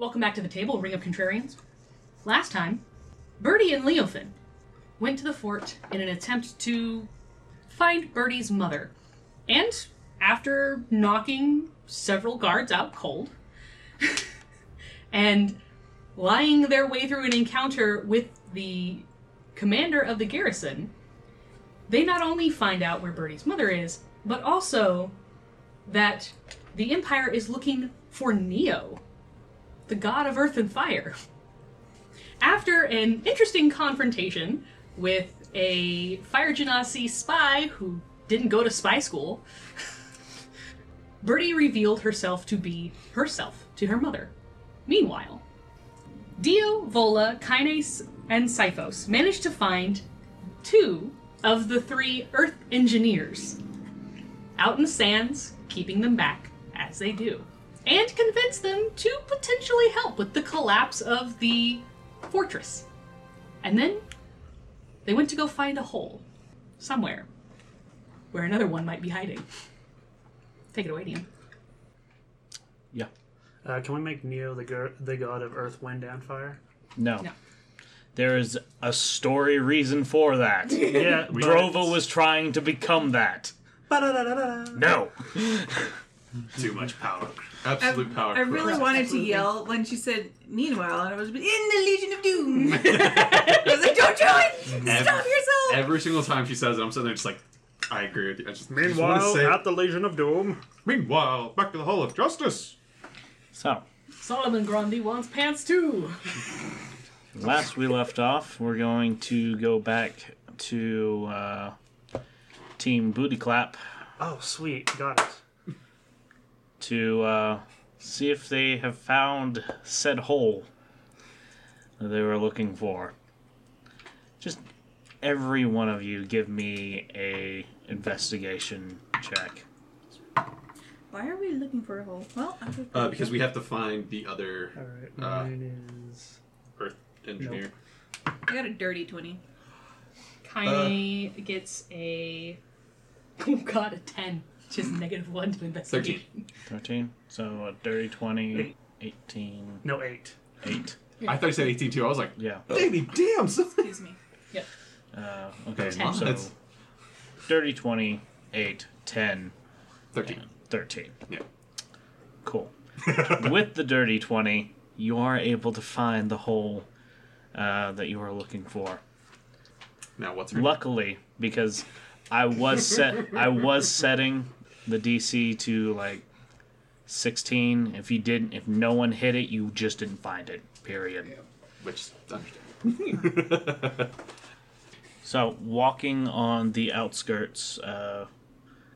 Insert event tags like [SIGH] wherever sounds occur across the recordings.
Welcome back to the table, Ring of Contrarians. Last time, Byrdi and Leofin went to the fort in an attempt to find Byrdi's mother. And after knocking several guards out cold [LAUGHS] and lying their way through an encounter with the commander of the garrison, they not only find out where Byrdi's mother is, but also that the Empire is looking for Neo, the god of earth and fire. After an interesting confrontation with a Fire Genasi spy who didn't go to spy school, [LAUGHS] Byrdi revealed herself to be herself to her mother. Meanwhile, Dio, Vola, Kines, and Sifos managed to find two of the three Earth engineers out in the sands, keeping them back as they do, and convince them to potentially help with the collapse of the fortress. And then they went to go find a hole somewhere where another one might be hiding. Take it away, Ian. Yeah. Uh, can we make Neo the, go- the god of earth, wind, and fire? No. No. There is a story reason for that. [LAUGHS] Yeah, [LAUGHS] Drova was trying to become that. Ba-da-da-da-da. No. Too much power. Absolute power. I really Correct. wanted to yell when she said "meanwhile," and I was in the Legion of Doom. [LAUGHS] I was like, "Don't do it! Stop yourself!" Every single time she says it, I'm sitting there just like, I agree with you. I just, just want Meanwhile, to say, at the Legion of Doom. meanwhile, back to the Hall of Justice. So, Solomon Grundy wants pants too. last we left off, we're going to go back to uh, Team Booty Clap Oh, sweet. Got it. To uh, see if they have found said hole that they were looking for. Just every one of you give me a investigation check. Why are we looking for a hole? Well, I would- Uh, because we have to find the other All right. Uh, Mine is. Earth engineer. I got a dirty twenty. Kaine gets a [LAUGHS] oh god a ten, which is negative one to investigation. 13. So a dirty 20, Eight. 18, No, eight. 8. I thought you said 18 too. I was like, Yeah. baby, damn. son. Excuse me. Uh, okay, Ten. so That's dirty 20, 8, 10, 13. and 13. Yeah. Cool. [LAUGHS] With the dirty 20, you are able to find the hole uh, that you are looking for. Now what's her? Luckily, because I was set, I was setting the DC to like 16. If you didn't, if no one hit it, you just didn't find it. Period. Which is understandable. [LAUGHS] So walking on the outskirts, uh,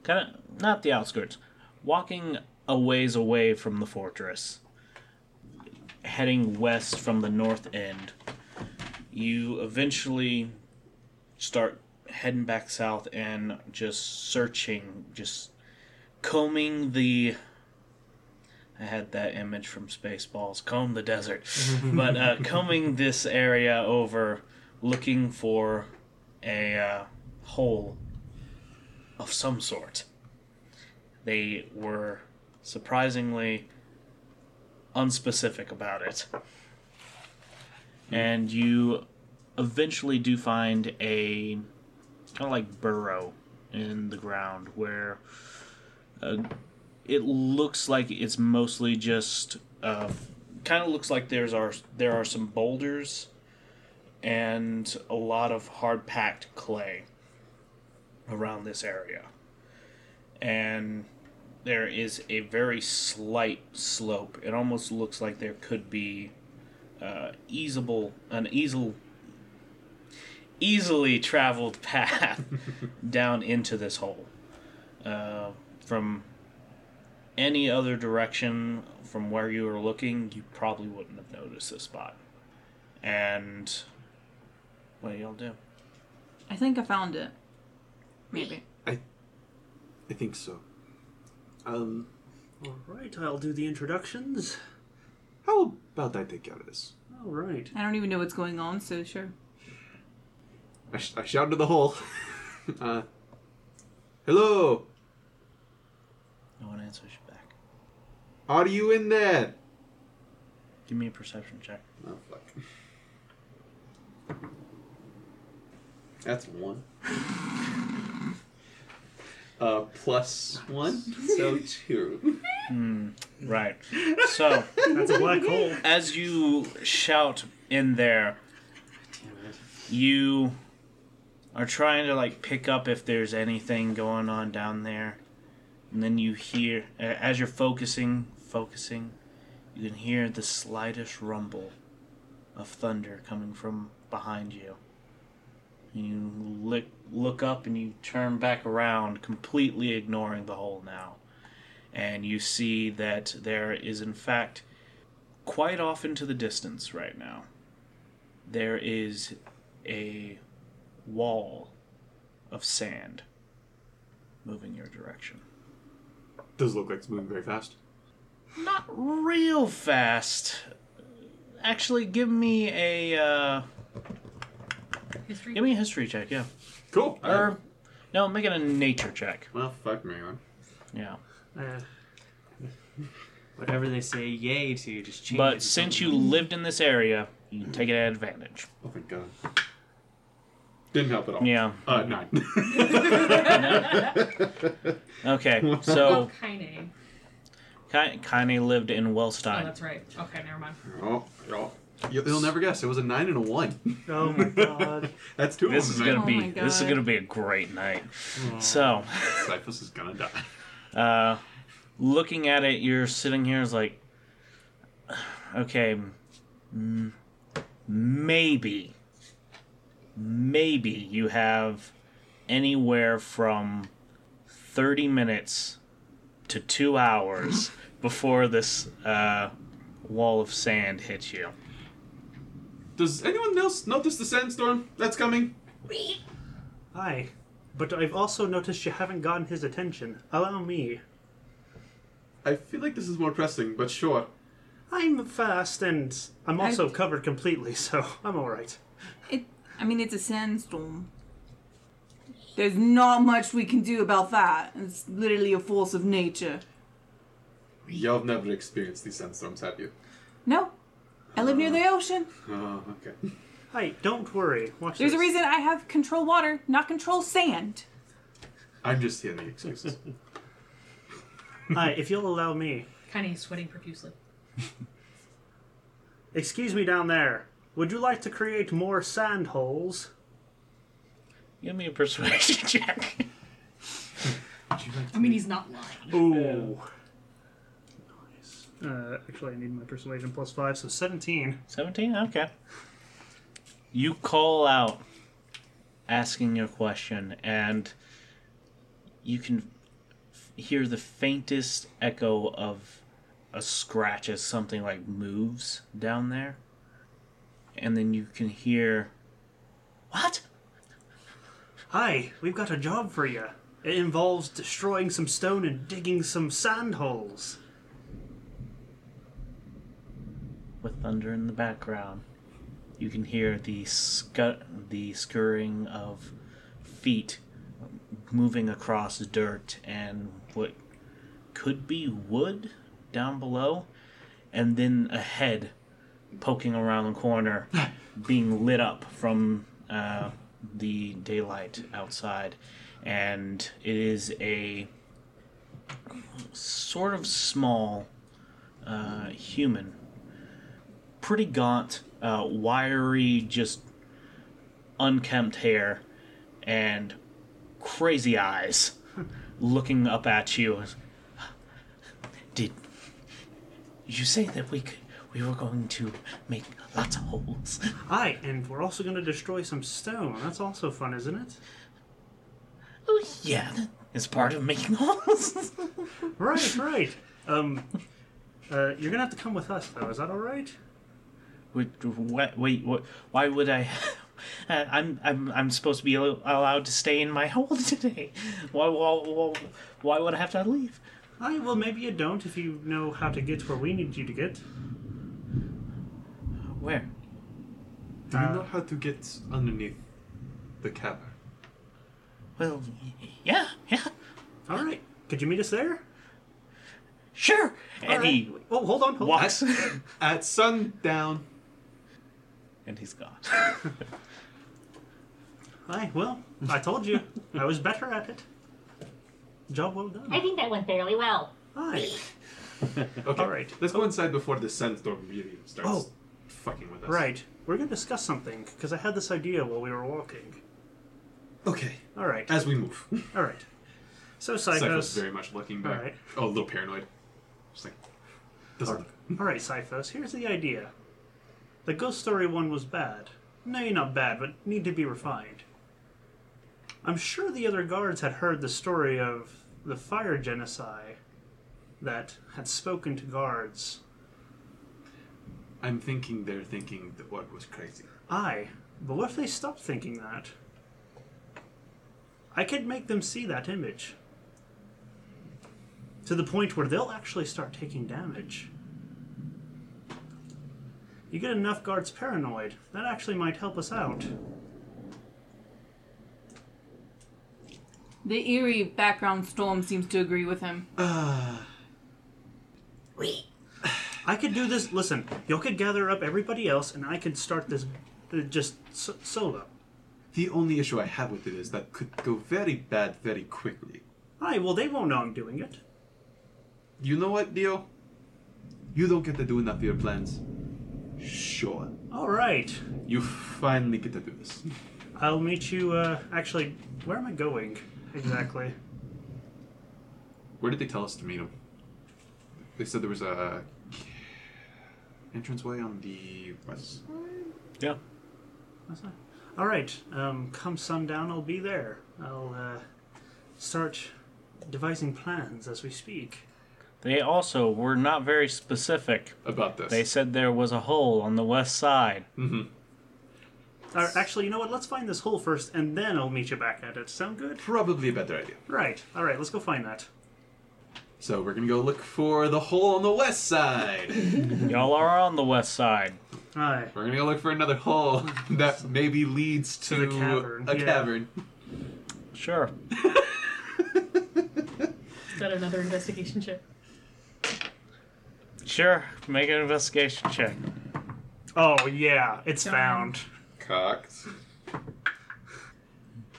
kind of not the outskirts, walking a ways away from the fortress, heading west from the north end, you eventually start heading back south and just searching, just combing the. I had that image from Spaceballs, comb the desert, [LAUGHS] but uh, combing this area over, looking for a uh, hole of some sort. They were surprisingly unspecific about it. And you eventually do find a kind of like burrow in the ground where uh, it looks like it's mostly just uh, kind of looks like there's are there are some boulders and a lot of hard packed clay around this area. And there is a very slight slope. It almost looks like there could be uh, easable an easel easily traveled [LAUGHS] path down into this hole. Uh, from any other direction from where you were looking, you probably wouldn't have noticed this spot. And what do y'all do? I think I found it. Maybe. I I think so. Um, All right, I'll do the introductions. how about I take care of this? All right. I don't even know what's going on, so sure. I, sh- I shout into the hole. [LAUGHS] uh, hello, No one answers you back. are you in there? Give me a perception check. Oh fuck. That's one. Uh, plus one, so [LAUGHS] two. Hmm. Right. So That's a black hole. as you shout in there, you are trying to like pick up if there's anything going on down there, and then you hear as you're focusing, focusing, you can hear the slightest rumble of thunder coming from behind you. You look look up and you turn back around, completely ignoring the hole now, and you see that there is in fact quite off into the distance right now, there is a wall of sand moving your direction. Does look like it's moving very fast. Not real fast. Actually, give me a uh, History. give me a history check. Yeah, Cool. or no, make it a nature check. well, fuck me, man. Yeah, Uh, Whatever they say yay to, just change it but to since you something. lived in this area, you can take it at advantage. Oh thank God. Didn't help at all. Yeah. Uh, nine. [LAUGHS] Okay, Oh, [LAUGHS] so Kaine. Ki- Kaine lived in Oh, that's right. Okay, never mind. oh, oh. You- You'll never guess. It was a nine and a one. oh my god. [LAUGHS] That's two This of is them. gonna Oh be my this is God. gonna be a great night. So, Cyphus is gonna die. uh, looking at it, you're sitting here is like, [SIGHS] okay, mm, maybe, maybe you have anywhere from thirty minutes to two hours [LAUGHS] before this uh, wall of sand hits you. Does anyone else notice the sandstorm that's coming? Hi. But I've also noticed you haven't gotten his attention. Allow me. I feel like this is more pressing, but sure. I'm fast and I'm I- also covered completely, so I'm alright. It. I mean, it's a sandstorm. There's not much we can do about that. It's literally a force of nature. Y'all have never experienced these sandstorms, have you? No, I live near the uh, ocean. Oh, okay. Hi, don't worry. Watch There's a this. reason I have control water, not control sand. I'm just hearing the excuses. [LAUGHS] Hi, if you'll allow me. Kaine is sweating profusely. Excuse me down there. Would you like to create more sand holes? Give me a persuasion [LAUGHS] check. I mean, he's not lying. Ooh. Nice. Uh, actually, I need my persuasion plus five, so 17. 17? Okay. You call out asking your question, and you can f- hear the faintest echo of a scratch as something like moves down there. And then you can hear. What? Hi, we've got a job for you. It involves destroying some stone and digging some sand holes. With thunder in the background, you can hear the scu- the scurrying of feet moving across dirt and what could be wood down below, and then a head poking around the corner, being lit up from uh, the daylight outside, and it is a sort of small uh, human. Pretty gaunt, uh, wiry, just unkempt hair, and crazy eyes looking up at you. Did you say that we could, we were going to make lots of holes? Hi, and we're also going to destroy some stone. That's also fun, isn't it? Oh yeah, that is part of making holes. [LAUGHS] Right, right. Um, uh, you're gonna have to come with us, though. Is that all right? wait, wait, wait, what? Why would I? Uh, [LAUGHS] I'm I'm I'm supposed to be al- allowed to stay in my hole [LAUGHS] today. Why why why, why would I have to leave? Aye, well, maybe you don't if you know how to get where we need you to get. Where? Do you Uh, know how to get underneath the cavern? Well, y- yeah, yeah. All right. Could you meet us there? Sure. And All right. he Oh, hold on. Hold walks, At sundown. and he's gone. [LAUGHS] on. Aye, well, I told you. I was better at it. Job well done. I think that went fairly well. Aye. Okay. All right. Let's go inside before the sandstorm really starts Oh. Fucking with us. Right. We're going to discuss something, because I had this idea while we were walking. Okay. All right. As we move. [LAUGHS] All right. So, Cypher's Cyphos. very much looking back. Alright. Oh, a little paranoid. Just like doesn't All look. all right, Cyphos, here's the idea. The ghost story one was bad. No, you're not bad, but need to be refined. I'm sure the other guards had heard the story of the fire genasi that had spoken to guards. I'm thinking they're thinking that what was crazy. Aye, but what if they stop thinking that? I could make them see that image. To the point where they'll actually start taking damage. You get enough guards paranoid, that actually might help us out. The eerie background storm seems to agree with him. Ah. I could do this. Listen, y'all could gather up everybody else, and I could start this uh, just so- solo. The only issue I have with it is that could go very bad very quickly. Aye, well, they won't know I'm doing it. You know what, Dio? You don't get to do enough of your plans. Sure. All right, You finally get to do this. I'll meet you. Uh, actually, where am I going exactly? Where did they tell us to meet him? They said there was a entranceway on the west side. yeah. What's that? All right. Um, come sundown, I'll be there. I'll uh, start devising plans as we speak. They also were not very specific. About this. They said there was a hole on the west side. mm-hmm. Uh, actually, you know what? Let's find this hole first, and then I'll meet you back at it. Sound good? Probably a better idea. Right. All right. Let's go find that. So we're gonna go look for the hole on the west side. [LAUGHS] Y'all are on the west side. Aye. we're gonna go look for another hole [LAUGHS] that maybe leads to, To the cavern, a yeah. cavern. Sure. [LAUGHS] Is that another investigation check? Sure. Make an investigation check. Oh yeah, it's Darn. found. Cocked.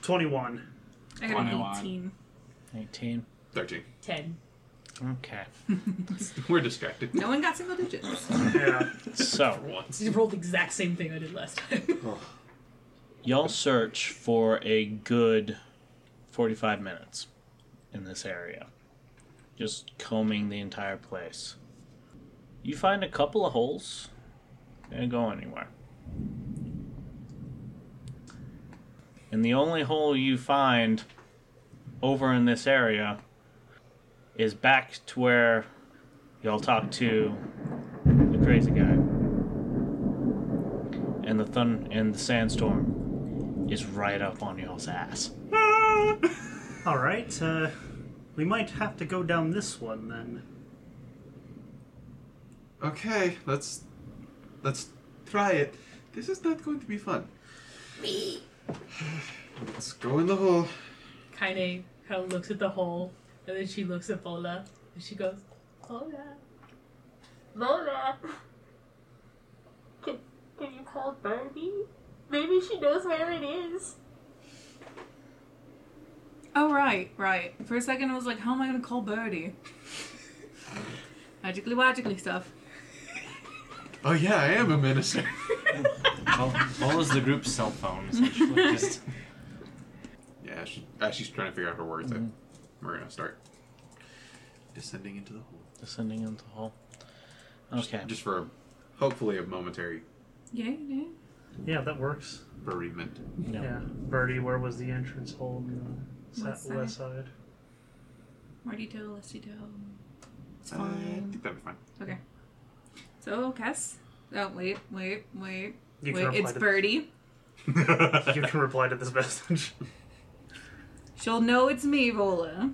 Twenty-one. I got an 21. 18. 18. Thirteen. Ten. Okay. [LAUGHS] We're distracted. No one got single digits. Yeah. So, Once. You rolled the exact same thing I did last time. y'all search for a good 45 minutes in this area. Just combing the entire place. You find a couple of holes. Didn't go anywhere. And the only hole you find over in this area is back to where y'all talked to the crazy guy. And the thun and the sandstorm is right up on y'all's ass. [LAUGHS] All right. Uh, we might have to go down this one then. Okay, let's let's try it. This is not going to be fun. [SIGHS] Let's go in the hole. Kaine kind of looks at the hole, and then she looks at Vola, and she goes, Vola. Vola. Can, can you call Byrdi? Maybe she knows where it is. Oh, right, right. For a second, I was like, how am I going to call Byrdi? Magically, magically stuff. Oh yeah, I am a minister. Well, what was the group's cell phone, essentially? [LAUGHS] Just yeah, she, as she's trying to figure out her words, I- mm-hmm. We're gonna start descending into the hole. Descending into the hole. Okay. Just for hopefully a momentary Yeah, yeah. Yeah, that works. bereavement. No. Yeah. Byrdi, where was the entrance hole in the sa- West west, side. side? More detail, less detail. It's Uh, I fine. think that'd be fine. Okay. So, Cass. Oh, wait, wait, wait. You can wait, reply it's to- Byrdi. [LAUGHS] you can reply to this message. [LAUGHS] She'll know it's me, Vola.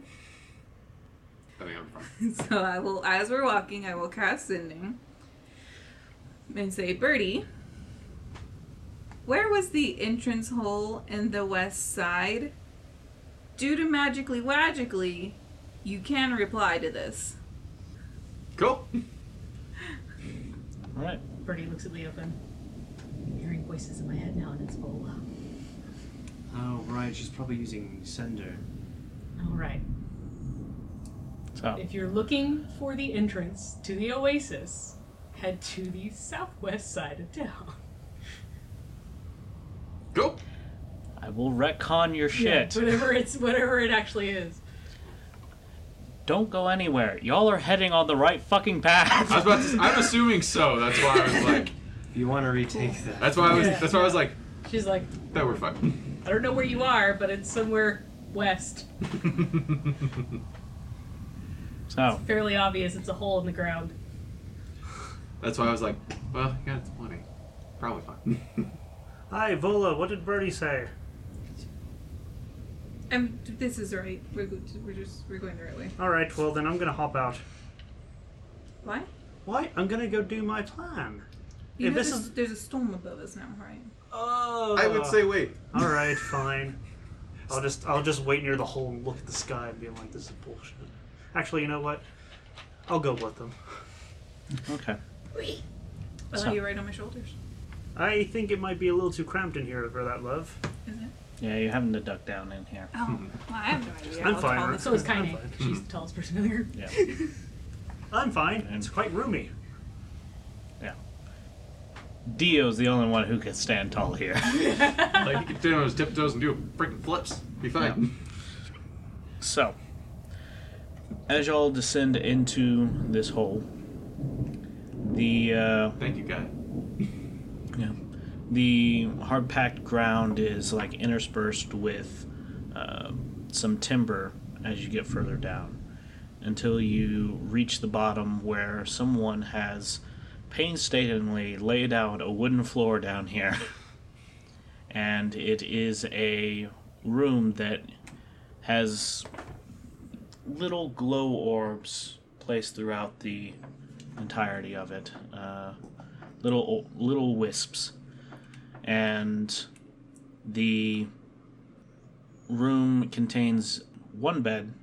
I think that'd be fine. [LAUGHS] So I will, as we're walking, I will cast Sending and say, Byrdi, where was the entrance hole in the west side? Due to magically wagically, you can reply to this. Cool. All right. Byrdi looks at Leofin. I'm hearing voices in my head now, and it's Vola. Oh, right. She's probably using Sender. All right. So If you're looking for the entrance to the oasis, head to the southwest side of town. Go. I will retcon your shit. Yeah, whatever it's whatever it actually is. Don't go anywhere. Y'all are heading on the right fucking path. I was about to, I'm assuming so. That's why I was like. If you want to retake that. That's why I was. Yeah. That's why I was like. She's like, That we're fine. I don't know where you are, but it's somewhere west. [LAUGHS] So Fairly obvious. It's a hole in the ground. That's why I was like. Well, you got twenty. Probably fine. [LAUGHS] Hi, Vola. What did Byrdi say? Um, this is right. We're go- we're just we're going the right way. All right. Well, then I'm gonna hop out. Why? Why? I'm gonna go do my plan. You If know this there's, is- there's a storm above us now, right? Oh. I would say wait. All right, [LAUGHS] fine. I'll just I'll just wait near the hole and look at the sky and be like, this is bullshit. Actually, you know what? I'll go with them. okay. I So- lay you right on my shoulders. I think it might be a little too cramped in here for that, love. Is it? Yeah, you're having to duck down in here. Oh, well, I have no idea. I'm fine, tall right? this So is is. I'm Kaine. She's the tallest person in here. Yeah. [LAUGHS] I'm fine. It's quite roomy. Yeah. Dio's the only one who can stand tall here. [LAUGHS] Like he could stand on his tiptoes and do freaking flips. Be fine. So, as y'all descend into this hole, the uh, Thank you, guy. yeah, the hard packed ground is like interspersed with uh, some timber as you get further down, until you reach the bottom where someone has painstakingly laid out a wooden floor down here, [LAUGHS] and it is a room that has little glow orbs placed throughout the entirety of it. Uh, little little wisps, and the room contains one bed,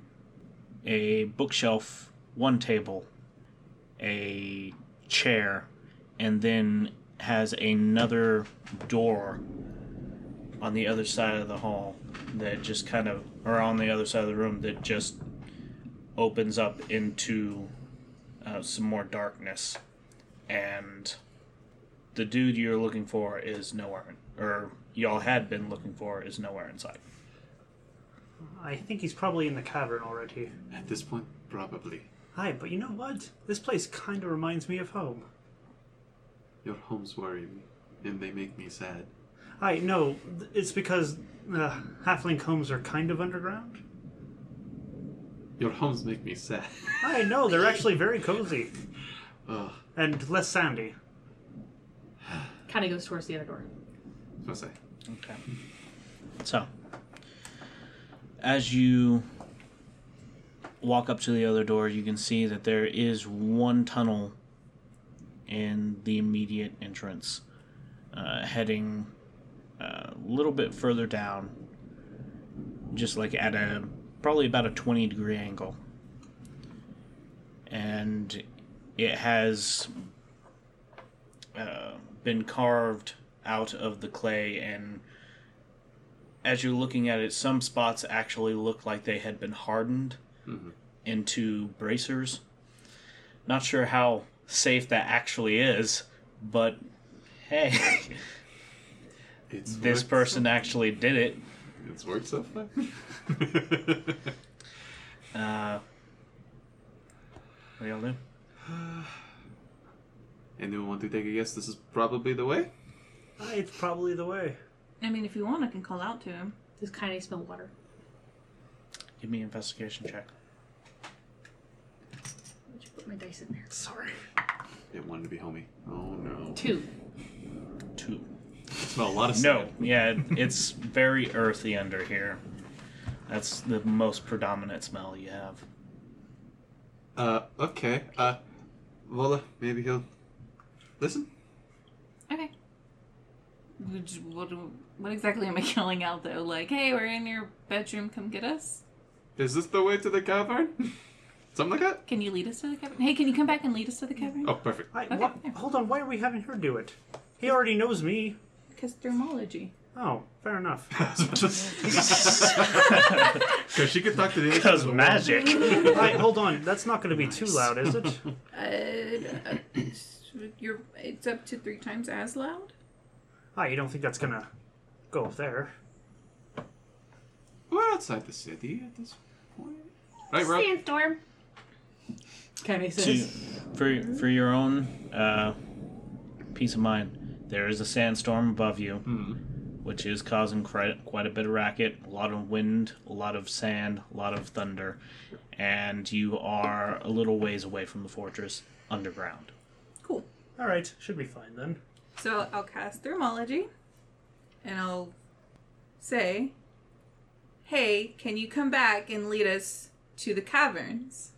a bookshelf, one table, a chair, and then has another door on the other side of the hall that just kind of, or on the other side of the room that just opens up into uh, some more darkness. And the dude you're looking for is nowhere, or y'all had been looking for is nowhere in sight. I think he's probably in the cavern already. At this point, probably. Hi, but you know what? This place kind of reminds me of home. Your homes worry me, and they make me sad. I know it's because uh, halfling homes are kind of underground. Your homes make me sad. I know they're actually very cozy [LAUGHS] Ugh. and less sandy. Kind of goes towards the other door. What's I say? Okay. So, as you walk up to the other door, you can see that there is one tunnel in the immediate entrance, uh, heading uh, a little bit further down, just like at a probably about a 20 degree angle. And it has uh, been carved out of the clay and as you're looking at it some spots actually look like they had been hardened into bracers not sure how safe that actually is but hey [LAUGHS] It's this worked person actually did it it's worked so far. uh what do y'all do [SIGHS] Anyone want to take a guess? This is probably the way. It's probably the way. I mean, if you want, I can call out to him. Does Kaine smell water? give me an investigation check Where'd you put my dice in there? Sorry. It wanted to be homey. Oh no. Two. two smell a lot of No, sand. yeah, it's very earthy under here. That's the most predominant smell you have. Uh, okay. Uh, Vola, maybe he'll listen. Okay. Which, what, what exactly am I [LAUGHS] yelling out though? Like, hey, we're in your bedroom, come get us? Is this the way to the cavern? [LAUGHS] Something like that? Can you lead us to the cavern? Hey, can you come back and lead us to the cavern? Oh, perfect. I, Okay. what, hold on, why are we having her do it? He already knows me. Because thaumaturgy. Oh, fair enough. [LAUGHS] Because [LAUGHS] she could talk to the other Because side of the magic. [LAUGHS] Alright, hold on. That's not going to be too loud, is it? Uh, uh, you're, it's up to three times as loud? Ah, you don't think that's going to go up there? We're outside the city at this point. Right, Rob? Sandstorm. Kenny To, for for your own uh, peace of mind, there is a sandstorm above you, Hmm. which is causing quite quite a bit of racket, a lot of wind, a lot of sand, a lot of thunder, and you are a little ways away from the fortress underground. Cool. Alright, should be fine then. So I'll cast thaumaturgy, and I'll say, "Hey, can you come back and lead us to the caverns?"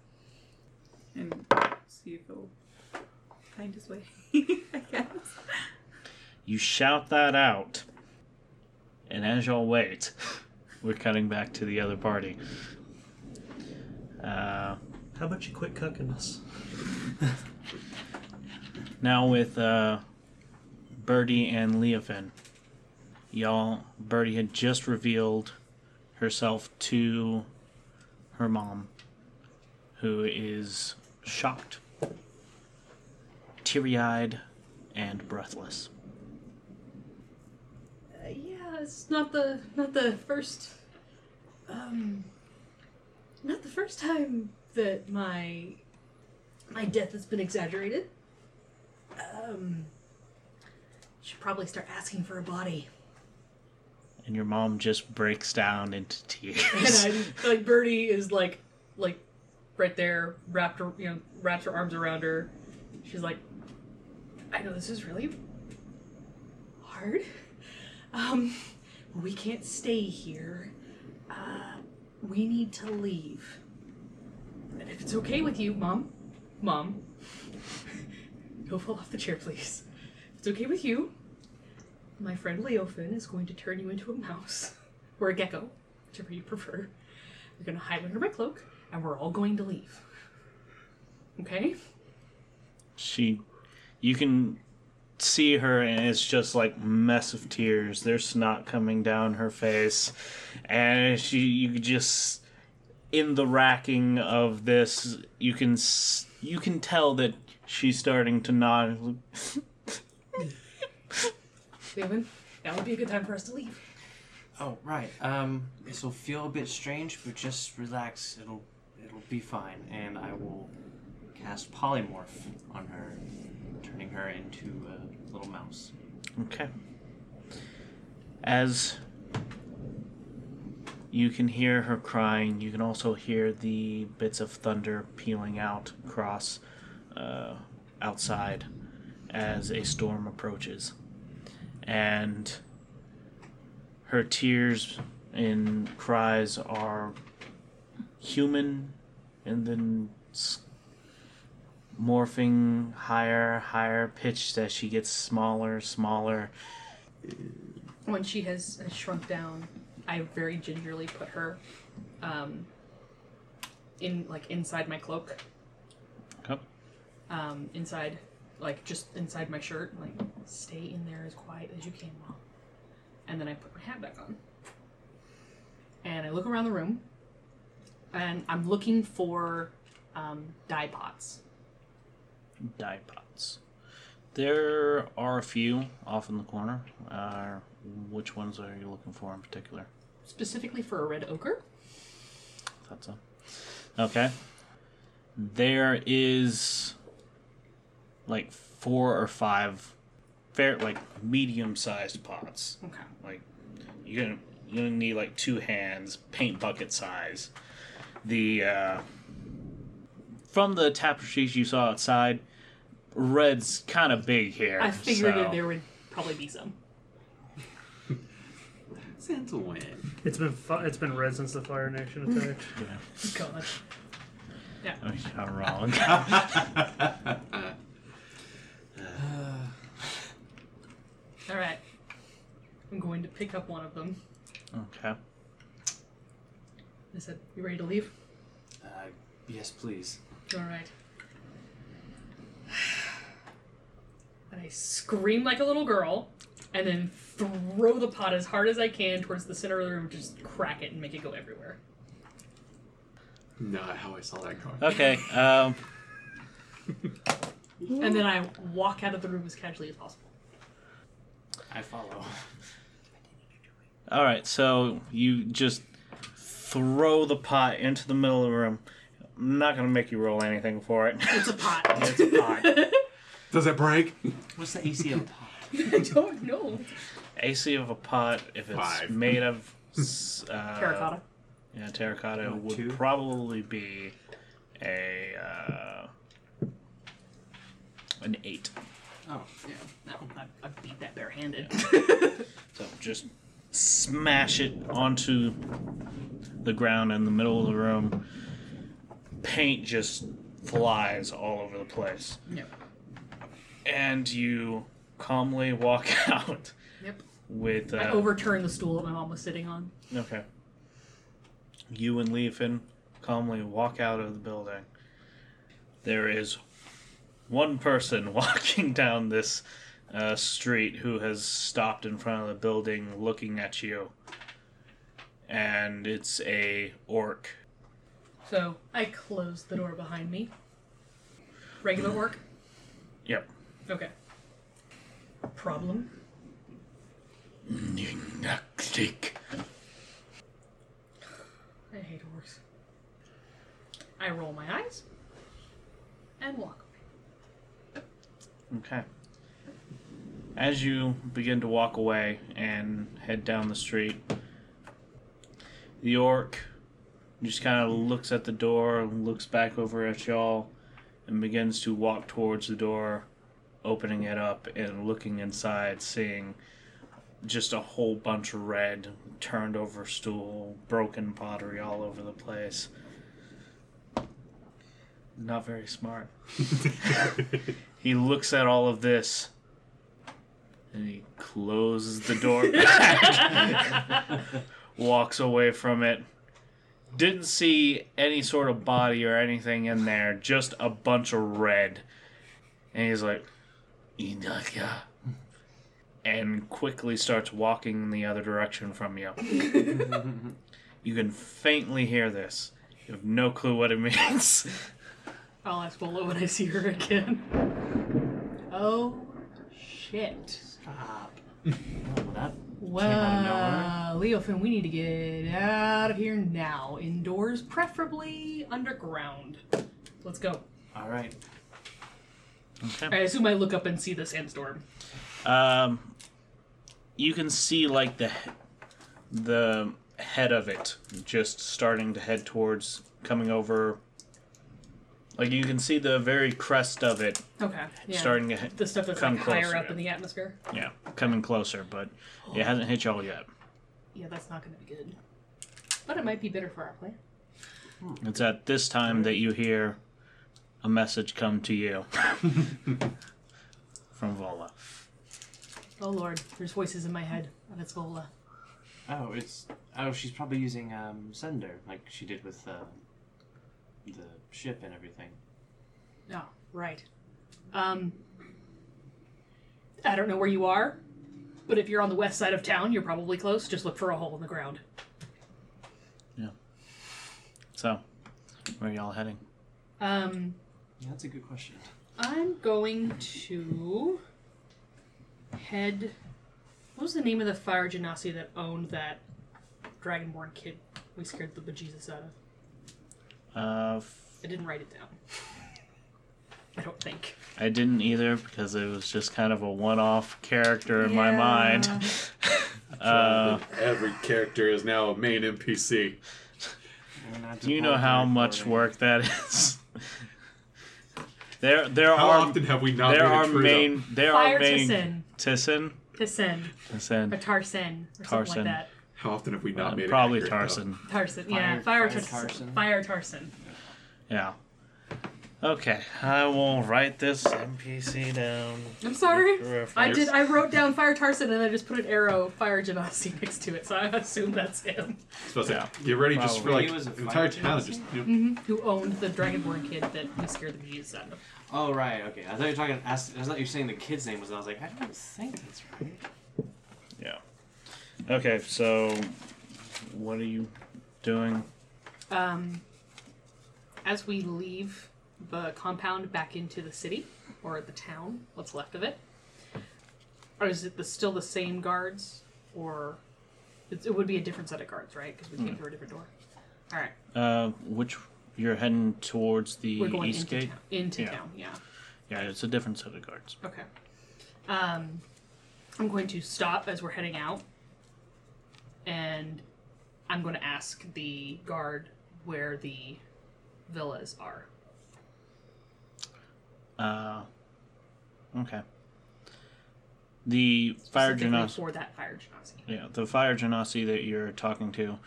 And see if he'll find his way. [LAUGHS] I guess. You shout that out, and as y'all wait, we're cutting back to the other party. Uh, How about you quit cucking us? [LAUGHS] Now with uh, Byrdi and Leofin, y'all, Byrdi had just revealed herself to her mom, who is shocked, teary eyed, and breathless. Uh, yeah, it's not the not the first um not the first time that my my death has been exaggerated. Um should probably start asking for a body. And your mom just breaks down into tears. [LAUGHS] And tears. I like Byrdi is like like right there, wrapped her you know, wraps her arms around her. She's like I know this is really hard. Um we can't stay here. Uh we need to leave. And if it's okay with you, Mom, Mom, [LAUGHS] don't fall off the chair, please. If it's okay with you, my friend Leofin is going to turn you into a mouse [LAUGHS] or a gecko, whichever you prefer. You're to hide under my cloak, and we're all going to leave. Okay? she, you can see her, and it's just like mess of tears. There's snot coming down her face, and she, you could just, in the racking of this, you can, you can tell that she's starting to nod. [LAUGHS] Leofin, that would be a good time for us to leave. Oh, right. Um, this will feel a bit strange, but just relax. It'll it'll be fine, and I will cast polymorph on her, turning her into a little mouse. Okay. As you can hear her crying, you can also hear the bits of thunder pealing out across uh, outside as a storm approaches. And her tears and cries are human and then morphing higher, higher pitched as she gets smaller, smaller. When she has, has shrunk down, I very gingerly put her um, in like inside my cloak, Okay. um, inside like just inside my shirt. Like stay in there as quiet as you can, mom. And then I put my hat back on, and I look around the room, and I'm looking for um, dye pots. dye pots. There are a few off in the corner. Uh, which ones are you looking for in particular? specifically for a red ochre. Thought so. Okay. There is like four or five fair like medium sized pots. Okay. Like you're gonna you're gonna need like two hands, paint bucket size. The uh, from the tapestries you saw outside, red's kind of big here. I figured so- that there would probably be some. Santa win. It's been fu- it's been red since the Fire Nation attacked. [LAUGHS] Yeah. God. Oh, you're wrong. [LAUGHS] All right. I'm going to pick up one of them. okay. I said, "You ready to leave?" Uh, Yes, please. All right. [SIGHS] And I scream like a little girl, and then throw the pot as hard as I can towards the center of the room, just crack it and make it go everywhere. Not how I saw that going. Okay. Um, [LAUGHS] And then I walk out of the room as casually as possible. I follow. all right. So you just throw the pot into the middle of the room. I'm not gonna make you roll anything for it. It's a pot. [LAUGHS] it's a pot. [LAUGHS] Does it break? What's the AC of a pot? [LAUGHS] I don't know. AC of a pot, if it's Five. made of uh, Terracotta. Yeah, terracotta Oh, would two? probably be a uh, an eight. Oh, Yeah, no, I, I beat that barehanded. So just smash it onto the ground in the middle of the room. Paint just flies all over the place. yep. And you calmly walk [LAUGHS] out Yep. with. Uh, I overturn the stool that my mom was sitting on. Okay. You and Leofin calmly walk out of the building. There is one person [LAUGHS] walking down this uh, street who has stopped in front of the building looking at you. And it's a orc. So I close the door behind me. Regular work? Yep. Okay. Problem? I hate orcs. I roll my eyes and walk away. Okay. As you begin to walk away and head down the street, the orc just kind of looks at the door, looks back over at y'all, and begins to walk towards the door, opening it up and looking inside, seeing just a whole bunch of red, turned over stool, broken pottery all over the place. Not very smart. [LAUGHS] He looks at all of this and he closes the door back, [LAUGHS] [LAUGHS] walks away from it. Didn't see any sort of body or anything in there, just a bunch of red. And he's like, Inaka. And quickly starts walking in the other direction from you. [LAUGHS] you can faintly hear this. You have no clue what it means. I'll ask Vola when I see her again. Oh, shit. Stop. Oh, that Well, Leofin, we need to get out of here now. Indoors, preferably underground. Let's go. all right. Okay. I assume I look up and see the sandstorm. Um, you can see like the the head of it just starting to head towards coming over. Like you can see the very crest of it Okay. Yeah. starting to he- the stuff that's come like higher closer, up yeah. in the atmosphere. yeah coming closer, but it hasn't hit y'all yet. Yeah, that's not going to be good. But it might be better for our plan. It's at this time that you hear a message come to you [LAUGHS] from Vola. Oh lord, there's voices in my head, and it's Vola. Oh, it's oh, she's probably using um sender like she did with uh, the ship and everything. Oh, right. Um, I don't know where you are, but if you're on the west side of town, you're probably close. Just look for a hole in the ground. Yeah. So, where are y'all heading? Um, Yeah, that's a good question. I'm going to head. What was the name of the fire genasi that owned that dragonborn kid we scared the bejesus out of? Uh, f- I didn't write it down. I don't think. I didn't either because it was just kind of a one-off character in my mind. [LAUGHS] uh, Every character is now a main NPC. Do you know how much recording. work that is? there, there How are often have we not there made a are trio? main there Fire are main Tissin. Tissin Tissin. or Tissin Tarsen or something Tarsen. like that. How often have we not uh, made probably it accurate, though? Tarson. Yeah, Fire- fire, Fire Tarson. Tarsen. Fire Tarsen. Yeah. Okay, I will write this NPC down. I'm sorry. I did. I wrote down Fire Tarson and I just put an arrow Fire Genasi [LAUGHS] next to it, so I assume that's him. Supposed Yeah. to get ready just for Probably. like was the entire fire town. Just you know, Who owned the Dragonborn kid that we scared the bejesus out of? Oh right, okay. I thought you were talking. I thought you were saying the kid's name was. I was like, I don't think that's right. Okay, so what are you doing? Um, as we leave the compound back into the city or the town, what's left of it, or is it the, still the same guards, or it, it would be a different set of guards, right? Because we came through a different door. All right, Uh, which you're heading towards the we're going east into gate. town. Into Yeah. town, yeah. Yeah, it's a different set of guards. Okay. Um, I'm going to stop as we're heading out, and I'm going to ask the guard where the villas are. Uh, okay. The fire genasi. for that fire genasi. Yeah, the fire genasi that you're talking to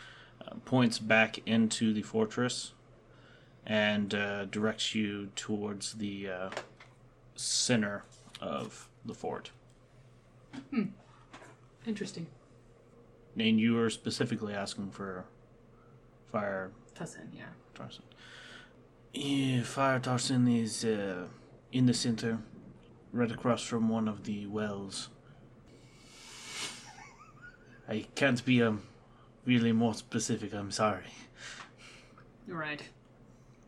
uh, points back into the fortress and uh, directs you towards the uh, center of the fort. Hmm. Interesting. And you are specifically asking for fire Tussin, yeah. Tarson. Yeah, Fire Tarson is uh, in the center, right across from one of the wells. I can't be um, really more specific, I'm sorry. Right.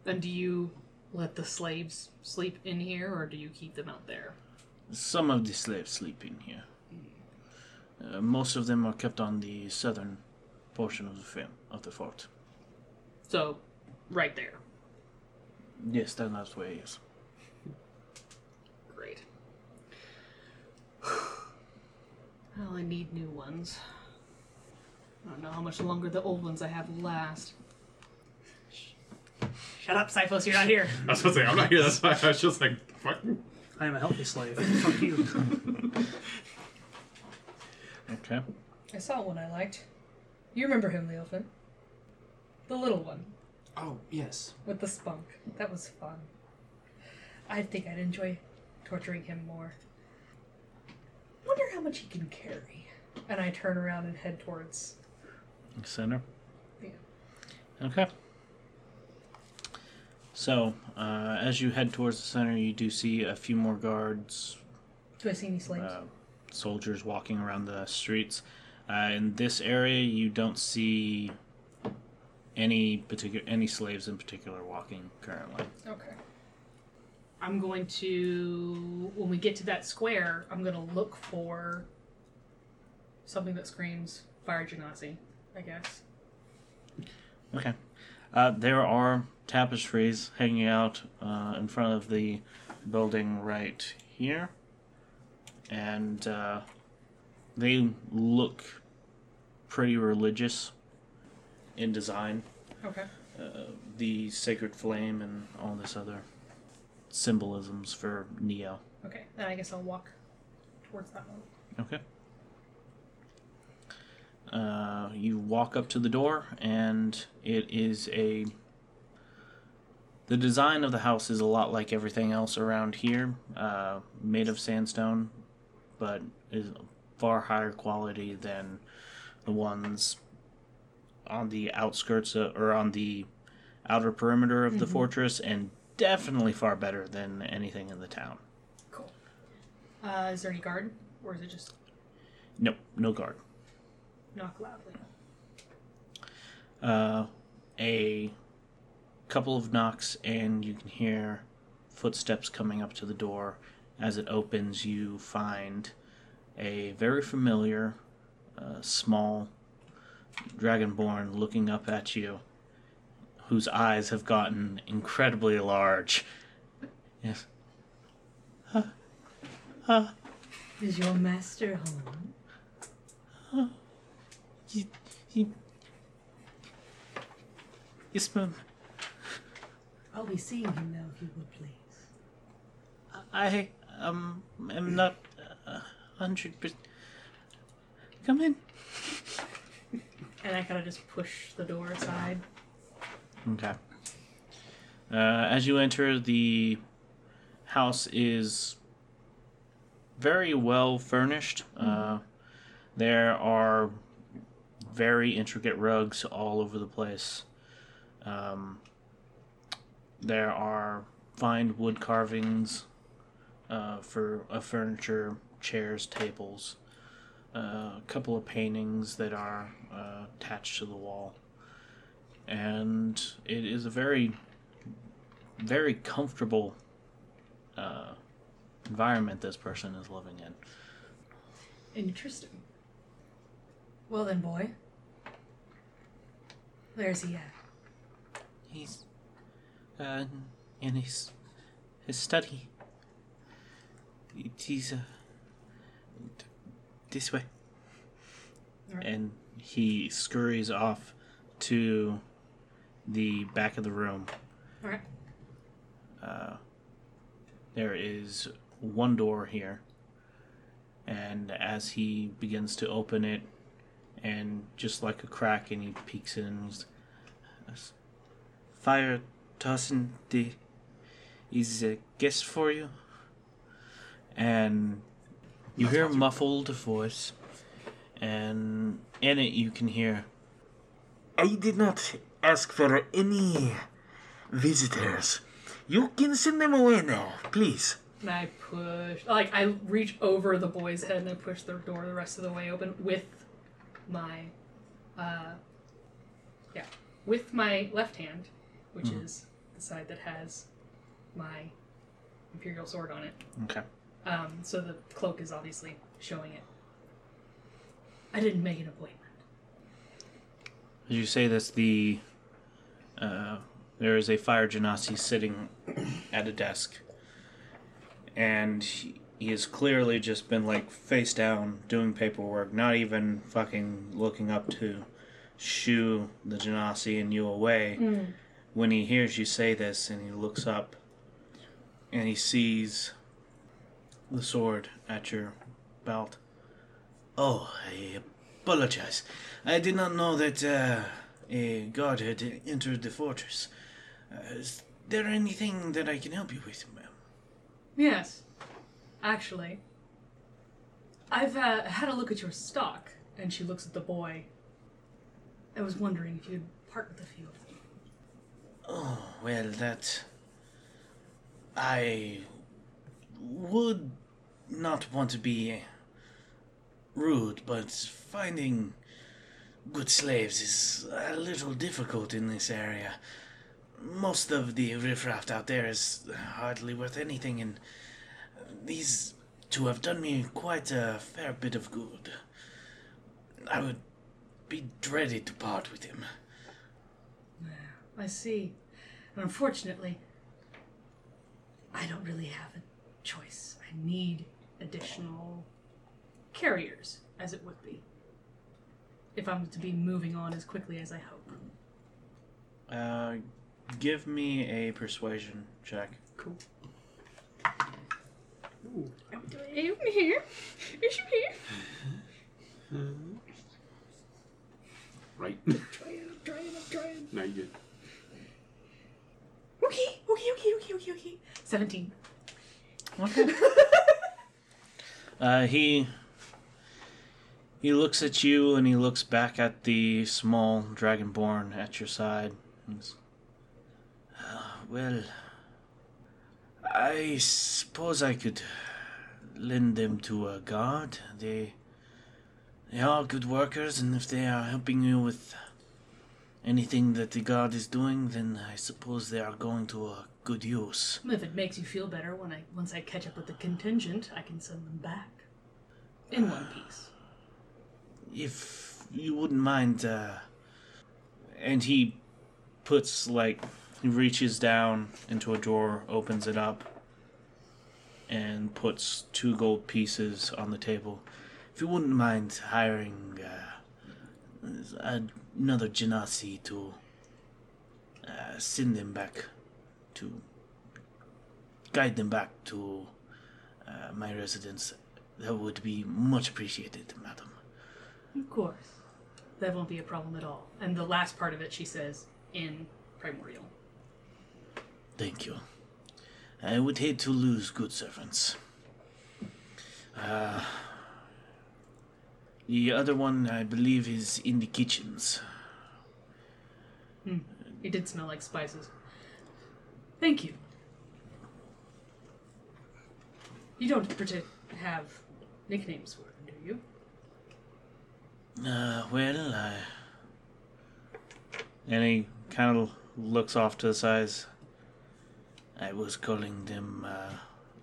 And do you let the slaves sleep in here, or do you keep them out there? Some of the slaves sleep in here. Uh, most of them are kept on the southern portion of the fam- of the fort. So, right there. Yes, that's not the way it is. Great. [SIGHS] Well, I need new ones. I don't know how much longer the old ones I have last. Shut up, Cyphos, you're not here. I was supposed to say I'm not here. That's why I was just like, fuck. I am a healthy slave. [LAUGHS] Fuck you. [LAUGHS] Okay. I saw one I liked. You remember him, Leofin? The little one Oh yes. with the spunk. That was fun. I think I'd enjoy torturing him more. Wonder how much he can carry. And I turn around and head towards. The center. Yeah. Okay. So, uh, as you head towards the center, you do see a few more guards, Do I see any slaves? uh, soldiers walking around the streets. Uh, in this area, you don't see any particular any slaves in particular walking currently. Okay. I'm going to, when we get to that square, I'm going to look for something that screams Fire Genasi, I guess. Okay. Uh, there are tapestries hanging out uh, in front of the building right here. And uh, they look pretty religious in design. Okay. Uh, the sacred flame and all this other symbolisms for Neo. Okay. Then I guess I'll walk towards that one. Okay. Uh, you walk up to the door, and it is a. The design of the house is a lot like everything else around here, uh, made of sandstone, but is far higher quality than the ones on the outskirts uh, or on the outer perimeter of the fortress, and definitely far better than anything in the town. Cool. Uh, is there any guard? Or is it just Nope, no guard. knock loudly? uh, a couple of knocks, and you can hear footsteps coming up to the door. As it opens, you find a very familiar, uh, small dragonborn looking up at you, whose eyes have gotten incredibly large. Yes. Is your master home? He, he, yes, ma'am. I'll be seeing him now, if you would please. I um am not a hundred percent. Come in. And I kind of just push the door aside. Okay. Uh, as you enter, the house is very well furnished. Uh, there are very intricate rugs all over the place. Um, there are fine wood carvings uh, for uh, furniture, chairs, tables. Uh, a couple of paintings that are uh, attached to the wall. And it is a very, very comfortable uh, environment this person is living in. Interesting. Well then, boy. Where's he at? He's uh, in his his study. It- He's uh, this way, Alright. and he scurries off to the back of the room. Uh, there is one door here, and as he begins to open it, and just like a crack, and he peeks in, fire Tarson the is a guest for you, and you hear a muffled voice, and in it you can hear. I did not ask for any visitors. You can send them away now, please. And I push, like, I reach over the boy's head and I push the door the rest of the way open with my, uh, yeah, with my left hand, which is the side that has my imperial sword on it. Okay. Um, so the cloak is obviously showing it. I didn't make an appointment. As you say this, the uh, there is a fire genasi sitting at a desk, and he, he has clearly just been like face down doing paperwork, not even fucking looking up to shoo the genasi and you away. When he hears you say this, and he looks up, and he sees the sword at your belt. Oh, I apologize. I did not know that uh, a guard had entered the fortress. Uh, is there anything that I can help you with, ma'am? Yes, actually, I've uh, had a look at your stock, and she looks at the boy. I was wondering if you'd part with a few of them. Oh, well, that. I would not want to be rude, but finding good slaves is a little difficult in this area. Most of the riffraff out there is hardly worth anything, and these two have done me quite a fair bit of good. I would be dreaded to part with him. I see. Unfortunately, I don't really have a choice. I need additional carriers, as it would be, if I'm to be moving on as quickly as I hope. Uh, give me a persuasion check. Cool. Ooh. I'm here. Is you here? Right? Trying, I'm trying, I'm trying. no, you good. Okay, okay, okay, okay, okay, okay. 17. Okay. [LAUGHS] uh, he he looks at you and he looks back at the small dragonborn at your side. Ah, Well, I suppose I could lend them to a guard. They they are good workers, and if they are helping you with anything that the guard is doing, then I suppose they are going to a good use. If it makes you feel better when I once I catch up with the contingent, I can send them back. In one [SIGHS] piece. If you wouldn't mind, uh, and he puts like he reaches down into a drawer, opens it up, and puts two gold pieces on the table. if you wouldn't mind hiring uh, another genasi to uh, send them back to guide them back to uh, my residence, that would be much appreciated, madam. Of course. That won't be a problem at all. And the last part of it she says in Primordial. Thank you. I would hate to lose good servants. Uh, the other one, I believe, is in the kitchens. It did smell like spices. Thank you. You don't partic- have nicknames for them, do you? Uh, well, I. And he kind of looks off to the sides. I was calling them uh,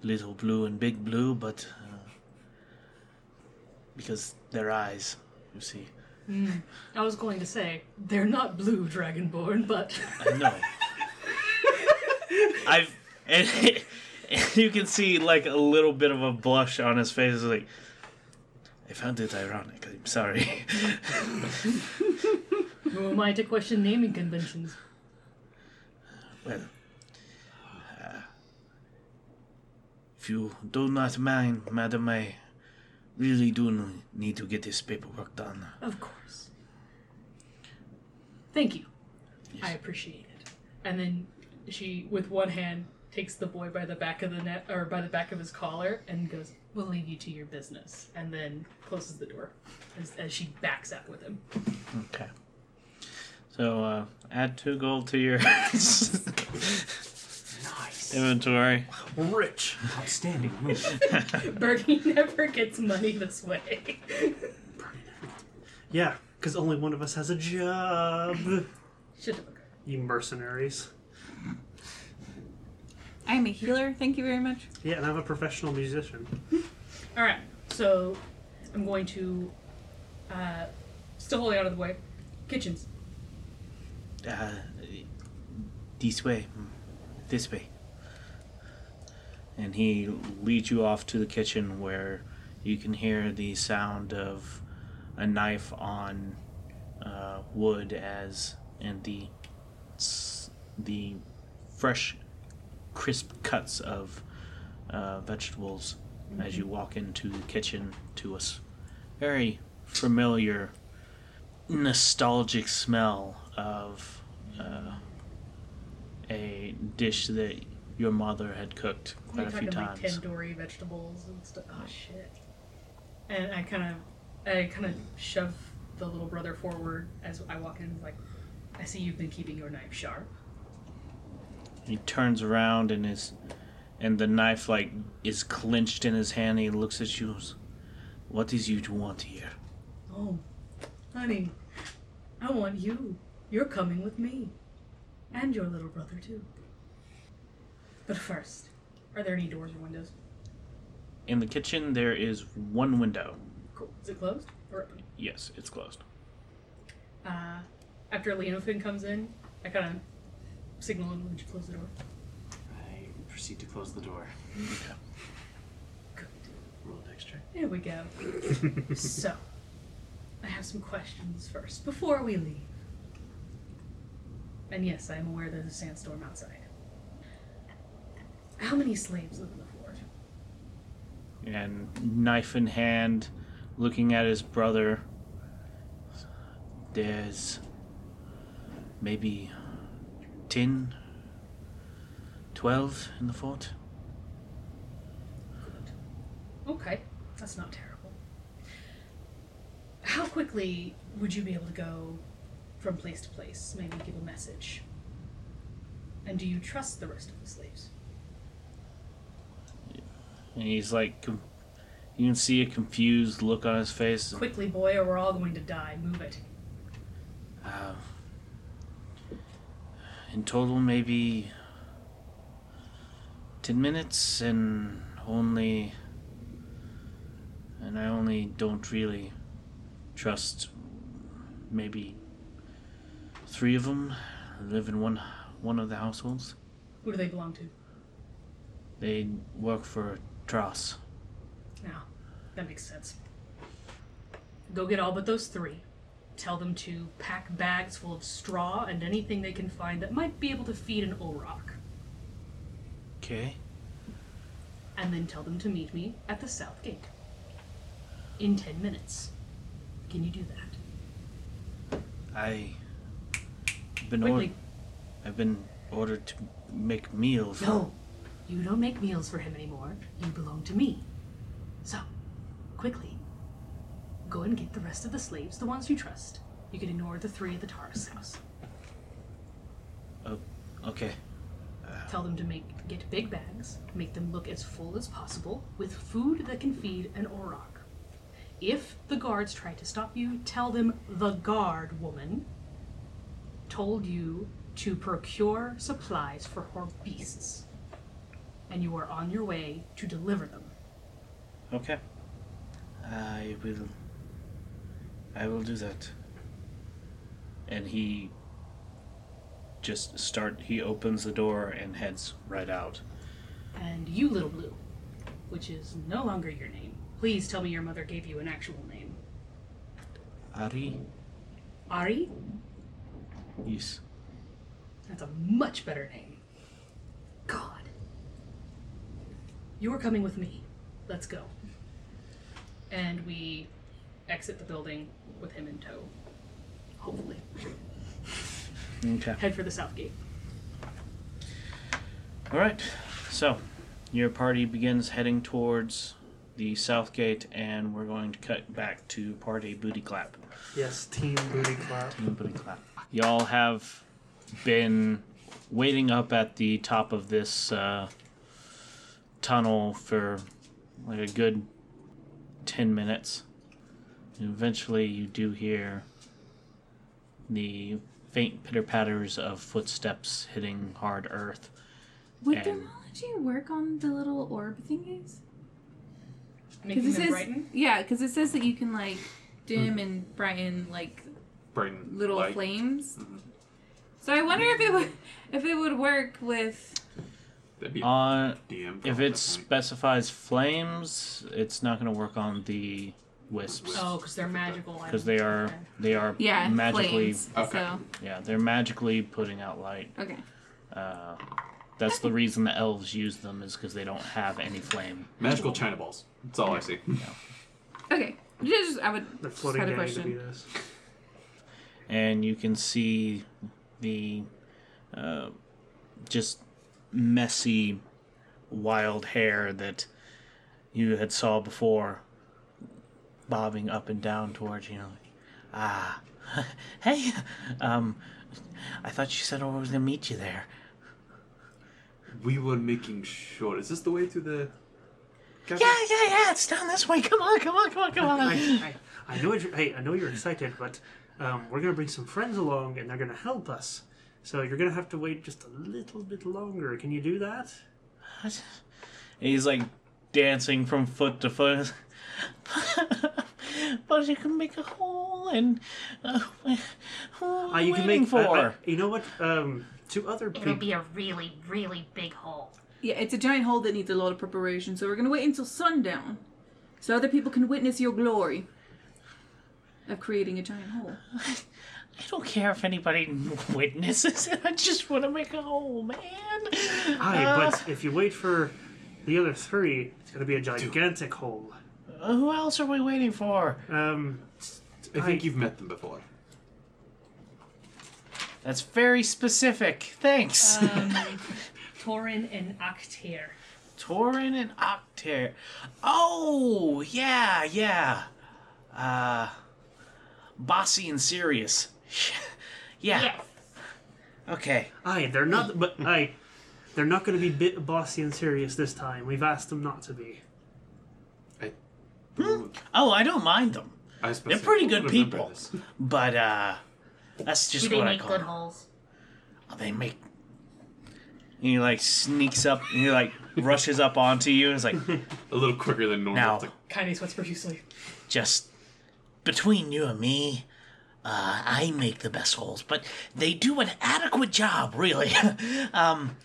Little Blue and Big Blue, but uh, because their eyes, you see. I was going to say they're not blue dragonborn, but [LAUGHS] I know. I've and, and you can see like a little bit of a blush on his face. It's like I found it ironic. I'm sorry. who am I to question naming conventions? well, uh, if you do not mind, madam, I really do need to get this paperwork done. Of course. Thank you. Yes. I appreciate it. And then she, with one hand, takes the boy by the back of the net or by the back of his collar and goes, "We'll leave you to your business," and then closes the door as, as she backs out with him. okay. So uh, add two gold to your Nice. [LAUGHS] inventory. Rich. Outstanding move. [LAUGHS] Byrdi never gets money this way. Yeah, because only one of us has a job. Should have. You mercenaries. I'm a healer. Thank you very much. Yeah, and I'm a professional musician. All right, so I'm going to uh, still holding out of the way. Kitchens. Uh, this way. This way. and he leads you off to the kitchen where you can hear the sound of a knife on uh, wood as and the the fresh crisp cuts of uh, vegetables as you walk into the kitchen to a very familiar nostalgic smell of uh, a dish that your mother had cooked quite You're a few talking like tandoori vegetables and stuff. Oh shit! And I kind of, I kind of shove the little brother forward as I walk in. Like, I see you've been keeping your knife sharp. He turns around and is, and the knife like is clenched in his hand. He looks at you. What is you to want here? Oh, honey, I want you. You're coming with me, and your little brother too. But first, are there any doors or windows? In the kitchen, there is one window. Cool. Is it closed or open? Yes, it's closed. Uh, after Leofin comes in, I kind of signal him, would you close the door? I proceed to close the door. Good. Roll dex check. There we go. [LAUGHS] so, I have some questions first before we leave. And yes, I am aware there's a sandstorm outside. How many slaves live in the fort? And knife in hand, looking at his brother. There's maybe 10, 12 in the fort. Good. Okay, that's not terrible. How quickly would you be able to go from place to place? Maybe give a message. And do you trust the rest of the slaves? And he's like, com- you can see a confused look on his face. Quickly, boy, or we're all going to die. Move it. Uh, in total, maybe 10 minutes, and only. And I only don't really trust maybe three of them live in one one of the households. Who do they belong to? They work for Tross. Now, ah, that makes sense. Go get all but those three. Tell them to pack bags full of straw and anything they can find that might be able to feed an Orok. Okay. And then tell them to meet me at the south gate. In ten minutes. Can you do that? I been Quickly. ordered. I've been ordered to make meals. No, you don't make meals for him anymore. You belong to me. So, quickly, go and get the rest of the slaves, the ones you trust. You can ignore the three at the Taurus house. Oh, Okay. Tell them to make get big bags, make them look as full as possible, with food that can feed an Orok. If the guards try to stop you, tell them the guard woman told you to procure supplies for her beasts, and you are on your way to deliver them. Okay. I will. I will do that. And he just start. He opens the door and heads right out. And you, Little Blue, which is no longer your name. Please tell me your mother gave you an actual name. Ari. Ari? Yes. That's a much better name. God. You are coming with me. Let's go. And we exit the building with him in tow. Hopefully. Okay. Head for the south gate. All right. So, your party begins heading towards the south gate, and we're going to cut back to party booty clap. Yes, team booty clap. Team booty clap. Y'all have been waiting up at the top of this uh, tunnel for like a good 10 minutes. And eventually, you do hear the faint pitter patters of footsteps hitting hard earth. Would And- thaumaturgy work on the little orb thingies? Making it them says, brighten. yeah, because it says that you can like dim and brighten like Brighten little light. flames. Mm-hmm. So I wonder if it would if it would work with. On uh, DM. if it at that point. specifies flames, it's not going to work on the wisps Oh, because they're magical. because they are Okay. they are Yeah, magically flames. Okay. So yeah they're magically putting out light. okay. Uh, that's the reason the elves use them is because they don't have any flame. magical china balls. That's all I see. Okay. Just I would The just floating had a gang question. Davidas. and you can see the uh, just messy wild hair that you had saw before bobbing up and down towards you know ah [LAUGHS] hey um i thought you said i was gonna meet you there We were making sure. Is this the way to the? Yeah, yeah, yeah. It's down this way. Come on, come on, come on, come on. I, I, I know you're, hey, I know you're excited, but um, we're gonna bring some friends along, and they're gonna help us. So you're gonna have to wait just a little bit longer. Can you do that? and he's like dancing from foot to foot [LAUGHS] but you can make a hole and uh, who Ah, you you can waiting make. for I- I- you know what? Um, to other It'll be a really, really big hole. Yeah, it's a giant hole that needs a lot of preparation, so we're gonna wait until sundown, so other people can witness your glory of creating a giant hole. [LAUGHS] I don't care if anybody [LAUGHS] witnesses it. I just want to make a hole, man. Aye, Uh, but if you wait for the other three, it's gonna be a gigantic hole. Uh, who else are we waiting for? Um, I think you've met them before. That's very specific. Thanks. Um, [LAUGHS] Torin and Octair. Torin and Octair. Oh, yeah, yeah. Uh, Bossy and Sirius. [LAUGHS] yeah. Yes. Okay. aye, they're not. But aye, they're not gonna be bit bossy and serious this time. We've asked them not to be. I, Oh, I don't mind them. I They're pretty good people. this. But, uh, that's just Do they what I make call good them. holes? Oh, they make and he like sneaks up and he like rushes up onto you and is like [LAUGHS] A little quicker than normal. Now. It's like, Kaine sweats profusely. just between you and me. Uh, I make the best holes, but they do an adequate job, really. [LAUGHS] um,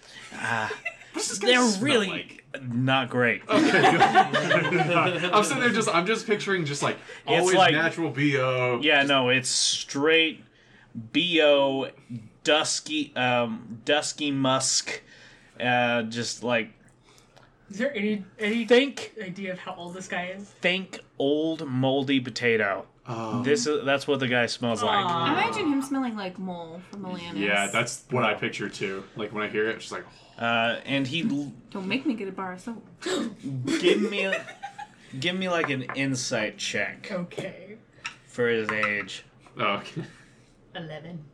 What's this they're really like? Not great [LAUGHS] [LAUGHS] I'm sitting there just. I'm just picturing just like It's always like- natural bo. yeah no it's straight bo dusky um dusky musk uh just like Is there any any think idea of how old this guy is? think old moldy potato Um, This is that's what the guy smells like. I imagine him smelling like mole from Atlantis. yeah, that's what I picture too. Like when I hear it, it's just like, Uh, and he Don't make me get a bar of soap. [GASPS] give me a, give me like an insight check Okay. for his age. oh, okay. 11.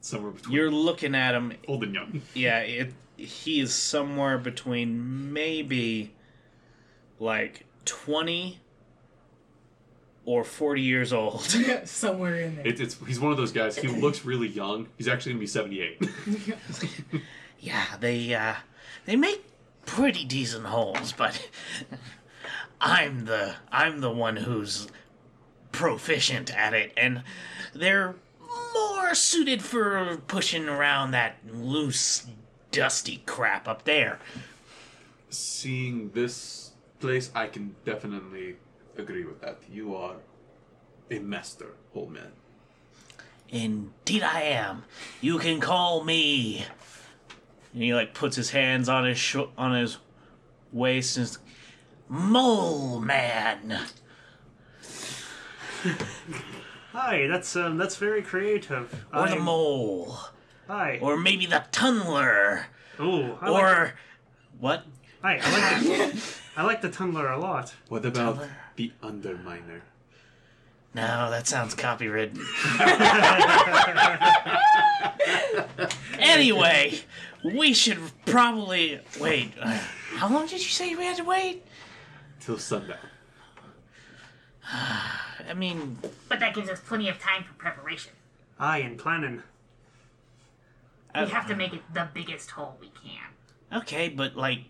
somewhere between You're looking at him. old and young. Yeah, it he is somewhere between maybe like twenty or forty years old. [LAUGHS] Somewhere in there. It, it's he's one of those guys. He looks really young. He's actually gonna be 78. [LAUGHS] [LAUGHS] Yeah, they uh they make pretty decent holes, but [LAUGHS] I'm the I'm the one who's proficient at it and they're more suited for pushing around that loose dusty crap up there. Seeing this place, I can definitely agree with that. You are a master, old man. Indeed I am. You can call me And he like puts his hands on his sho- on his waist and is- Mole Man. Hi, that's um, that's very creative. Or the I'm- mole. Hi. Or maybe the tunnler. Ooh, I like, Or what? hi, I like the, I like the tunnler a lot. What about Teller. the underminer? No, that sounds copywritten. [LAUGHS] anyway, we should probably wait. uh, How long did you say we had to wait? Till sundown. [SIGHS] I mean, But that gives us plenty of time for preparation. Aye, and planning. We have to make it the biggest hole we can. okay, but like,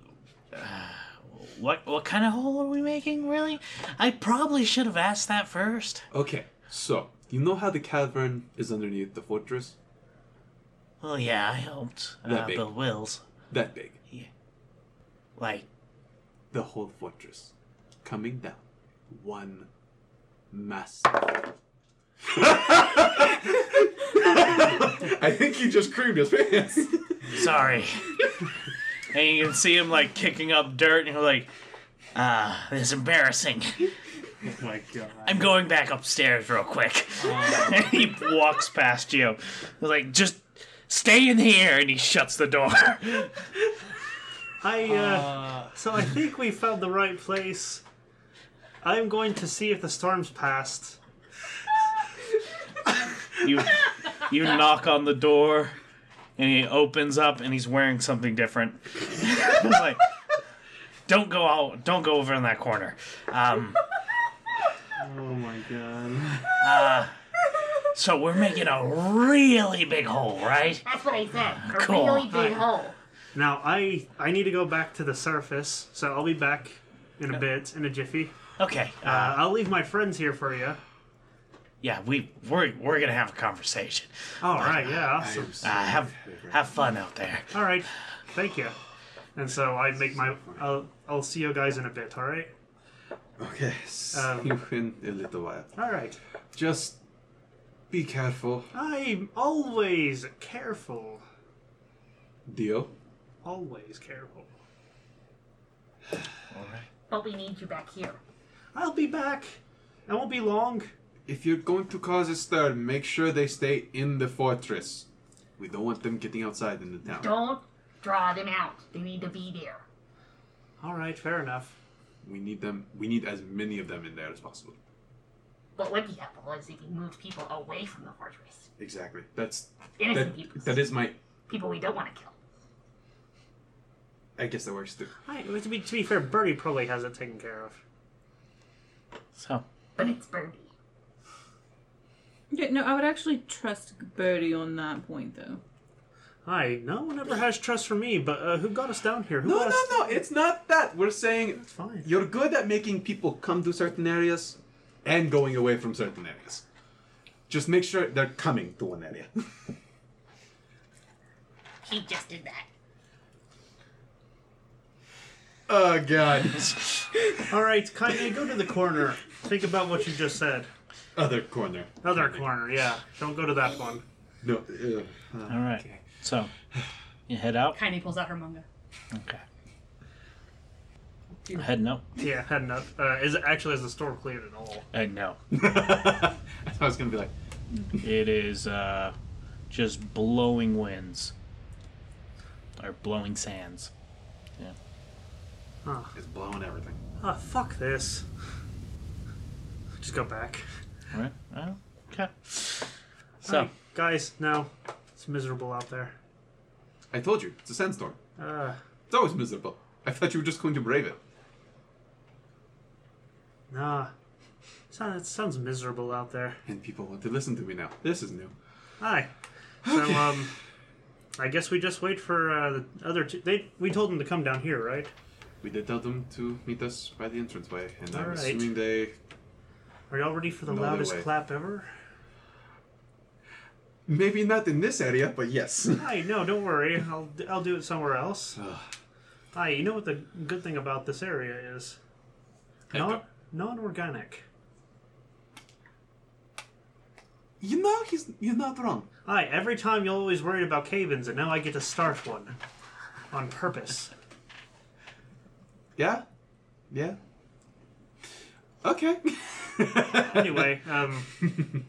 uh, [SIGHS] what what kind of hole are we making? Really? I probably should have asked that first. Okay, so you know how the cavern is underneath the fortress? Well, yeah, I helped That uh, big. build Wills. That big. Yeah. Like, The whole fortress. Coming down. One massive. [LAUGHS] I think he just creamed his pants. sorry. And you can see him like kicking up dirt, and you're like, Ah, this is embarrassing. "Oh my god!" I'm going back upstairs real quick. and [LAUGHS] he walks past you, like, "Just stay in here," and he shuts the door. I uh, so I think we found the right place. I'm going to see if the storm's passed. you you knock on the door, and he opens up, and he's wearing something different. it's like, don't go out, don't go over in that corner. Um, Oh my god. Uh, so we're making a really big hole, right? That's what I said. A Cool. really big hole. Now I I need to go back to the surface, so I'll be back in a bit, in a jiffy. Okay. Uh, Uh, I'll leave my friends here for you. yeah, we we're we're gonna have a conversation. All right, yeah, awesome. Uh, have have fun out there. All right, thank you. And so I make my. I'll I'll see you guys in a bit. All right. Okay, see Um, you in a little while. All right. Just be careful. I'm always careful. Deal. Always careful. All right. But we need you back here. I'll be back. I won't be long. If you're going to cause a stir, make sure they stay in the fortress. We don't want them getting outside in the town. Don't draw them out. They need to be there. All right, fair enough. We need them. We need as many of them in there as possible. What would be helpful is if you moved people away from the fortress. Exactly. That's Innocent that. people. That is my. People we don't want to kill. I guess that works too. Hi, to be to be fair, Byrdi probably has it taken care of. So But it's Byrdi. Yeah, no, I would actually trust Byrdi on that point, though. Hi, no one ever has trust for me, but uh, who got us down here? Who No, got no, us? no. It's not that. We're saying It's fine. you're good at making people come to certain areas and going away from certain areas. Just make sure they're coming to one area. [LAUGHS] He just did that. oh God. [LAUGHS] All right, Kanye, go to the corner. Think about what you just said. Other corner. Other corner, yeah. Don't go to that one. No. Uh, all right, so you head out. Kaine pulls out her manga. Okay. Heading up? Yeah, heading up. Uh, is it actually is the store cleared at all? Uh, no. [LAUGHS] I was gonna be like, It is uh, just blowing winds. Or blowing sands. Yeah. Huh. It's blowing everything. Ah, fuck this. Just go back. Alright? Oh, okay. So, Hi, guys, no, it's miserable out there. I told you, it's a sandstorm. Uh, It's always miserable. I thought you were just going to brave it. Nah. Sounds, it sounds miserable out there. And people want to listen to me now. This is new. Hi. So, um, I guess we just wait for uh, the other two. They we told them to come down here, right? We did tell them to meet us by the entranceway, and I'm Alright. assuming they. Are y'all ready for the loudest clap ever? Maybe not in this area, but yes. [LAUGHS] Hi, no, don't worry. I'll I'll do it somewhere else. Ugh. Hi, you know what the good thing about this area is? Non non-organic. you know, he's you're not wrong. Hi, every time you're always worried about cave-ins, and now I get to start one on purpose. Yeah? Yeah? Okay. [LAUGHS] Anyway, um, [LAUGHS]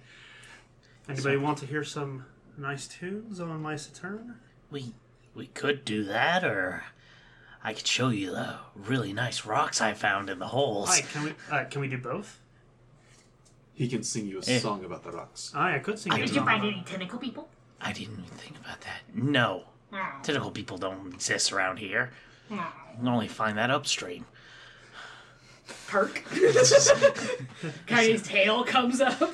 anybody want to hear some nice tunes on my cittern? We we could do that, or I could show you the really nice rocks I found in the holes. Hi, can we uh, can we do both? he can sing you a Eh. song about the rocks. Hi, I could sing. I you a Did you song find any tentacle people? I didn't even think about that. No, Oh. tentacle people don't exist around here. Oh. You can only find that upstream. Perk. [LAUGHS] Kai's tail comes up.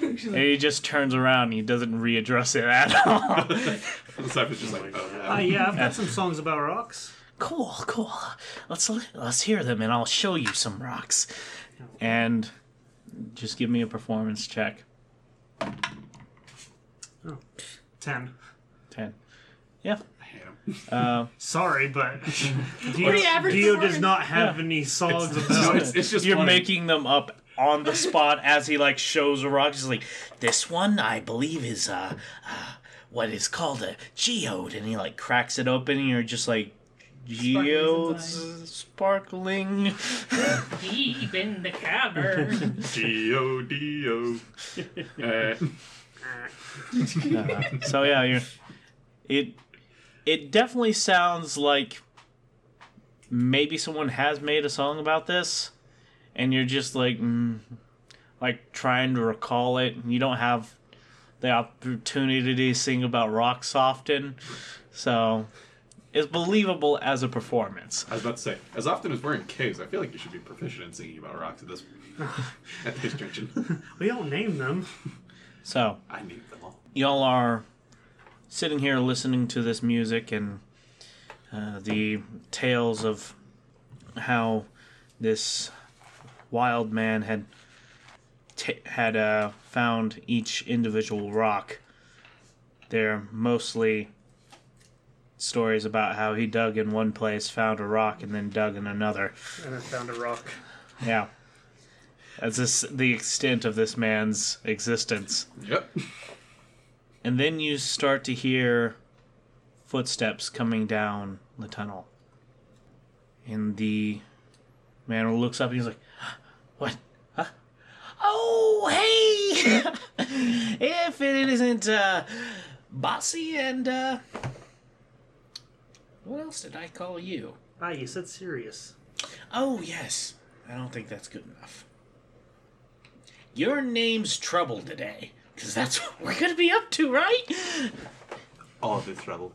She's and he just turns around and he doesn't readdress it at all. [LAUGHS] The Cypher's just like, oh, Hi, yeah, I've got some songs about rocks. Cool, cool. Let's let's hear them, and I'll show you some rocks. and just give me a performance check. Ten. 10. Yeah. I hate him. Uh, [LAUGHS] Sorry, but [LAUGHS] Dio, Dio does not have any songs No, about. it's, it's just you're funny. making them up on the spot as he like shows a rock. He's like, This one, I believe, is uh, uh what is called a geode, and he like cracks it open, and you're just like, geodes sparkling. deep in the cavern. [LAUGHS] D-O, D-O. Uh, [LAUGHS] So yeah, you're it. It definitely sounds like maybe someone has made a song about this, and you're just like, mm, like trying to recall it. and You don't have the opportunity to sing about rocks often, so it's believable as a performance. I was about to say, as often as we're in caves, I feel like you should be proficient in singing about rocks at this [LAUGHS] at this junction. [LAUGHS] We don't name them. So I need them all. y'all are sitting here listening to this music and uh, the tales of how this wild man had t- had uh, found each individual rock. They're mostly stories about how he dug in one place, found a rock, and then dug in another. And I found a rock. Yeah. That's this, the extent of this man's existence. Yep. And then you start to hear footsteps coming down the tunnel. And the man looks up and he's like, [GASPS] What? Huh? Oh, hey! [LAUGHS] if it isn't uh, Bossy and. Uh, what else did I call you? Ah, you said serious. Oh, yes. I don't think that's good enough. Your name's Trouble today, because that's [LAUGHS] what we're going to be up to, right? All the trouble.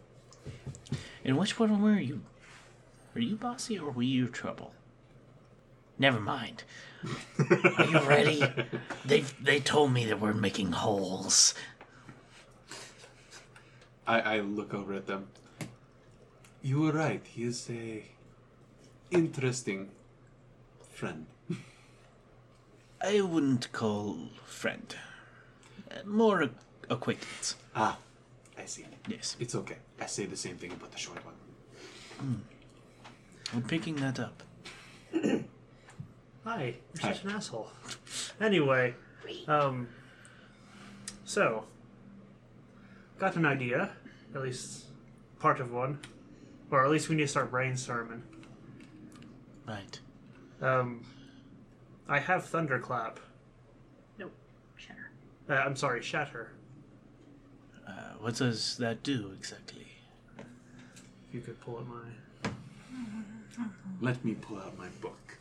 And which one were you? Were you Bossy or were you Trouble? Never mind. Are you ready? [LAUGHS] They they told me that we're making holes. I, I look over at them. You were right. He is a interesting friend. I wouldn't call friend. Uh, More a- acquaintance. Ah, I see. Yes. It's okay. I say the same thing about the short one. I'm picking that up. [CLEARS THROAT] Hi, you're Hi. such an asshole. Anyway, um, so got an idea, at least part of one, or at least we need to start brainstorming. Right. Um, I have thunderclap. Nope. Shatter. Uh, I'm sorry, shatter. Uh, what does that do exactly? If you could pull up my. Let me pull out my book.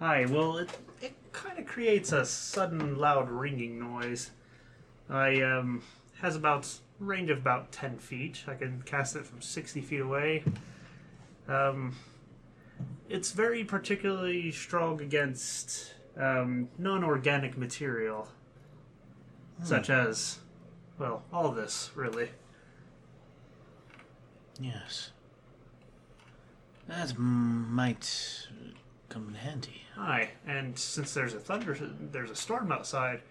Hi. Well, it it kind of creates a sudden loud ringing noise. I um has about range of about ten feet. I can cast it from sixty feet away. Um, it's very particularly strong against um, non-organic material, such as, well, all this really. Yes. That m- might come in handy. Aye, and since there's a thunder, there's a storm outside.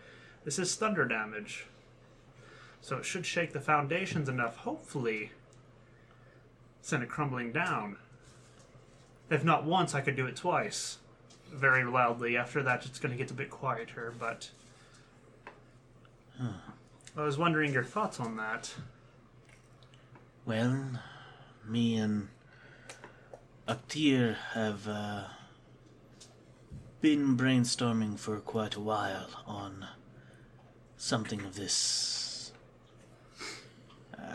This is thunder damage, so it should shake the foundations enough. Hopefully, send it crumbling down. If not once, I could do it twice, very loudly. After that, it's going to get a bit quieter. But I was wondering your thoughts on that. Well, me and Aktir have uh, been brainstorming for quite a while on something of this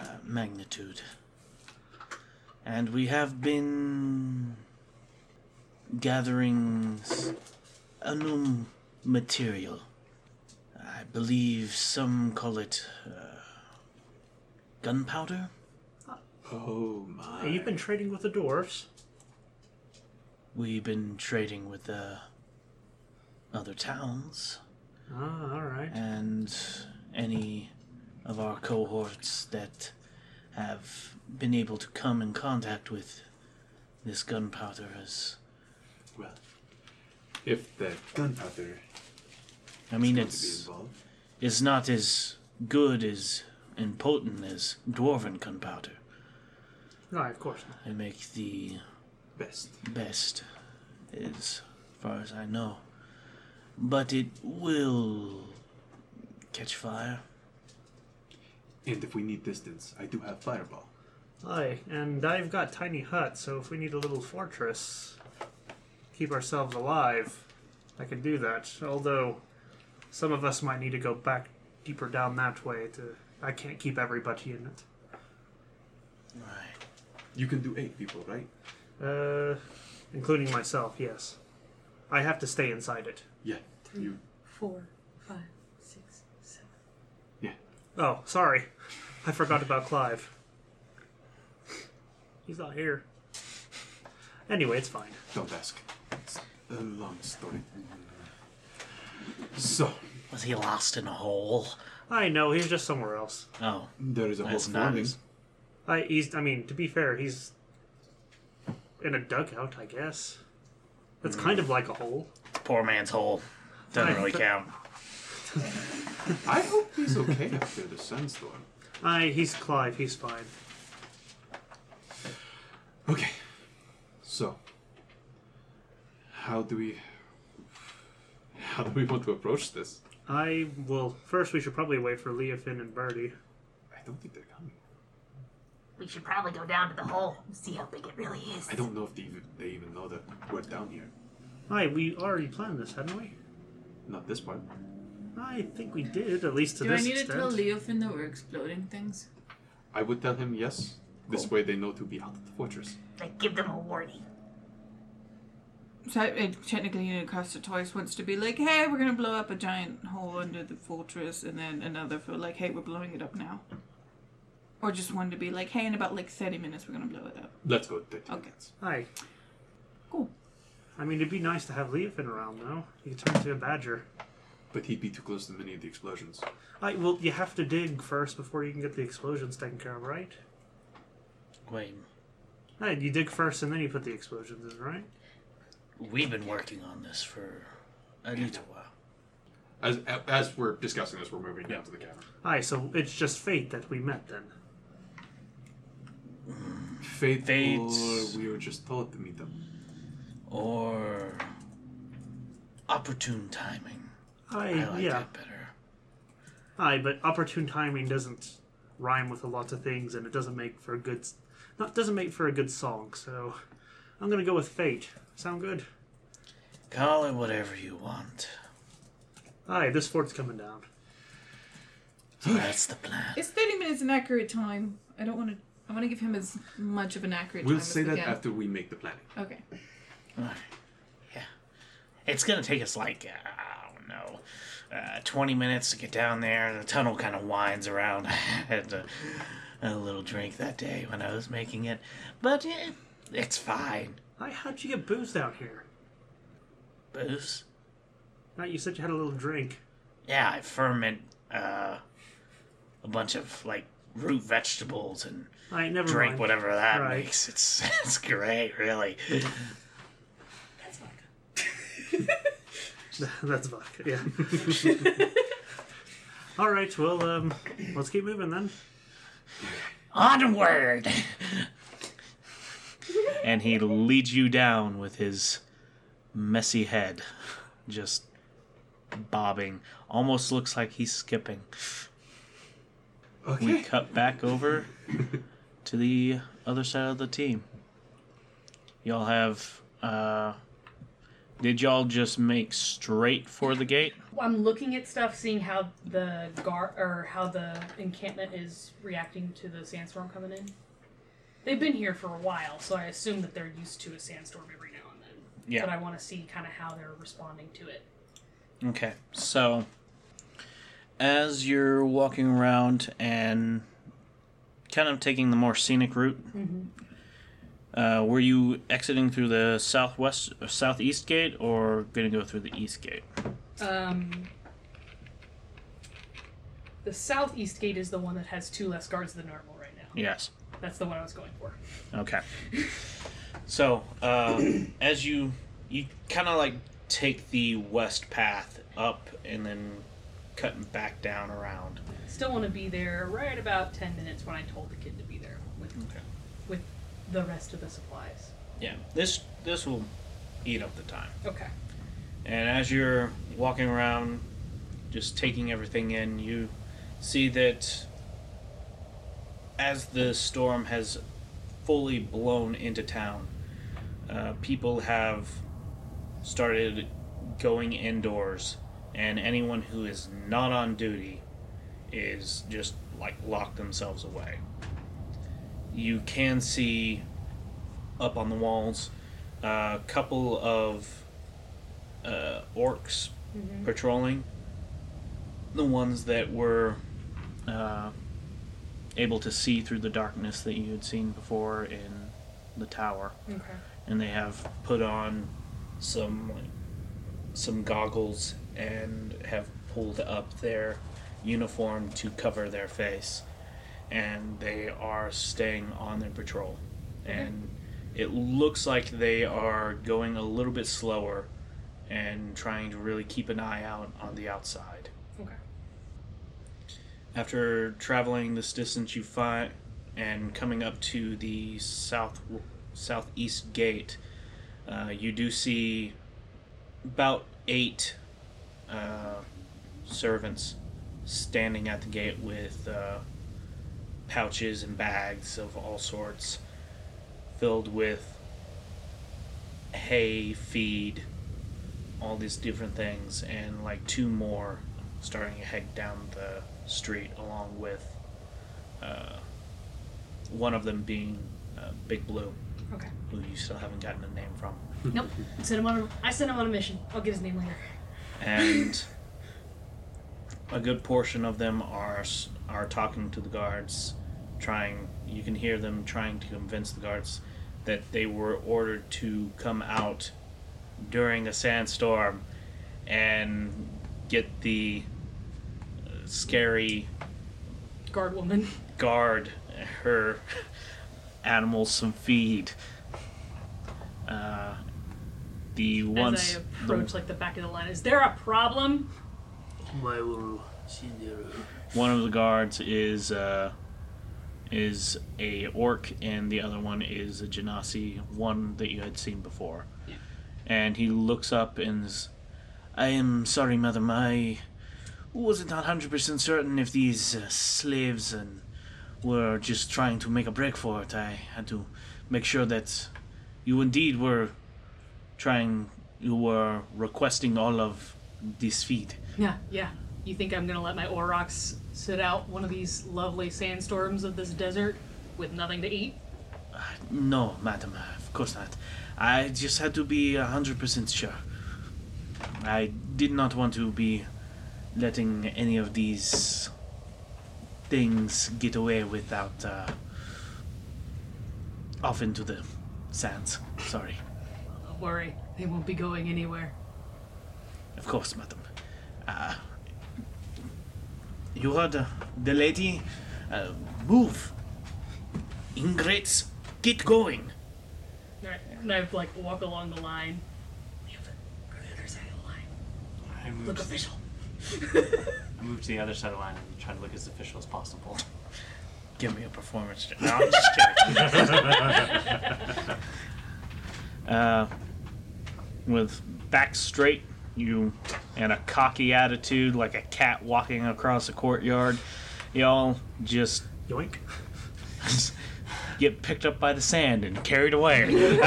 uh, magnitude. And we have been gathering s- a new material. I believe some call it uh, gunpowder. Oh my. Hey, you've been trading with the dwarves. We've been trading with the other towns Ah, all right. and any of our cohorts that have been able to come in contact with this gunpowder has Well, if the gunpowder I mean is going to be it's it's not as good as and potent as dwarven gunpowder. No, of course not. They make the best. best as far as I know. But it will catch fire. And if we need distance, I do have fireball. Aye, and I've got tiny hut, so if we need a little fortress, keep ourselves alive, I can do that. Although, some of us might need to go back deeper down that way. To I can't keep everybody in it. Right. You can do eight people, right? Uh, including myself. Yes, I have to stay inside it. Yeah. You. Four, five, six, seven. Yeah. Oh, sorry, I forgot about Clive. He's not here. Anyway, it's fine. Don't ask. It's a long story. So Was he lost in a hole? I know he's just somewhere else. Oh, there is a whole That's forming. nice. I he's I mean to be fair, he's in a dugout, I guess. It's kind of like a hole. poor man's hole. Doesn't really count. [LAUGHS] I hope he's okay after the sandstorm. I he's Clive, he's fine. Okay. So, how do we? How do we want to approach this? I will first we should probably wait for Leofin and Byrdi. I don't think they're coming. We should probably go down to the hole and see how big it really is. I don't know if they even, they even know that we're down here. Aye, we already planned this, hadn't we? Not this part. I think we did, at least to Do I this need to extent. tell Leofin that we're exploding things? I would tell him yes. This way they know to be out of the fortress. Like, give them a warning. So it, technically, you know, Costa Toys wants to be like, "Hey, we're gonna blow up a giant hole under the fortress," and then another for like, "Hey, we're blowing it up now," or just one to be like, "Hey, in about like thirty minutes, we're gonna blow it up." Let's go. Take Okay. Aye. Cool. I mean it'd be nice to have Leofin around though. He could turn into a badger. But he'd be too close to many of the explosions. I well you have to dig first before you can get the explosions taken care of, right? Wait, Aye, you dig first and then you put the explosions in, right? we've been working on this for a little while. As as we're discussing this, we're moving down to the cavern. Aye, so it's just fate that we met then. Fate, Fate. or we were just told to meet them. Or opportune timing. Aye, I like yeah. that better. Aye, but opportune timing doesn't rhyme with a lot of things, and it doesn't make for a good, not doesn't make for a good song. So, I'm gonna go with fate. Sound good? Call it whatever you want. Hi, this fort's coming down. That's the plan. It's 30 minutes an accurate time. I don't want to. I want to give him as much of an accurate We'll time say as we that can. after we make the planning. Okay. All right. Yeah. It's gonna take us like uh, I don't know, uh, twenty minutes to get down there. The tunnel kind of winds around. [LAUGHS] I had a, a little drink that day when I was making it, but eh, it's fine. How'd you get booze out here? Booze. Now you said you had a little drink. Yeah, I ferment uh, a bunch of like root vegetables and I never drink mind. whatever that Right. makes. [LAUGHS] It's it's great, really. [LAUGHS] [LAUGHS] That's vodka. Yeah. [LAUGHS] All right. Well, um, let's keep moving then. Onward! and he leads you down with his messy head, just bobbing. Almost looks like he's skipping. Okay. We cut back over to the other side of the team. Y'all have. Uh, did y'all just make straight for the gate? I'm looking at stuff, seeing how the guard or how the encampment is reacting to the sandstorm coming in. They've been here for a while, so I assume that they're used to a sandstorm every now and then. Yeah. But I want to see kind of how they're responding to it. Okay, so as you're walking around and kind of taking the more scenic route, mm-hmm. Uh, were you exiting through the southwest, or southeast gate, or going to go through the east gate? Um, the southeast gate is the one that has two less guards than normal right now. Yes. That's the one I was going for. Okay. [LAUGHS] So uh, as you you kind of like take the west path up and then cutting back down around. Still want to be there right about 10 minutes when I told the kid to be there with, Okay. The rest of the supplies. Yeah. This this will eat up the time. Okay. And as you're walking around, just taking everything in, you see that as the storm has fully blown into town, uh, people have started going indoors, and anyone who is not on duty is just like locked themselves away. You can see up on the walls a couple of uh, orcs patrolling. The ones that were uh, able to see through the darkness that you had seen before in the tower, Okay. and they have put on some like, some goggles and have pulled up their uniform to cover their face, and they are staying on their patrol, and it looks like they are going a little bit slower and trying to really keep an eye out on the outside. Okay. After traveling this distance, you find and coming up to the south southeast gate, uh, you do see about eight uh, servants standing at the gate with uh, pouches and bags of all sorts, filled with hay, feed, all these different things, and like two more starting to head down the street, along with uh, one of them being uh, Big Blue, Okay. who you still haven't gotten a name from. [LAUGHS] Nope. Send him on a, I sent him on a mission. I'll get his name later. and [LAUGHS] a good portion of them are are talking to the guards, trying. You can hear them trying to convince the guards that they were ordered to come out during a sandstorm and get the uh, scary Guard woman. guard her animals some feed. Uh, the ones As I the- approach like the back of the line, is there a problem? Mauru. One of the guards is uh, is a orc, and the other one is a genasi, one that you had seen before. Yeah. And he looks up and is, I am sorry, madam. I wasn't hundred percent certain if these uh, slaves and were just trying to make a break for it. I had to make sure that you indeed were trying you were requesting all of this feed. Yeah, yeah. You think I'm gonna let my Aurochs sit out one of these lovely sandstorms of this desert with nothing to eat? No, madam, of course not. I just had to be a hundred percent sure. I did not want to be letting any of these things get away without uh, off into the sands. Sorry. Don't worry, they won't be going anywhere. Of course, madam. Uh, you heard uh, the lady? Uh, move. Ingrates, get going. Alright, and I like walk along the line. Go to the other side of the line. I move, Look to, official. I move to the other side of the line and try to look as official as possible. Give me a performance check. No, I'm just kidding. [LAUGHS] [LAUGHS] uh, with back straight, you and a cocky attitude, like a cat walking across a courtyard, y'all just Yoink. [LAUGHS] get picked up by the sand and carried away. [LAUGHS]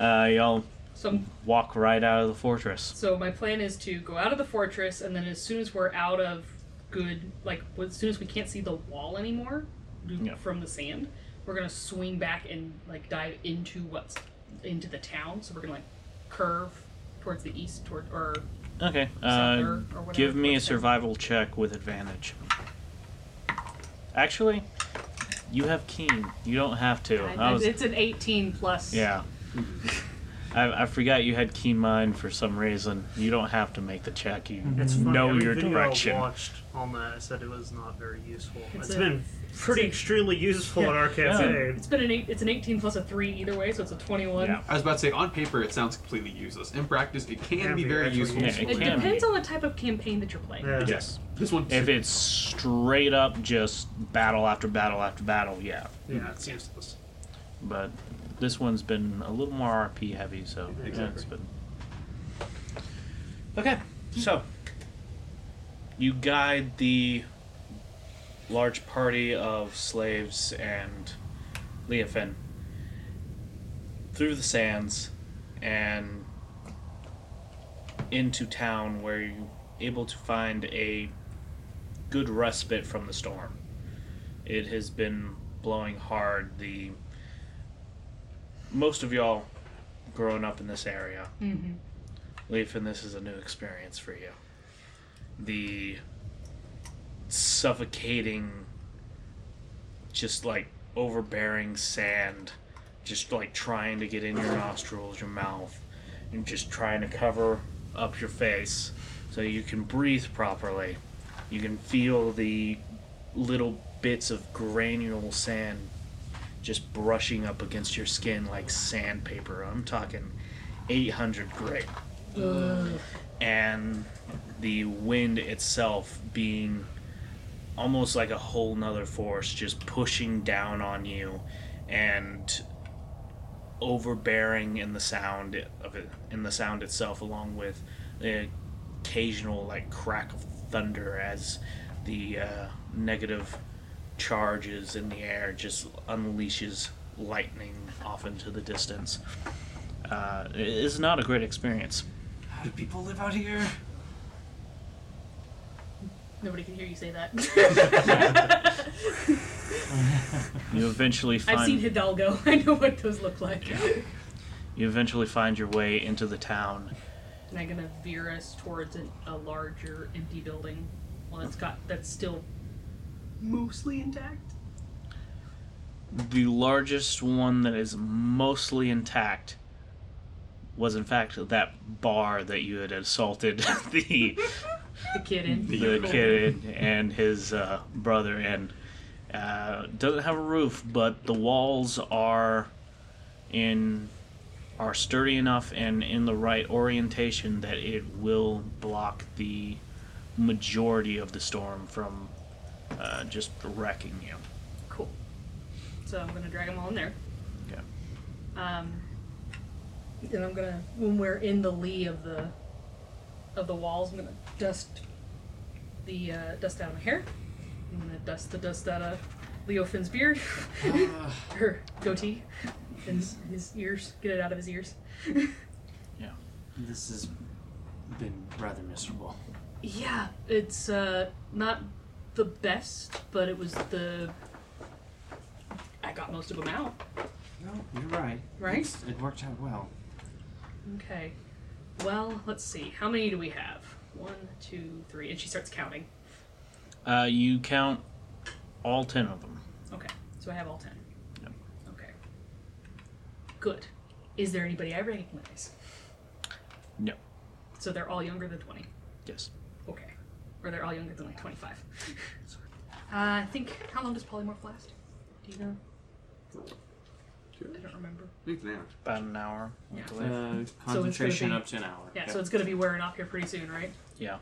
uh, y'all So, walk right out of the fortress. so my plan is to go out of the fortress, and then as soon as we're out of good, like as soon as we can't see the wall anymore Yeah. from the sand, we're gonna swing back and like dive into what's into the town. So we're gonna like curve towards the east, toward or Okay, uh, Center or whatever, give me a what's that? survival check with advantage. Actually, you have keen. You don't have to. I was, it's an 18 plus. yeah. I, I forgot you had keen mind for some reason. You don't have to make the check. You It's funny, know every your video direction. I watched on that I said it was not very useful. It's it's a- been pretty a- extremely useful in our Yeah. campaign. It's been an eight. It's an 18 plus a three either way, so it's a 21. Yeah. I was about to say, on paper, it sounds completely useless. In practice, it can, Can be be very actually useful. useful. It Can depends be. on the type of campaign that you're playing. Yeah. Yes. This one, If it's straight up just battle after battle after battle, yeah. Yeah, it's useless. But this one's been a little more RP heavy, so yeah, Exactly. it's been. Okay, so you guide the large party of slaves and Leofin through the sands and into town where you're able to find a good respite from the storm. It has been blowing hard. The most of y'all growing up in this area, Mm-hmm. Leofin, this is a new experience for you. The suffocating, just like overbearing sand, just like trying to get in your nostrils, your mouth, and just trying to cover up your face so you can breathe properly. You can feel the little bits of granule sand just brushing up against your skin like sandpaper. I'm talking 800 grit. And the wind itself being almost like a whole nother force just pushing down on you and overbearing in the sound of it in the sound itself along with the occasional like crack of thunder as the uh, negative charges in the air just unleashes lightning off into the distance. Uh, it is not a great experience. How do people live out here? Nobody can hear you say that. [LAUGHS] You eventually find I've seen Hidalgo. [LAUGHS] I know what those look like. you eventually find your way into the town. And I'm gonna veer us towards an, a larger empty building. Well, that's got that's still mostly intact. The largest one that is mostly intact was in fact that bar that you had assaulted [LAUGHS] the The kid the kid and his uh, brother and Uh, doesn't have a roof, but the walls are in are sturdy enough and in the right orientation that it will block the majority of the storm from uh, just wrecking you. Cool. So I'm gonna drag them all in there. Okay. Um, then I'm gonna when we're in the lee of the of the walls, I'm gonna dust the uh, dust out of my hair. I'm gonna dust the dust out of Leofin's beard, [LAUGHS] her goatee, and his, his ears. Get it out of his ears. [LAUGHS] Yeah, this has been rather miserable. Yeah, it's uh, not the best, but it was the. I got most of them out. No, you're right. Right? It's- it worked out well. Okay. Well, let's see. How many do we have? One, two, three. And she starts counting. Uh, you count all ten of them. Okay. So I have all ten. Yep. Okay. Good. Is there anybody I recognize? No. So they're all younger than 20. Yes. Okay. Or they're all younger than like 25. [LAUGHS] uh, I think. How long does polymorph last? Do you know? I don't remember. Need an hour. About an hour. I Yeah. believe. Uh, concentration be- up to an hour. Yeah, so it's going to be wearing off here pretty soon, right? Yeah.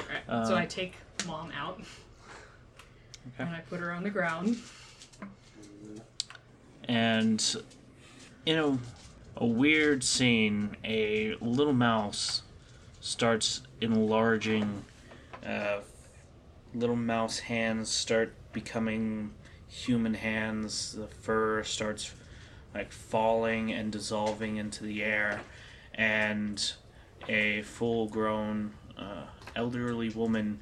Alright. so Uh, I take mom out. Okay. And I put her on the ground. And in a, a weird scene, a little mouse starts enlarging. Uh, little mouse hands start becoming human hands. The fur starts like falling and dissolving into the air, and a full-grown uh, elderly woman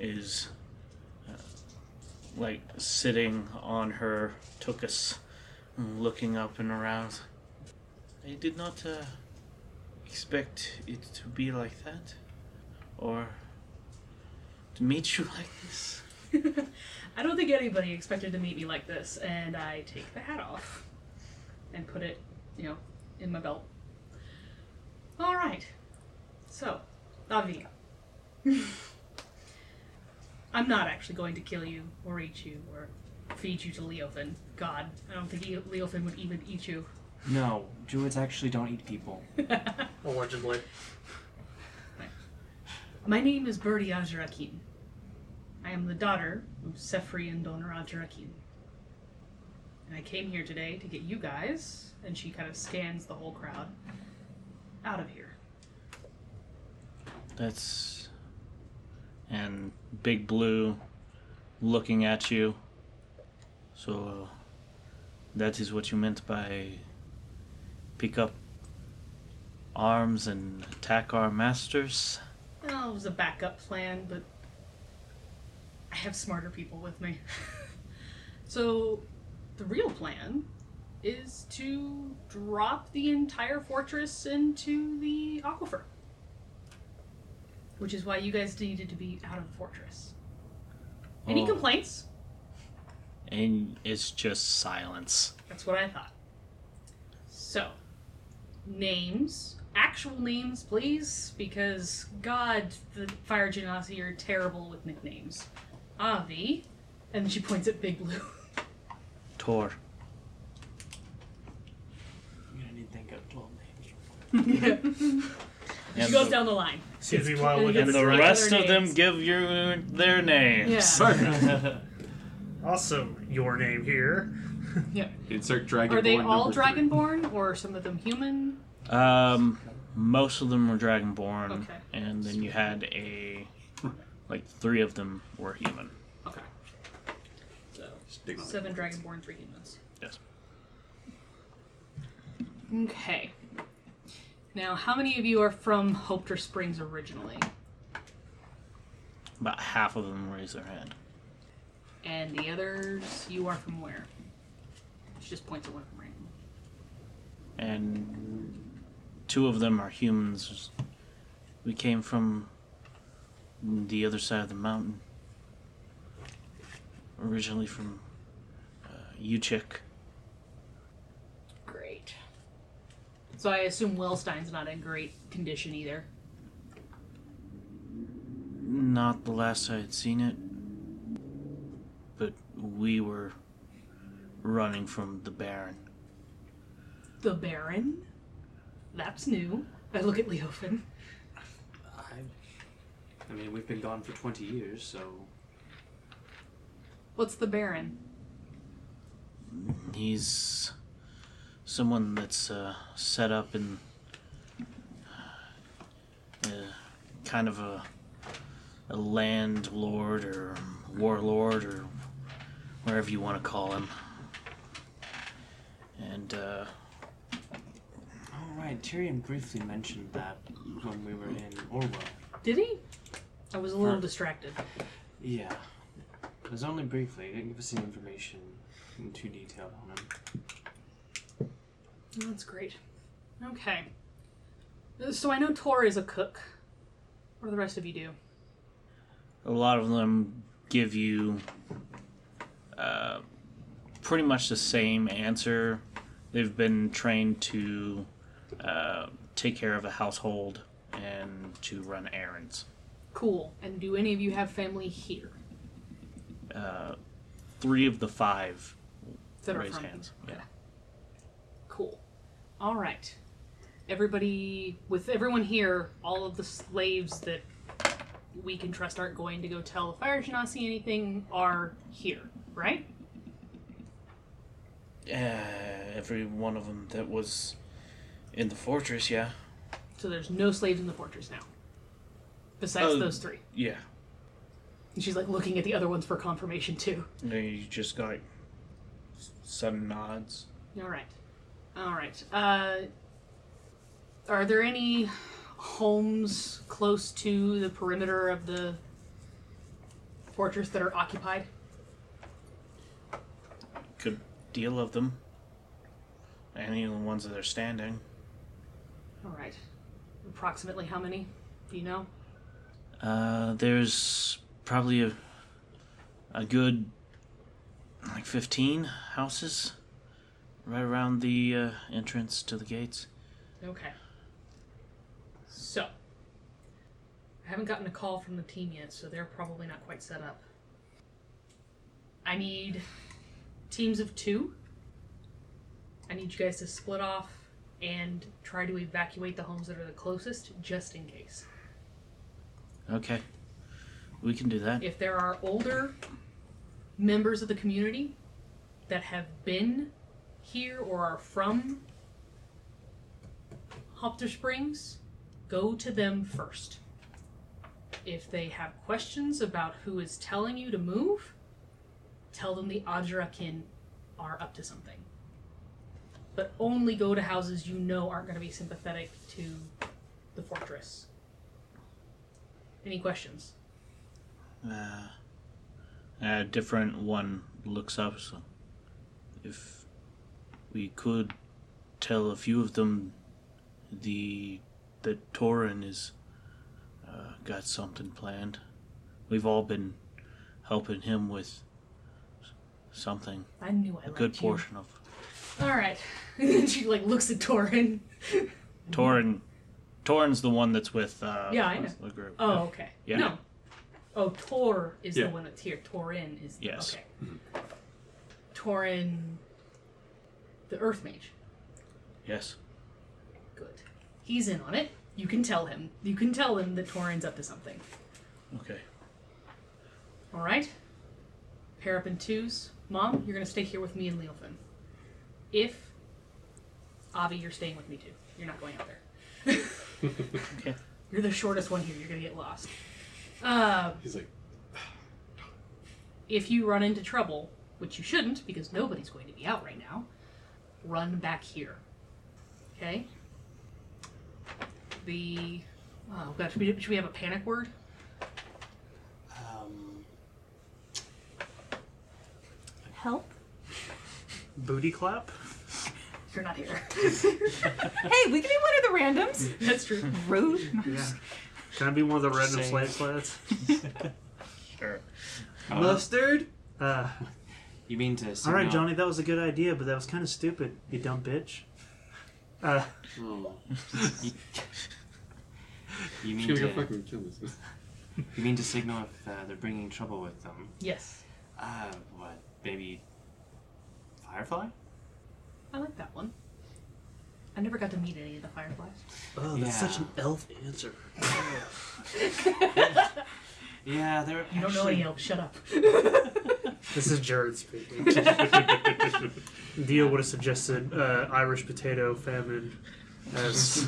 is uh, like sitting on her tuchus, looking up and around. I did not uh, expect it to be like that, or to meet you like this. [LAUGHS] I don't think anybody expected to meet me like this, and I take the hat off and put it, you know, in my belt. All right. So, Avi. [LAUGHS] I'm not actually going to kill you or eat you or feed you to Leofin. God, I don't think E- Leofin would even eat you. No, druids actually don't eat people. [LAUGHS] Allegedly. My name is Byrdi Ajarakin. I am the daughter of Cefrey and Donor Ajarakin. And I came here today to get you guys, and she kind of scans the whole crowd, out of here. That's. And Big Blue looking at you. So, that is what you meant by pick up arms and attack our masters? Well, it was a backup plan, but I have smarter people with me. [LAUGHS] so, the real plan is to drop the entire fortress into the aquifer. Which is why you guys needed to be out of the fortress. Any Oh. complaints? And it's just silence. That's what I thought. So, names, actual names, please, because God, the Fire Genasi are terrible with nicknames. Avi, and she points at Big Blue. [LAUGHS] Tor. You're gonna need to think of 12 names. [LAUGHS] she And goes the- down the line. Excuse me while I look at And the the rest of them names. give you their names. [LAUGHS] Yeah. [LAUGHS] Awesome. Your name here. yeah. Insert Dragonborn Are they all number three. Dragonborn, or are some of them human? Um, most of them were Dragonborn, Okay. and then you had a like three of them were human. Okay. On seven Dragonborn, three humans. Yes. Okay. Now, how many of you are from Hopeter Springs originally? About half of them raise their hand. And the others, you are from where? She just points at one from random. and two of them are humans. We came from the other side of the mountain. Originally from Uchik. Great. So I assume Wellstein's not in great condition either. Not the last I had seen it, but we were running from the Baron. The Baron? That's new. I look at Leofin. I, I mean, we've been gone for 20 years, so What's the Baron? He's someone that's uh, set up in uh, kind of a a landlord or warlord or wherever you want to call him. And uh, All right, Tyrion briefly mentioned that when we were in Orwell. Did he? I was a little Huh. distracted. Yeah, it was only briefly. He didn't give us any information in too detailed on him. Oh, That's great. Okay. So I know Tor is a cook. What do the rest of you do? a lot of them give you uh, pretty much the same answer. They've been trained to uh, take care of a household and to run errands. Cool. And do any of you have family here Uh, three of the five that are raise from hands. here? Yeah. Cool. All right. Everybody, with everyone here, all of the slaves that we can trust aren't going to go tell the fire genasi anything are here, right? Uh, every one of them that was in the fortress, yeah. So there's no slaves in the fortress now. Besides Oh. those three. Yeah. And she's like looking at the other ones for confirmation too. And you just got sudden nods. All right. All right. Uh, are there any homes close to the perimeter of the fortress that are occupied? Good deal of them. Any of the ones that are standing. All right. Approximately how many? Do you know? Uh, there's probably a, a good like 15 houses right around the uh, entrance to the gates. Okay. So, I haven't gotten a call from the team yet, so they're probably not quite set up. I need teams of two. I need you guys to split off and try to evacuate the homes that are the closest, just in case. Okay. We can do that. If there are older members of the community that have been here or are from Hopter Springs, go to them first. If they have questions about who is telling you to move, tell them the Ajarakin are up to something. But only go to houses you know aren't going to be sympathetic to the fortress. Any questions? Uh, a different one looks up. So if we could tell a few of them the that Torin is uh, got something planned. We've all been helping him with something. I knew I A good you. portion of All right. [LAUGHS] And then she like looks at Torin. Torin. Torin's the one that's with uh, Yeah, I know. the group. Oh, okay. Yeah. No. Oh, Tor is Yeah. the one that's here. Torin is. the, Yes. Okay. Mm-hmm. Torin, the Earth Mage. Yes. Good. He's in on it. You can tell him. You can tell him that Torin's up to something. Okay. All right. Pair up in twos. Mom, you're gonna stay here with me and Leofin. If Avi, you're staying with me too. You're not going out there. [LAUGHS] Okay. You're the shortest one here. You're gonna get lost. Uh, He's like, if you run into trouble, which you shouldn't because nobody's going to be out right now, run back here. Okay? The. Oh, God, should we, should we have a panic word? Um, Help. Booty clap? You're not here. [LAUGHS] Hey, we can be one of the randoms. That's true. Rude. Yeah. Can I be one of the random Same. slave sleds? [LAUGHS] Sure. mustard? Uh, you mean to all signal? Johnny, that was a good idea, but that was kind of stupid, you dumb bitch. Uh, Oh, You, you mean gonna to fucking kill us. you mean to signal if uh, they're bringing trouble with them? Yes. Uh, what? Maybe Firefly? I like that one. I never got to meet any of the fireflies. oh, that's such an elf answer. [LAUGHS] Yeah, they're. You don't know any elves. Shut up. [LAUGHS] This is Jared speaking. [LAUGHS] Dio would have suggested uh, Irish potato famine as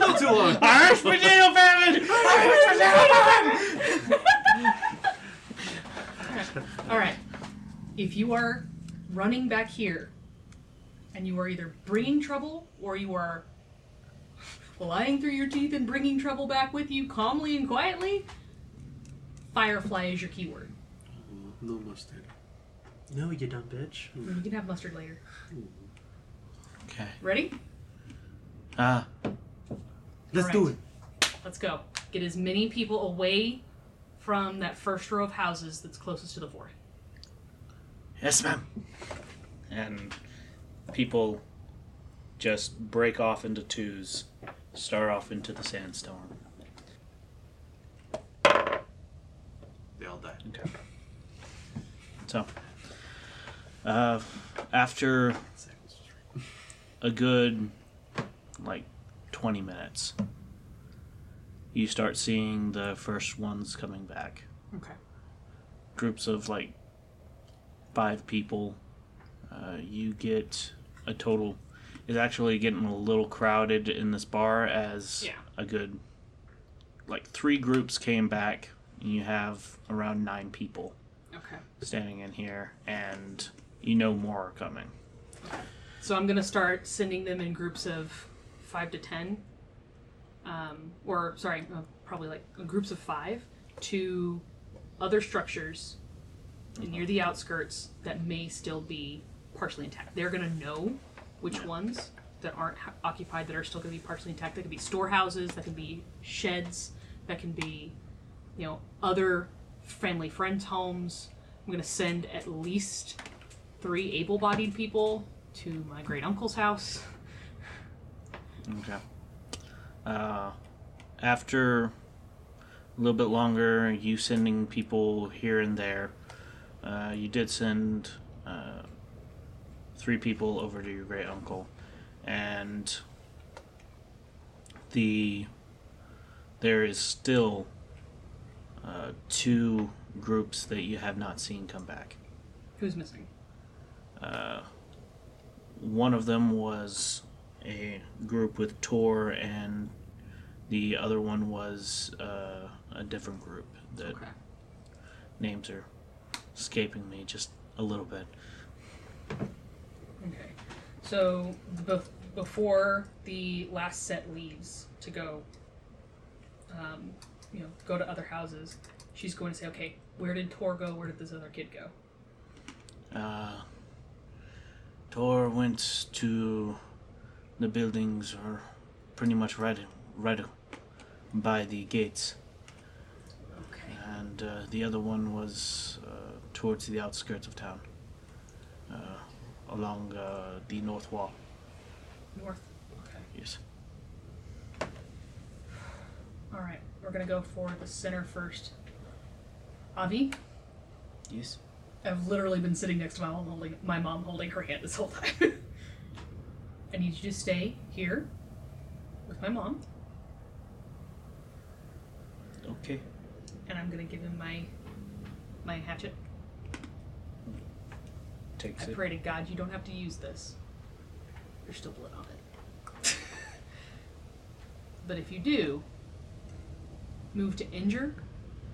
Not too long. Irish potato famine! Irish potato famine! All right. If you are running back here, and you are either bringing trouble or you are [LAUGHS] lying through your teeth and bringing trouble back with you calmly and quietly, Firefly is your keyword. No mustard. No, you dumb bitch. You can have mustard later. Okay. Ready? Ah, Let's Alright. do it. Let's go. Get as many people away from that first row of houses that's closest to the fort. yes, ma'am. And people just break off into twos, start off into the sandstorm. They all die. Okay. So, uh, after a good like 20 minutes, you start seeing the first ones coming back. Okay. Groups of like five people. Uh, you get a total. is actually getting a little crowded in this bar as Yeah. a good like three groups came back. And you have around nine people Okay. standing in here, and you know more are coming. So I'm gonna start sending them in groups of five to ten, um, or sorry, uh, probably like groups of five to other structures near the outskirts that may still be partially intact. They're gonna know which ones that aren't ha- occupied that are still gonna be partially intact. That could be storehouses, that can be sheds, that can be, you know, other family friends' homes. I'm gonna send at least three able-bodied people to my great uncle's house. Okay. Uh, after a little bit longer, you sending people here and there, uh, you did send uh, three people over to your great uncle, and the there is still uh, two groups that you have not seen come back. Who's missing? Uh, one of them was a group with Tor, and the other one was uh, a different group that Okay. names are escaping me just a little bit. Okay. So bef- before the last set leaves to go, um, you know, go to other houses, she's going to say, okay, where did Tor go? Where did this other kid go? Uh, Tor went to the buildings, or pretty much right, right by the gates, Okay. and uh, the other one was uh, towards the outskirts of town, uh, along uh, the north wall. North. Okay. Yes. All right. We're gonna go for the center first. Avi, Yes. I've literally been sitting next to my mom holding my mom holding her hand this whole time. [LAUGHS] I need you to stay here with my mom, Okay. and I'm gonna give him my my hatchet. Takes I it. pray to God you don't have to use this. There's still blood on it. [LAUGHS] but if you do, move to injure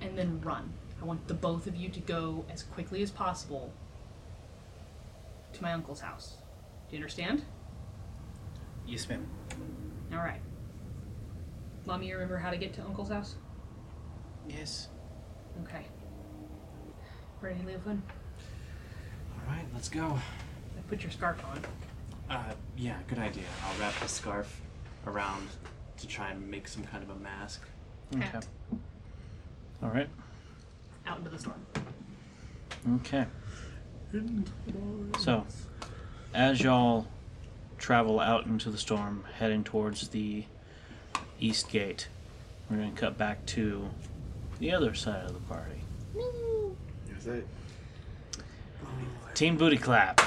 and then run. I want the both of you to go as quickly as possible to my uncle's house. Do you understand? Yes, ma'am. All right. Mommy, you remember how to get to uncle's house? Yes. Okay. Ready, Leofin? All right, let's go. Put your scarf on. Uh, yeah, good idea. I'll wrap the scarf around to try and make some kind of a mask. Okay. All right. Out into the storm. Okay. So, as y'all travel out into the storm, heading towards the east gate, we're going to cut back to the other side of the party. Yes, I. Team Booty Clap.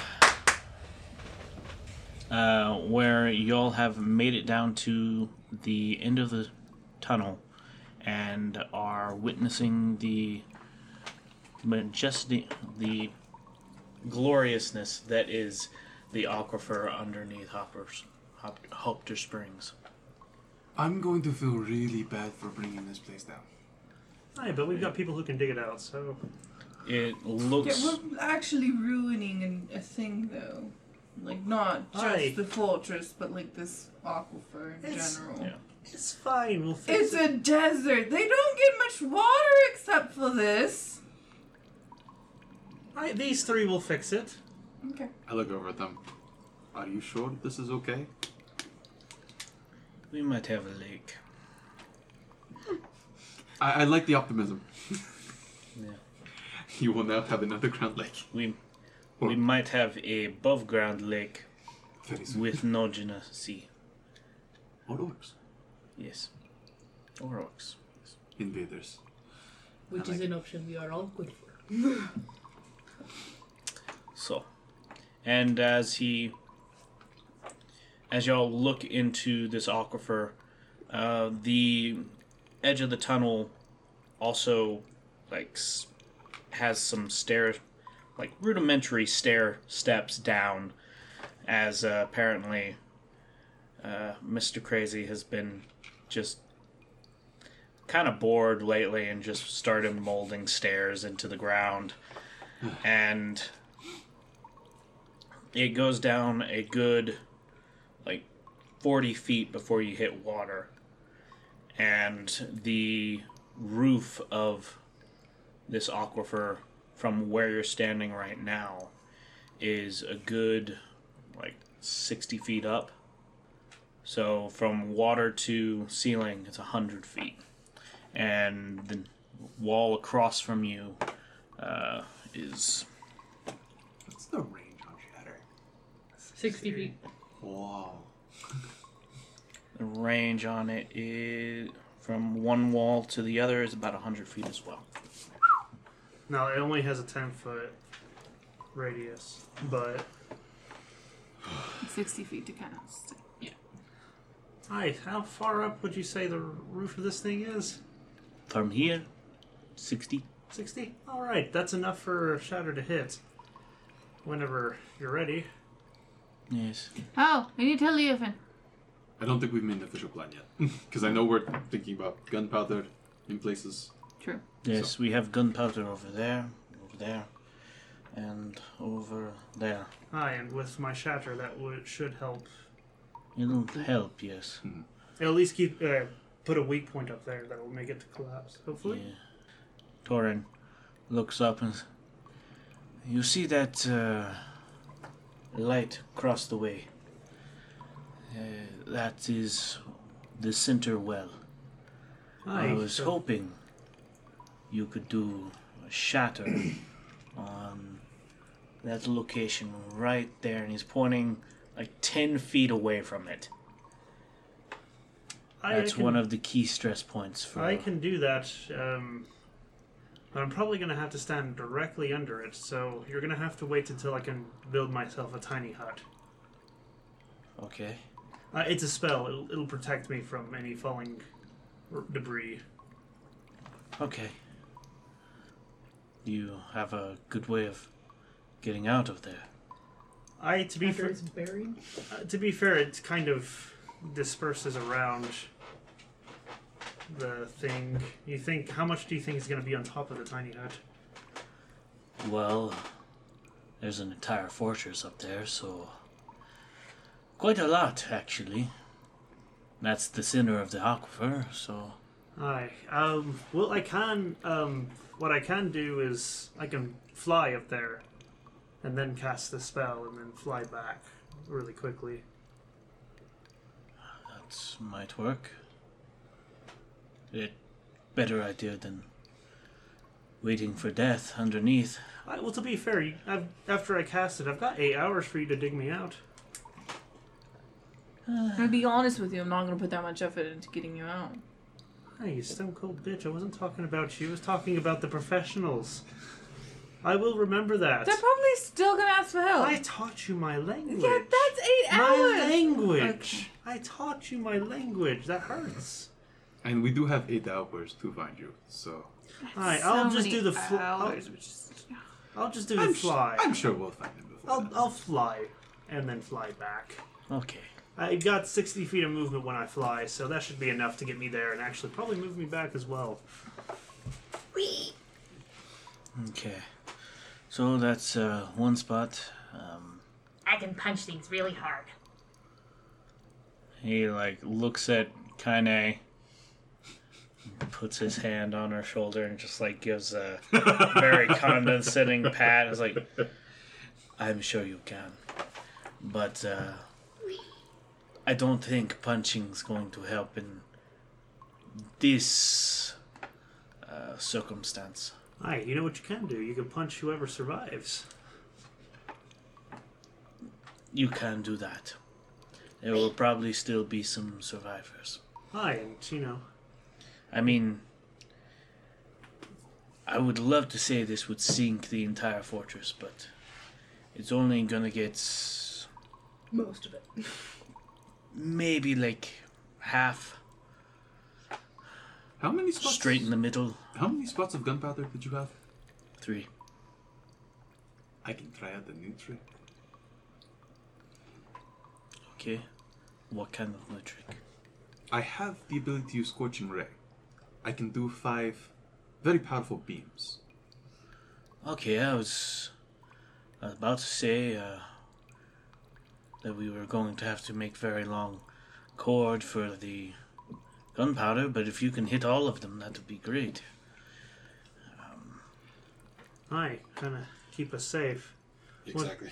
Uh, where y'all have made it down to the end of the tunnel and are witnessing the majesty, the gloriousness that is the aquifer underneath Hopper's, Hop, Hopter Springs. I'm going to feel really bad for bringing this place down. Hey, but we've got people who can dig it out, so It looks. Yeah, looks. we're actually ruining an, a thing, though. Like not just Aye. the fortress, but like this aquifer in It's- general. Yeah. It's fine. We'll fix It's it. a desert. They don't get much water except for this. I, these three will fix it. Okay. I look over at them. Are you sure this is okay? We might have a lake. I, I like the optimism. [LAUGHS] Yeah. [LAUGHS] You will now have an underground lake. We we might have a above ground lake Very soon. with [LAUGHS] Nojina Sea. Or orcs. Yes. Or orcs. Invaders. Which I is like an option we are all good for. [LAUGHS] So, and as he, as y'all look into this aquifer, uh, the edge of the tunnel also like s- has some stair, like rudimentary stair steps down, as uh, apparently uh, Mr. Crazy has been just kind of bored lately and just started molding stairs into the ground, [SIGHS] and it goes down a good like 40 feet before you hit water and the roof of this aquifer from where you're standing right now is a good like 60 feet up so from water to ceiling it's 100 feet and the wall across from you uh, is What's the range on Shatter? 60 feet. Wow. The range on it is from one wall to the other is about 100 feet as well. No, it only has a 10 foot radius, but 60 feet to cast. Yeah. Hi, how far up would you say the roof of this thing is? From here, 60. 60? All right, that's enough for Shatter to hit. Whenever you're ready. Yes. Oh, we need to tell Leofin. I don't think we've made an official plan yet. [LAUGHS] Because I know we're thinking about gunpowder in places. True. Yes, we have gunpowder over there, over there, and over there. Hi, and with my Shatter, that would should help. It'll help, yes. It'll at least keep uh, put a weak point up there that will make it to collapse. Hopefully. Yeah. Torin looks up and you see that uh, light across the way. Uh, that is the center well. Hi. I was so- hoping you could do a shatter [COUGHS] on that location right there, and he's pointing like 10 feet away from it. I That's can- one of the key stress points for. I can do that. Um, but I'm probably going to have to stand directly under it, so you're going to have to wait until I can build myself a tiny hut. Okay. Uh, it's a spell. It'll, it'll protect me from any falling r- debris. Okay. You have a good way of getting out of there. I, to be fair, buried. uh, to be fair, it kind of disperses around the thing. You think? How much do you think is going to be on top of the tiny hut? Well, there's an entire fortress up there, so. Quite a lot, actually. That's the center of the aquifer, so. Aye. Um. Well, I can. Um. What I can do is I can fly up there, and then cast the spell, and then fly back really quickly. That might work. It better idea than waiting for death underneath. I, well, to be fair, you, I've, after I cast it, I've got eight hours for you to dig me out. I'm gonna be honest with you, I'm not gonna put that much effort into getting you out. Hey, you stone cold bitch! I wasn't talking about you. I was talking about the professionals. I will remember that. They're probably still gonna ask for help. I taught you my language. yeah, that's eight my hours. language. Okay. I taught you my language. That hurts. And we do have eight hours to find you, so Alright, So I'll just many do the fl- I'll, hours, I'll just do the I'm, sh- fly. I'm sure we'll find him before. I'll. I'll fly, and then fly back. Okay. I got 60 feet of movement when I fly, so that should be enough to get me there and actually probably move me back as well. Okay. So that's uh, one spot. Um, I can punch things really hard. He like looks at Kaine, puts his hand on her shoulder, and just like gives a very [LAUGHS] condescending pat. It's like, I'm sure you can, but uh, I don't think punching's going to help in this uh, circumstance. Aye, you know what you can do? You can punch whoever survives. You can do that. There will probably still be some survivors. Aye, and you know, I mean, I would love to say this would sink the entire fortress, but it's only gonna get s- Most of it. [LAUGHS] maybe like half How many spots? straight in the middle. How many spots of gunpowder did you have? Three. I can try out the new trick. Okay. What kind of new trick? I have the ability to use Scorching Ray. I can do five very powerful beams. Okay, I was, about to say uh, that we were going to have to make very long cord for the gunpowder, but if you can hit all of them, that would be great. aye, kind of keep us safe. Exactly.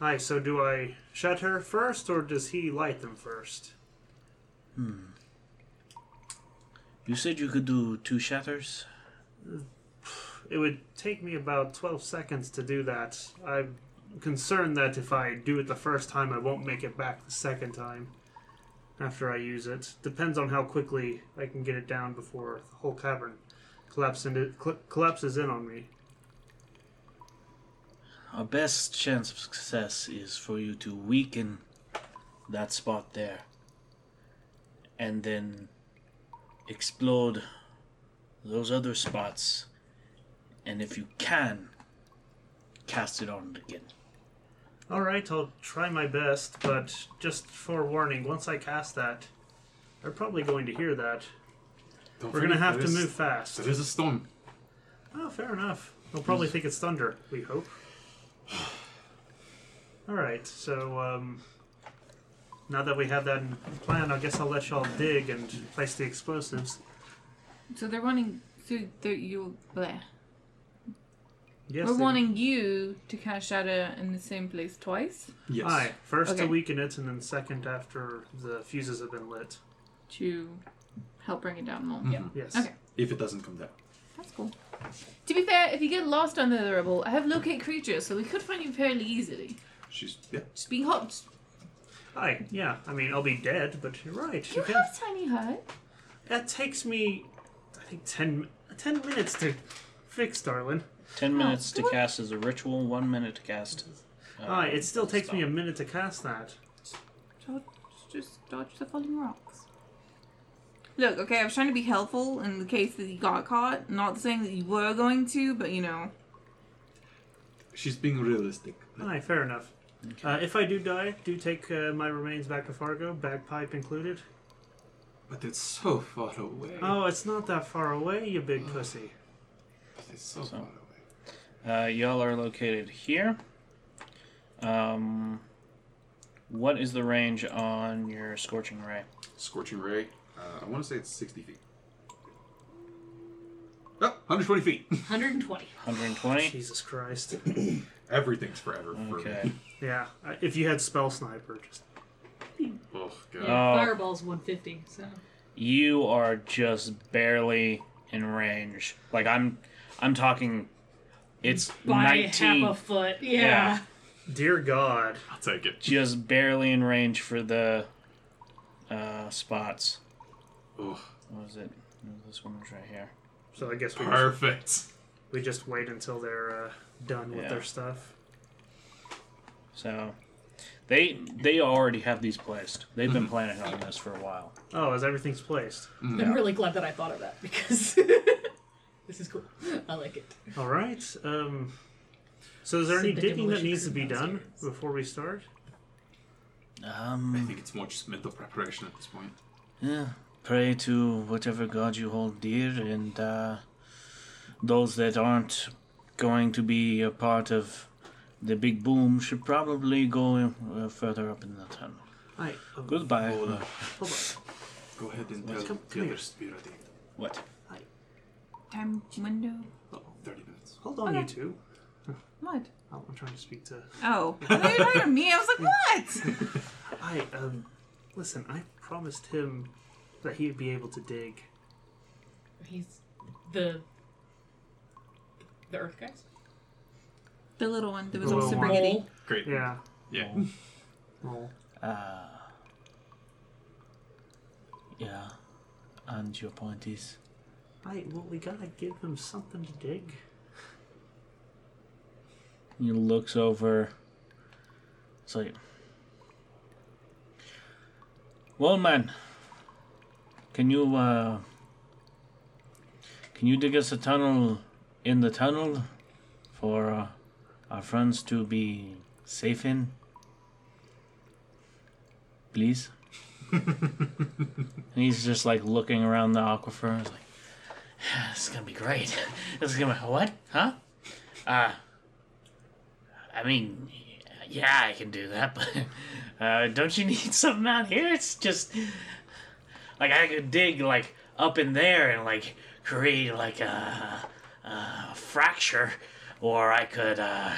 Aye, so do I shatter first, or does he light them first? Hmm. You said you could do two shatters. It would take me about 12 seconds to do that. I'm concerned that if I do it the first time, I won't make it back the second time after I use it. Depends on how quickly I can get it down before the whole cavern collapses, into, cl- collapses in on me. Our best chance of success is for you to weaken that spot there and then explode those other spots. And if you can, cast it on it again. Alright, I'll try my best, but just forewarning, once I cast that, they're probably going to hear that. Don't We're going to forget, have to is- move fast. There is a storm. Oh, fair enough. They'll probably think it's thunder, we hope. [SIGHS] Alright, so, um, now that we have that in plan, I guess I'll let y'all dig and place the explosives. So they're wanting. So they're you. Bleh. Yes, We're they- wanting you to cast shatter in the same place twice Yes. Aye, first to weaken it, and then second after the fuses have been lit. to help bring it down more. Mhm. Yes. Okay. If it doesn't come down. That's cool. To be fair, if you get lost under the rubble, I have locate creatures, so we could find you fairly easily. She's yeah. Just be hot. Aye, yeah. I mean, I'll be dead, but you're right. You You can. have tiny hut. That takes me, I think, 10, 10 minutes to fix, darling. Ten minutes to cast as a ritual, one minute to cast. Uh, Aye, it still takes me a minute to cast that. Dodge, just dodge the falling rocks. Look, okay, I was trying to be helpful in the case that you got caught. Not saying that you were going to, but you know. She's being realistic. Aye, fair enough. Uh, if I do die, do take uh, my remains back to Fargo, bagpipe included. But it's so far away. Oh, it's not that far away, you big pussy. But it's so, So- far away. Uh, y'all are located here. Um, what is the range on your scorching ray? Scorching ray. Uh, I want to say it's 60 feet. Oh, 120 feet. [LAUGHS] 120. 120. Jesus Christ. [CLEARS THROAT] Everything's forever. For Okay. Me. [LAUGHS] Yeah, uh, if you had spell sniper, just Oh god. Yeah, Oh. Fireball's 150, so. You are just barely in range. Like I'm, I'm talking. It's By 19. half a foot. Yeah. Yeah. dear God. I'll take it. just barely in range for the uh, spots. Oh, What was it? This one was right here. So I guess we just, perfect. we just wait until they're uh, done with Yeah. their stuff. So they they already have these placed. They've been planning on this for a while. Oh, as everything's placed. I'm really glad that I thought of that because [LAUGHS] this is cool. [LAUGHS] I like it. All right. Um, so is there Send any digging that demolition needs to crew be done downstairs. before we start? I Um, think it's more just mental preparation at this point. yeah. Pray to whatever god you hold dear, and uh, those that aren't going to be a part of the big boom should probably go uh, further up in the tunnel. Hi. um, Goodbye. Hold on. Hold on. Go ahead and Come- tell come the here. others to be ready. what? Time window. Oh, 30 minutes. Hold on, Okay. you two. What? Oh, I'm trying to speak to. Oh, [LAUGHS] I thought you were talking to me. I was like, what? [LAUGHS] I Um, listen. I promised him that he'd be able to dig. He's the the Earth guys. The little one that was The all little super one. giddy. Great. Yeah. Yeah. Well, Uh, yeah. And your point is? I well, we gotta give him something to dig. He looks over. It's like, well, man, can you uh, can you dig us a tunnel in the tunnel for uh, our friends to be safe in? Please. [LAUGHS] and he's just like looking around the aquifer. He's this is gonna be great. [LAUGHS] This is gonna what? Huh? Uh, I mean, yeah, I can do that, [LAUGHS] but uh, don't you need [LAUGHS] something out here? It's just like I could dig like up in there and like create like a, a fracture, or I could, uh,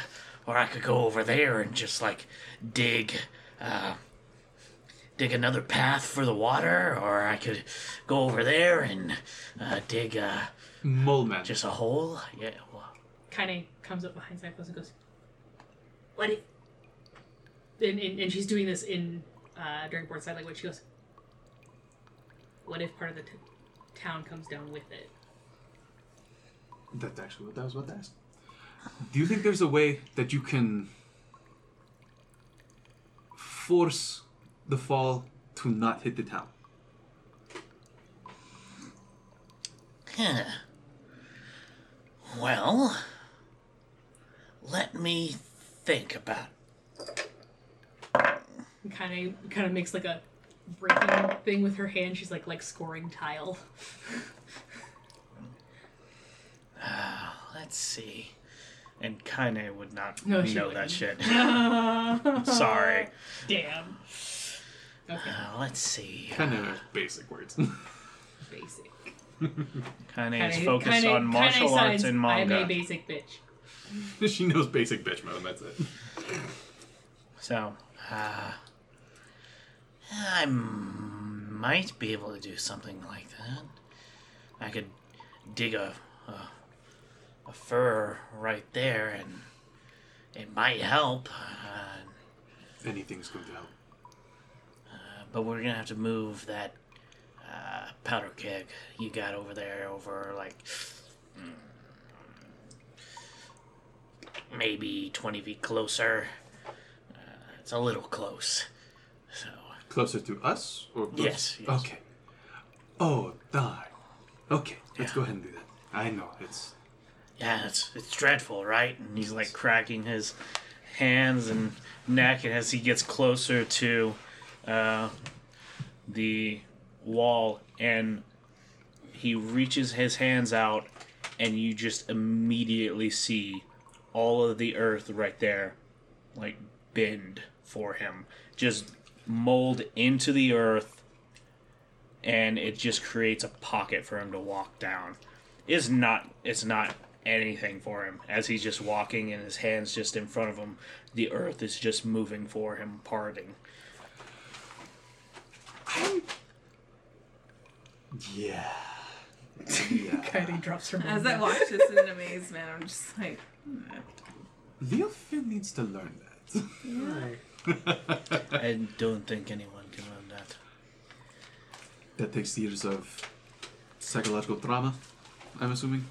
or I could go over there and just like dig, uh, dig another path for the water, or I could go over there and uh, dig uh, Mole man. just a hole. Yeah. Well, of comes up behind Cyclops and goes, "What if?" And, and, and she's doing this in uh, Dragonborn side language. She goes, "What if part of the t- town comes down with it?" That's actually what I was about to ask. Do you think there's a way that you can force the fall to not hit the town? Huh. Well, let me think about. Kind of kind of makes like a breaking thing with her hand. She's like like scoring tile. Ah, let's see. And Kaine would not No, she know that wouldn't. shit. [LAUGHS] Sorry. Damn. Okay, Uh, let's see. Kind of basic words. [LAUGHS] basic. Kaine is Kaine- focused Kaine- on martial Kaine arts signs, and I'm a basic bitch. [LAUGHS] she knows basic bitch mode. That's it. So, uh, I m- might be able to do something like that. I could dig a, a, a fur right there, and it might help. Uh, Anything's going to help. But we're gonna have to move that uh, powder keg you got over there over like maybe 20 feet closer. Uh, it's a little close. So, Closer to us? or closer- Yes, yes. Okay. Oh, darn. Okay, let's Yeah. go ahead and do that. I know, it's... yeah, it's, it's dreadful, right? And he's like cracking his hands and neck, and as he gets closer to uh, the wall, and he reaches his hands out, and you just immediately see all of the earth right there, like bend for him, just mold into the earth, and it just creates a pocket for him to walk down. It's not. It's not anything for him as he's just walking and his hands just in front of him. The earth is just moving for him, parting. Yeah. [LAUGHS] Yeah. Kaine drops her. As manga. I watch this in amazement, I'm just like, hmm. Leo Leofin needs to learn that. Right. [LAUGHS] I don't think anyone can learn that. that takes years of psychological trauma, I'm assuming.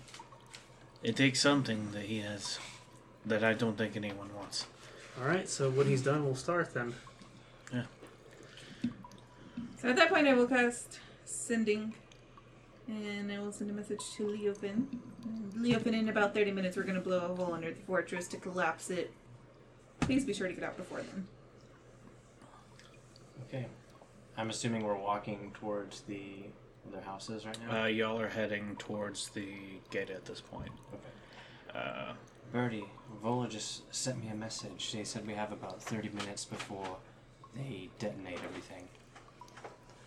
It takes something that he has that I don't think anyone wants. All right. So when he's done, we'll start then. So at that point, I will cast Sending, and I will send a message to Leofin. And Leofin, in about 30 minutes, we're going to blow a hole under the fortress to collapse it. Please be sure to get out before then. Okay. I'm assuming we're walking towards the other houses right now. Uh, y'all are heading towards the gate at this point. okay. Uh, Byrdi, Vola just sent me a message. They said we have about 30 minutes before they detonate everything.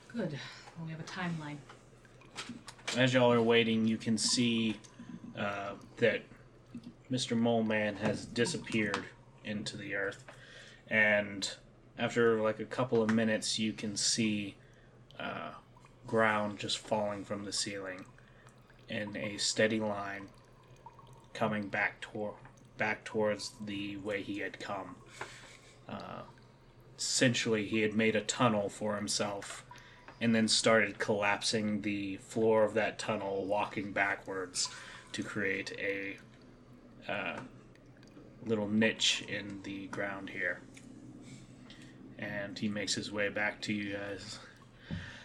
Good. Well, we have a timeline. as y'all are waiting, you can see uh, that Mr. Mole Man has disappeared into the earth, and after like a couple of minutes, you can see uh, ground just falling from the ceiling in a steady line, coming back toward back towards the way he had come. Uh, essentially, he had made a tunnel for himself and then started collapsing the floor of that tunnel, walking backwards to create a uh, little niche in the ground here. And he makes his way back to you guys.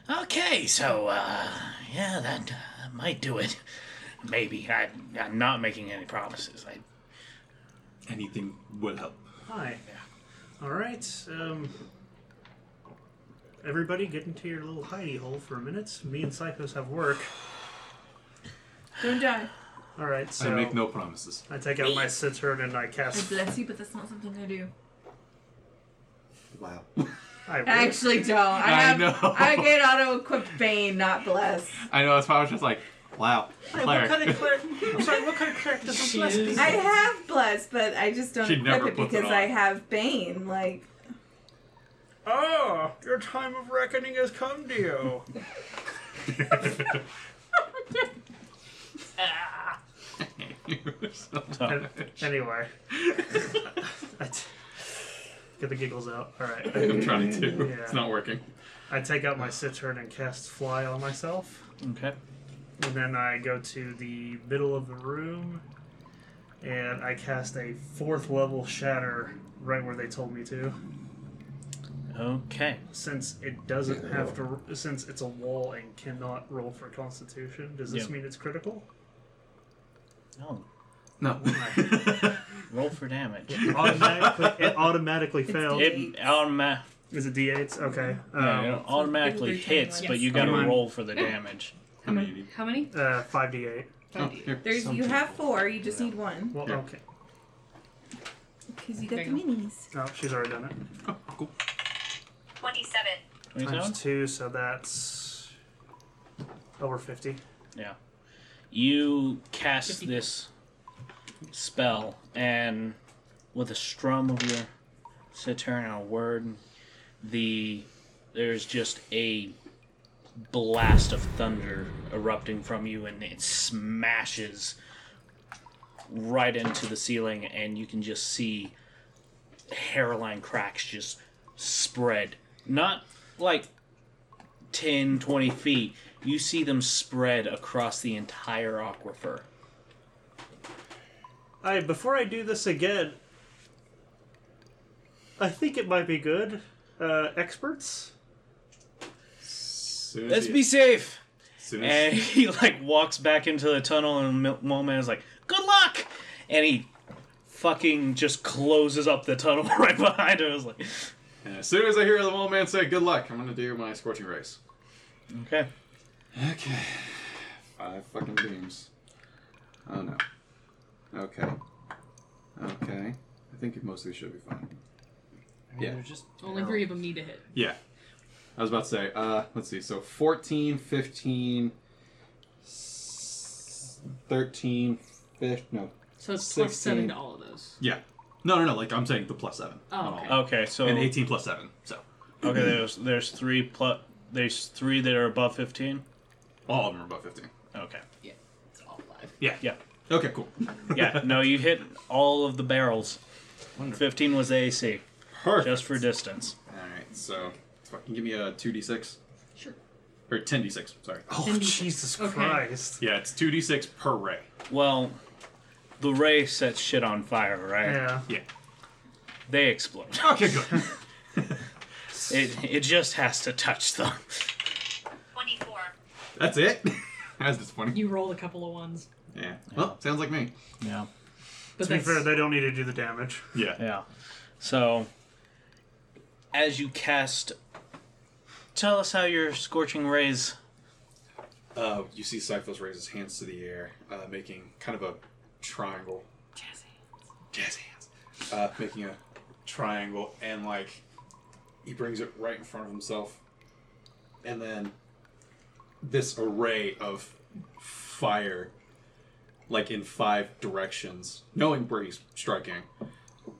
Okay, so, uh, yeah, that uh, might do it. Maybe. I, I'm not making any promises. I, Anything will help. Hi. All right. Um, everybody, get into your little hidey hole for a minute. Me and Psychos have work. Don't die. All right. So I make no promises. I take out my cittern and I I cast. bless you, but that's not something I do. Wow. I, I actually don't. I I have. know. I get auto equipped Bane, not bless. I know. That's why I was just like, wow. Hey, what Cleric. kind of [LAUGHS] cleric? I'm sorry. What kind of cleric doesn't She bless is- people? I have bless, but I just don't She equip never it puts it because I have Bane. Like, Oh, your time of reckoning has come to you. So, An- anyway, I [LAUGHS] t- get the giggles out. All right. [LAUGHS] I'm trying to. Yeah. It's not working. I take out my cittern and cast fly on myself. okay. And then I go to the middle of the room and I cast a fourth level shatter right where they told me to. Okay. Since it doesn't have to, since it's a wall and cannot roll for Constitution, does this Yeah. mean it's critical? Oh, No. [LAUGHS] [LAUGHS] roll for damage. automatically, it automatically failed. It automa- Is it d8s? Okay. yeah, Um, it automatically It'll hits, but you Yes. gotta Come on. roll for the damage. How many? How many? uh, 5d8. Oh, here. there's you have four. You just need one Well, Yeah. okay. because you got There the you go. minis. Oh, she's already done it. Oh, cool. 27. Times 27? two, so that's over 50. Yeah. You cast 50. this spell, and with a strum of your cittern and a word, the there's just a blast of thunder erupting from you, and it smashes right into the ceiling, and you can just see hairline cracks just spread. Not like 10, 20 feet, you see them spread across the entire aquifer. I before I do this again, I think it might be good. Uh, experts. Soon Let's be safe. soon And he like walks back into the tunnel, and Mil- Moment is like, "Good luck!" And he fucking just closes up the tunnel [LAUGHS] right behind him. I was like, and as soon as I hear the old man say, "Good luck," I'm gonna do my scorching rays. "Okay, Okay. Five fucking beams. Oh no. Okay. Okay. I think most of these should be fine. I mean, Yeah. they're just Only three of them need to hit. Yeah. I was about to say, uh, let's see. So 14, 15, s- 13, 15, no. So it's plus 16. seven to all of those. Yeah. No, no, no. Like, I'm saying the plus 7. Oh, on okay. okay." So And 18 plus 7. So okay, there's there's three plus there's three that are above fifteen. all of them are above 15. Okay, Yeah, It's all five. Yeah. yeah, Okay, cool. [LAUGHS] yeah. No, you hit all of the barrels. Fifteen was the AC, Perfect. just for distance. Alright, so fucking give me a 2d6. Sure. Or 10d6, sorry. Oh 10d6. Jesus Okay. Christ! Yeah, it's 2d6 per ray. Well, the ray sets shit on fire, right? Yeah. Yeah. They explode. [LAUGHS] Okay, good. [LAUGHS] It it just has to touch them. 24. That's it? [LAUGHS] That's disappointing. You rolled a couple of ones. Yeah. Well, sounds like me. Yeah. But To be that's fair, they don't need to do the damage. Yeah. Yeah. So, as you cast, tell us how your scorching rays. Uh, you see Cyphos raise his hands to the air, uh, making kind of a triangle. Jazz hands, uh, making a triangle, and like he brings it right in front of himself, and then this array of fire, like in five directions, knowing where he's striking,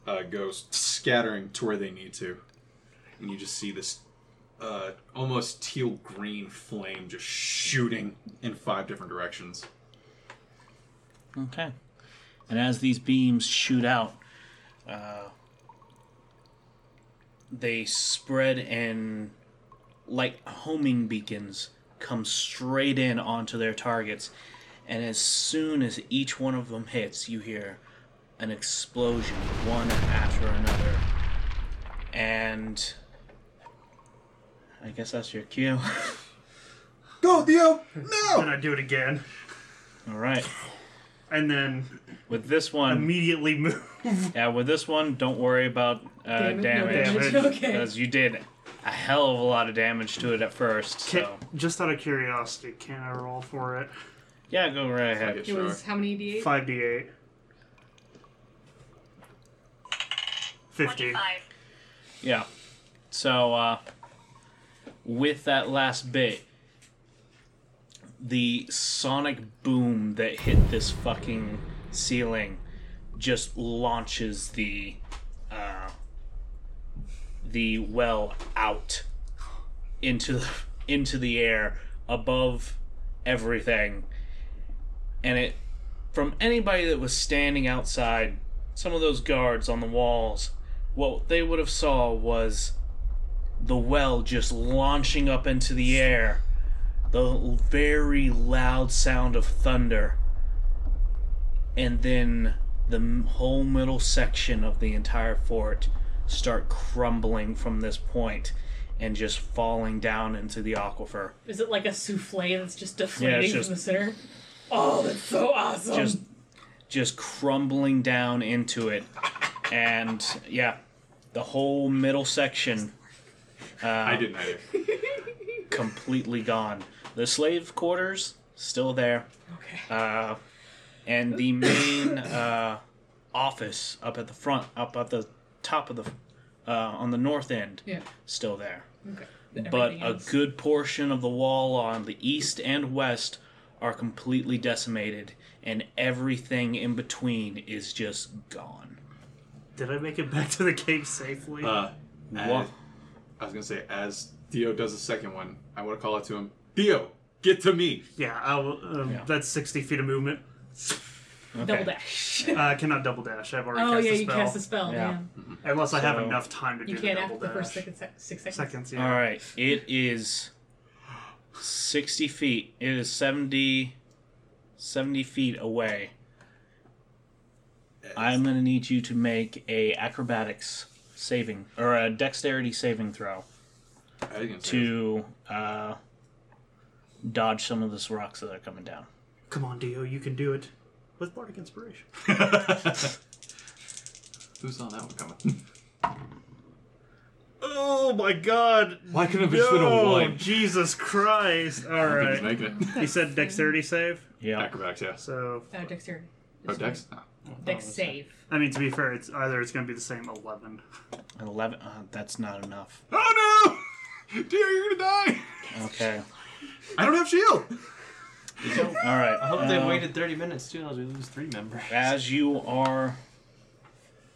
uh, goes scattering to where they need to, and you just see this uh, almost teal green flame just shooting in five different directions. Okay. And as these beams shoot out, uh, they spread and, like homing beacons, come straight in onto their targets. And as soon as each one of them hits, you hear an explosion, one after another. And I guess that's your cue. [LAUGHS] Go, Theo! Then No! I do it again, All right. And then With this one, immediately move. Yeah, with this one, don't worry about uh, Damage, no damage. damage. [LAUGHS] Okay. Because you did a hell of a lot of damage to it at first. Can, So, just out of curiosity, can I roll for it? yeah, go right ahead. It was how many d8? Five d eight. Fifty. 25. Yeah. So, uh, with that last bit, the sonic boom that hit this fucking ceiling just launches the uh, the well out into the, into the air above everything, and it from anybody that was standing outside, some of those guards on the walls, what they would have saw was the well just launching up into the air, the very loud sound of thunder, and then the whole middle section of the entire fort start crumbling from this point and just falling down into the aquifer. Is it like a souffle that's just Yeah, it's deflating just- from the center? Oh, that's so awesome. just just crumbling down into it and yeah the whole middle section uh, I didn't either. completely gone the slave quarters still there okay. uh, and the main uh, office up at the front up at the top of the uh, on the north end Yeah. still there Okay. but Everything a else- good portion of the wall on the east and west are completely decimated and everything in between is just gone Did I make it back to the cave safely? Uh, as, I was gonna say, as Theo does the second one, I want to call out to him, Theo, get to me. yeah, I'll, um, Yeah. that's sixty feet of movement. double Okay. dash. [LAUGHS] Uh, I cannot double dash. I've already got a few. oh cast yeah, a you spell. cast a spell. Yeah. Yeah. Unless I have So- enough time to You do can't the after double the first dash. second, sec- six seconds. Seconds, yeah. all right it is 60 feet it is 70 70 feet away i'm going to need you to make a acrobatics saving or a dexterity saving throw I was gonna say, to uh, dodge some of those rocks that are coming down Come on, Dio, you can do it. With bardic inspiration. [LAUGHS] Who saw that one coming? Oh my God! Why couldn't it have just been a No, one? Jesus Christ! [LAUGHS] All I think he's making it. He said [LAUGHS] dexterity save, yeah Acrobatics, yeah. so Uh, dexterity. Oh, Dex? No. Dex save. I mean to be fair, it's either it's going to be the same eleven. 11 uh, that's not enough Oh no! Dear, you're gonna die! okay [LAUGHS] I don't have shield! [LAUGHS] all right I hope they uh, waited 30 minutes too, else we lose three members. as you are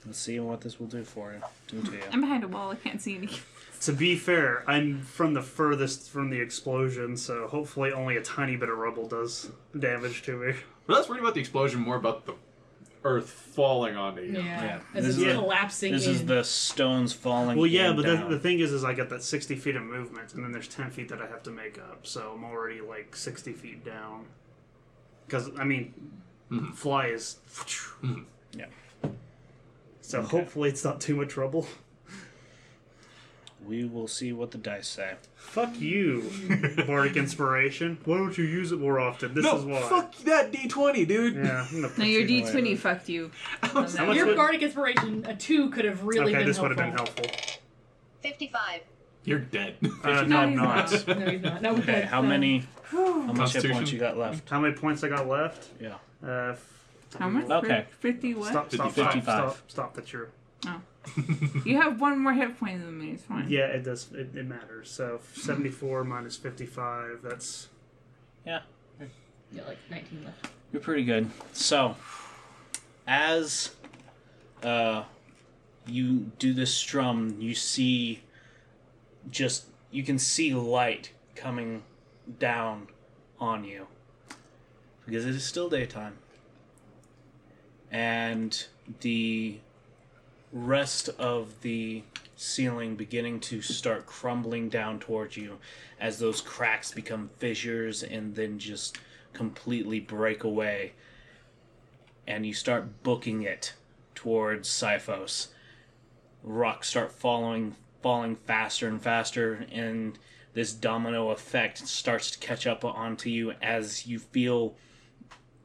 let's see what this will do for you do to you I'm behind a wall. I can't see anything. To be fair, I'm from the furthest from the explosion, so hopefully only a tiny bit of rubble does damage to me. But that's worried about the explosion, more about the earth falling onto you. Yeah. Yeah. As This it's is- collapsing This in. is the stones falling. Well, yeah, in but the, down. the thing is, is I got that 60 feet of movement, and then there's 10 feet that I have to make up, so I'm already like 60 feet down. Because I mean, mm-hmm. fly is. Mm-hmm. Yeah. So hopefully it's not too much trouble. We will see what the dice say. Fuck you, [LAUGHS] Bardic Inspiration. Why don't you use it more often? This No, is why. fuck that D20, dude! Yeah. I'm gonna No, put your you- D20 fucked you. [LAUGHS] How much Your would- bardic inspiration, a two could have really Okay, been this would helpful. have been helpful. 55. You're dead. Uh, no, [LAUGHS] No, I'm he's not. no, he's not. No, Okay, but, how many? How much hit Constitution? points you got left? How many points I got left? Yeah. Uh, How much? Okay. Fifty what? Stop, stop, 55. stop, stop, stop that you're. [LAUGHS] You have one more hit point than me. It's fine. Yeah, it does. It, it matters. So 74 minus 55, that's. Yeah, Yeah, like 19 left. you're pretty good. So, as uh, you do this strum, you see just you can see light coming down on you because it is still daytime, and the rest of the ceiling beginning to start crumbling down towards you as those cracks become fissures and then just completely break away and you start booking it towards Siphos. Rocks start falling falling faster and faster and this domino effect starts to catch up onto you as you feel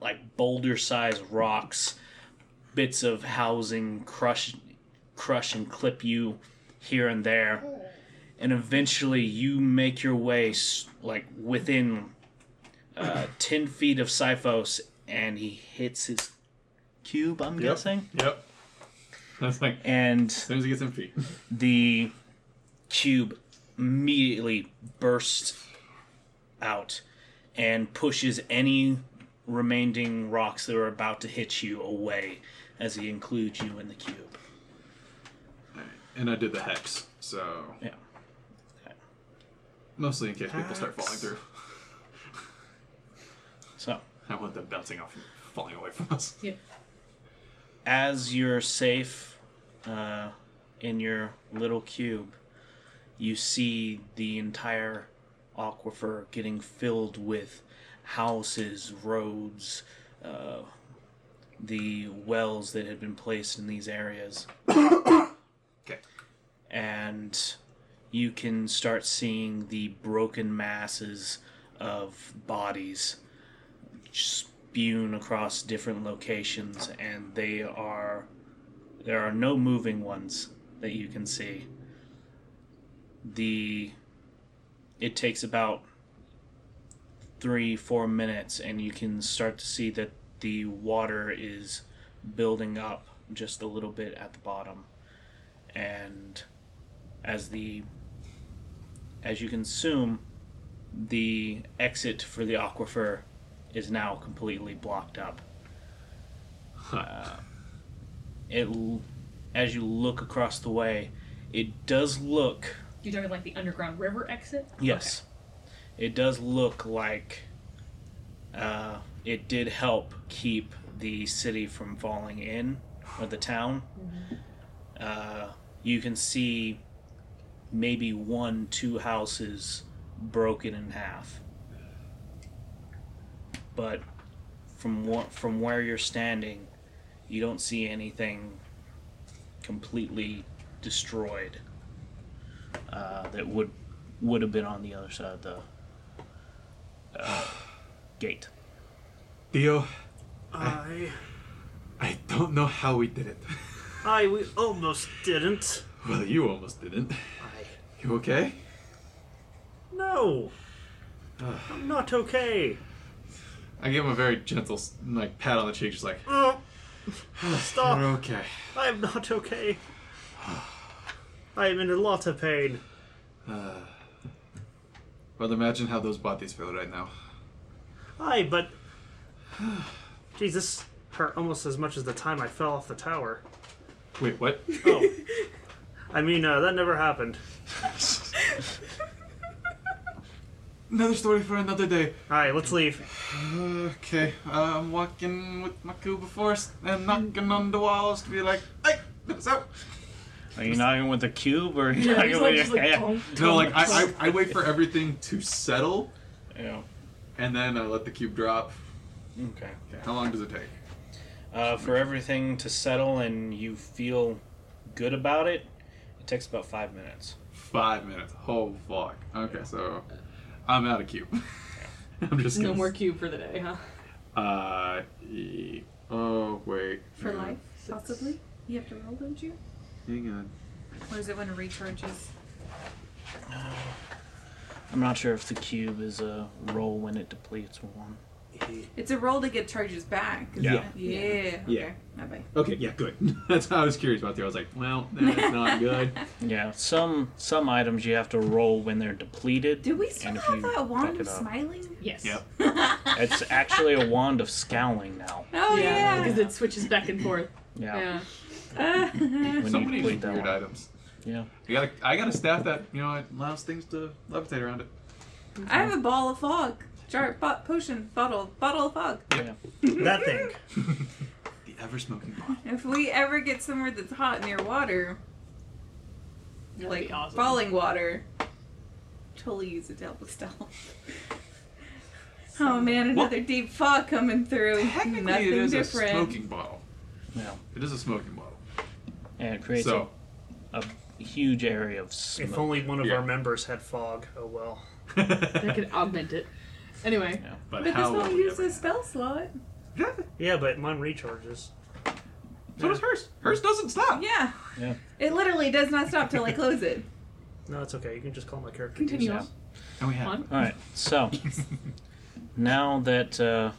like boulder sized rocks bits of housing crush crush and clip you here and there and eventually you make your way like within uh, 10 feet of Siphos and he hits his cube i'm guessing Yep. That's like as and soon as he gets in feet. the cube immediately bursts out and pushes any remaining rocks that are about to hit you away as he includes you in the cube. And I did the hex, so Yeah. mostly in case people start falling Hex. through. So, I want them bouncing off and falling away from us. Yeah. as you're safe uh, in your little cube, you see the entire aquifer getting filled with houses, roads, uh, the wells that had been placed in these areas. Okay. And you can start seeing the broken masses of bodies spewed across different locations, and they are there are no moving ones that you can see. The it takes about three four minutes, and you can start to see that the water is building up just a little bit at the bottom, and as the as you consume the exit for the aquifer is now completely blocked up. Uh, it, as you look across the way, it does look You're talking like the underground river exit? yes, it does look like uh, it did help keep the city from falling in or the town. Uh, you can see maybe one, two houses broken in half. But from what from where you're standing, you don't see anything completely destroyed uh, that would would have been on the other side of the uh, gate. Theo, I. I don't know how we did it. [LAUGHS] I. We almost didn't. Well, you almost didn't. I. You okay? No! I'm not okay. I give him a very gentle, like, pat on the cheek, just like, Oh, stop! you're okay. I'm not okay. I am in a lot of pain. Uh, well, imagine how those bodies feel right now. Aye, but. [SIGHS] Jesus, hurt almost as much as the time I fell off the tower. Wait, what? Oh. I mean, uh, that never happened. [LAUGHS] Another story for another day. Alright, let's leave. Okay, uh, I'm walking with my Cube of Force and knocking on the walls to be like, hey, let us out. Are you knocking with the cube or are you Yeah, knocking with like, your just like, hand? "Tonk, No, like, I, I. [LAUGHS] I wait for everything to settle Yeah. and then I let the cube drop. Okay. Okay, how long does it take? Uh, for everything to settle and you feel good about it, it takes about five minutes. Five minutes. Oh, fuck. Okay, so I'm out of cube. [LAUGHS] I'm just No gonna- more cube for the day, huh? Uh, e- oh, wait. For hang life, possibly. You have to roll, don't you? Hang on. Or is it when it recharges? I'm not sure if the cube is a roll when it depletes one. He- It's a roll to get charges back. isn't Yeah. it? Yeah. Yeah. Okay. My bad. Okay, yeah, good. [LAUGHS] That's how I was curious about there. I was like, well, that's not [LAUGHS] good. Yeah, some some items you have to roll when they're depleted. Do we still and if have you that fuck wand of smiling? Yes. Yep. [LAUGHS] It's actually a wand of scowling now. Oh yeah. Because it switches back and forth. Yeah. Yeah. Uh, When so many weird one. items. Yeah. I got a, I got a staff that you know allows things to levitate around it. I have a ball of fog. Jar, bo- potion, bottle, bottle of fog. Yeah. that thing. [LAUGHS] The ever smoking bottle. If we ever get somewhere that's hot near water, That'd like awesome. falling water, totally use it to help with stealth. Oh man, another deep fog coming through. Technically, Nothing it is different. a smoking bottle. Yeah. It is a smoking bottle. And it creates So, a, a huge area of smoke. If only one of Yeah. our members had fog. Oh well. [LAUGHS] That could augment it. Anyway. Yeah. but, But this how won't will we use ever- a spell slot. Yeah, but mine recharges. So does hers. Hers doesn't stop. Yeah. Yeah. It literally does not stop till I [LAUGHS] close it. No, it's okay. You can just call my character. Continue on. And we have. On. All right. So [LAUGHS] now that uh,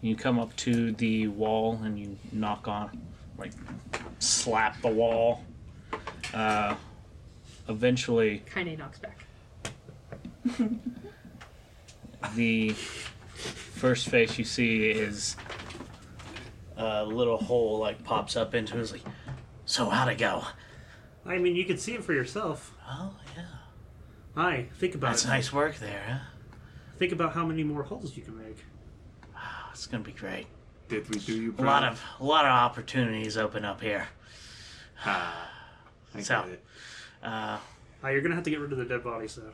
you come up to the wall and you knock on, like, slap the wall, uh, eventually Kaine knocks back. [LAUGHS] the first face you see is a little hole like pops up into it. It's like, so how'd it go? I mean, you can see it for yourself. Oh yeah, Hi, think about that's it. nice work there. Huh? Think about how many more holes you can make. Oh, it's gonna be great. Did we do you A lot of a lot of opportunities open up here. Ah, I So- get it. Uh, Ah, you're gonna have to get rid of the dead bodies, though.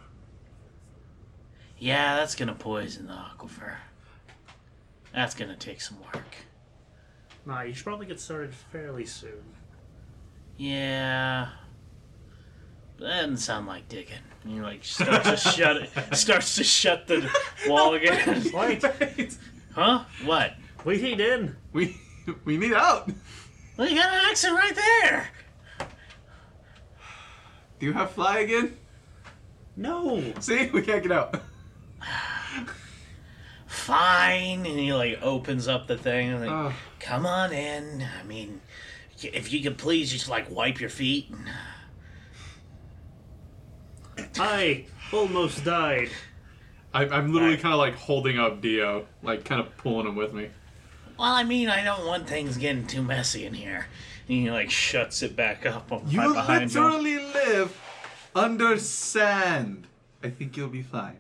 Yeah, that's gonna poison the aquifer. That's gonna take some work. Nah, you should probably get started fairly soon. Yeah. That doesn't sound like digging. And you like starts to shut it [LAUGHS] starts to shut the wall again. [LAUGHS] Wait, huh? What? wait in. we we need out. Well you got an exit right there. Do you have fly again? No. See, we can't get out. Fine. And he like opens up the thing and like come on in. I mean if you could please just like wipe your feet. I almost died. I, I'm literally Right. kind of like holding up Dio, like kind of pulling him with me. Well, I mean, I don't want things getting too messy in here. And he like shuts it back up on You behind you. literally live under sand. I think you'll be fine.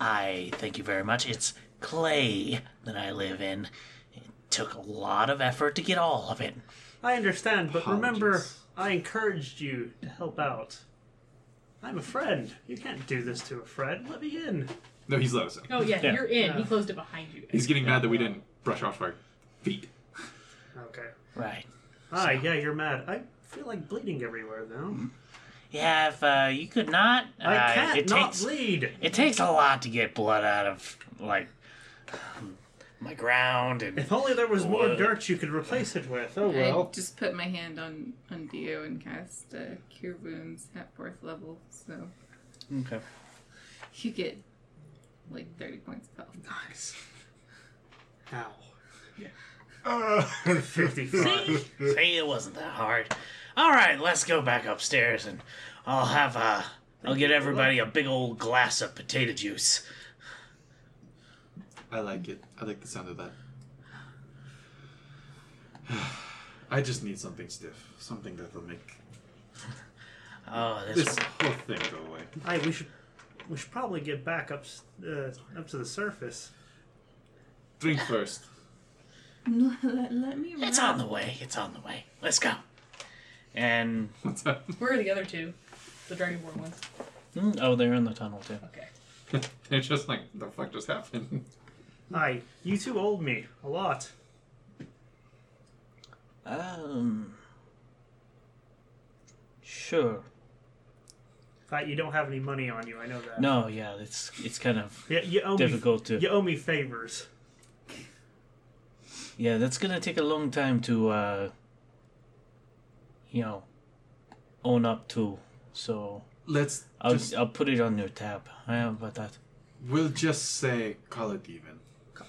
I thank you very much. It's clay that I live in. It took a lot of effort to get all of it. I understand, but remember, I encouraged you to help out. I'm a friend. You can't do this to a friend. Let me in. No, he's let us in. Oh yeah, Yeah. you're in. He Yeah. closed it behind you. He's getting mad that we didn't brush off our feet. Okay. Right. Ah, yeah, you're mad. I feel like bleeding everywhere though. Yeah, if uh, you could not, uh, I can't it not takes bleed. it takes a lot to get blood out of like my ground and If only there was more What? dirt you could replace it with. Oh well. I just put my hand on on Dio and cast uh, Cure Wounds at fourth level, so okay. you get like thirty points of health. Nice. Ow. [LAUGHS] Fifty-five. [LAUGHS] See, it wasn't that hard. All right, let's go back upstairs and I'll have uh, I'll get everybody a big old glass of potato juice. I like it. I like the sound of that. [SIGHS] I just need something stiff. Something that'll make [LAUGHS] Oh, this this whole thing go away. Hi, we should we should probably get back up s- uh, up to the surface. Drink first. [LAUGHS] let, let me. It's on the way. It's on the way. Let's go. And What's that? [LAUGHS] Where are the other two? The Dragonborn ones. mm, oh, they're in the tunnel too. Okay. They're just like, the fuck just happened? Hi, you two owed me a lot. Um. Sure. In fact, you don't have any money on you. I know that. No, yeah, it's it's kind of Yeah, you owe difficult me. to. You owe me favors. Yeah, that's gonna take a long time to, uh, you know, own up to. So Let's I'll just, I'll put it on your tab. How about that? we'll just say, call it even.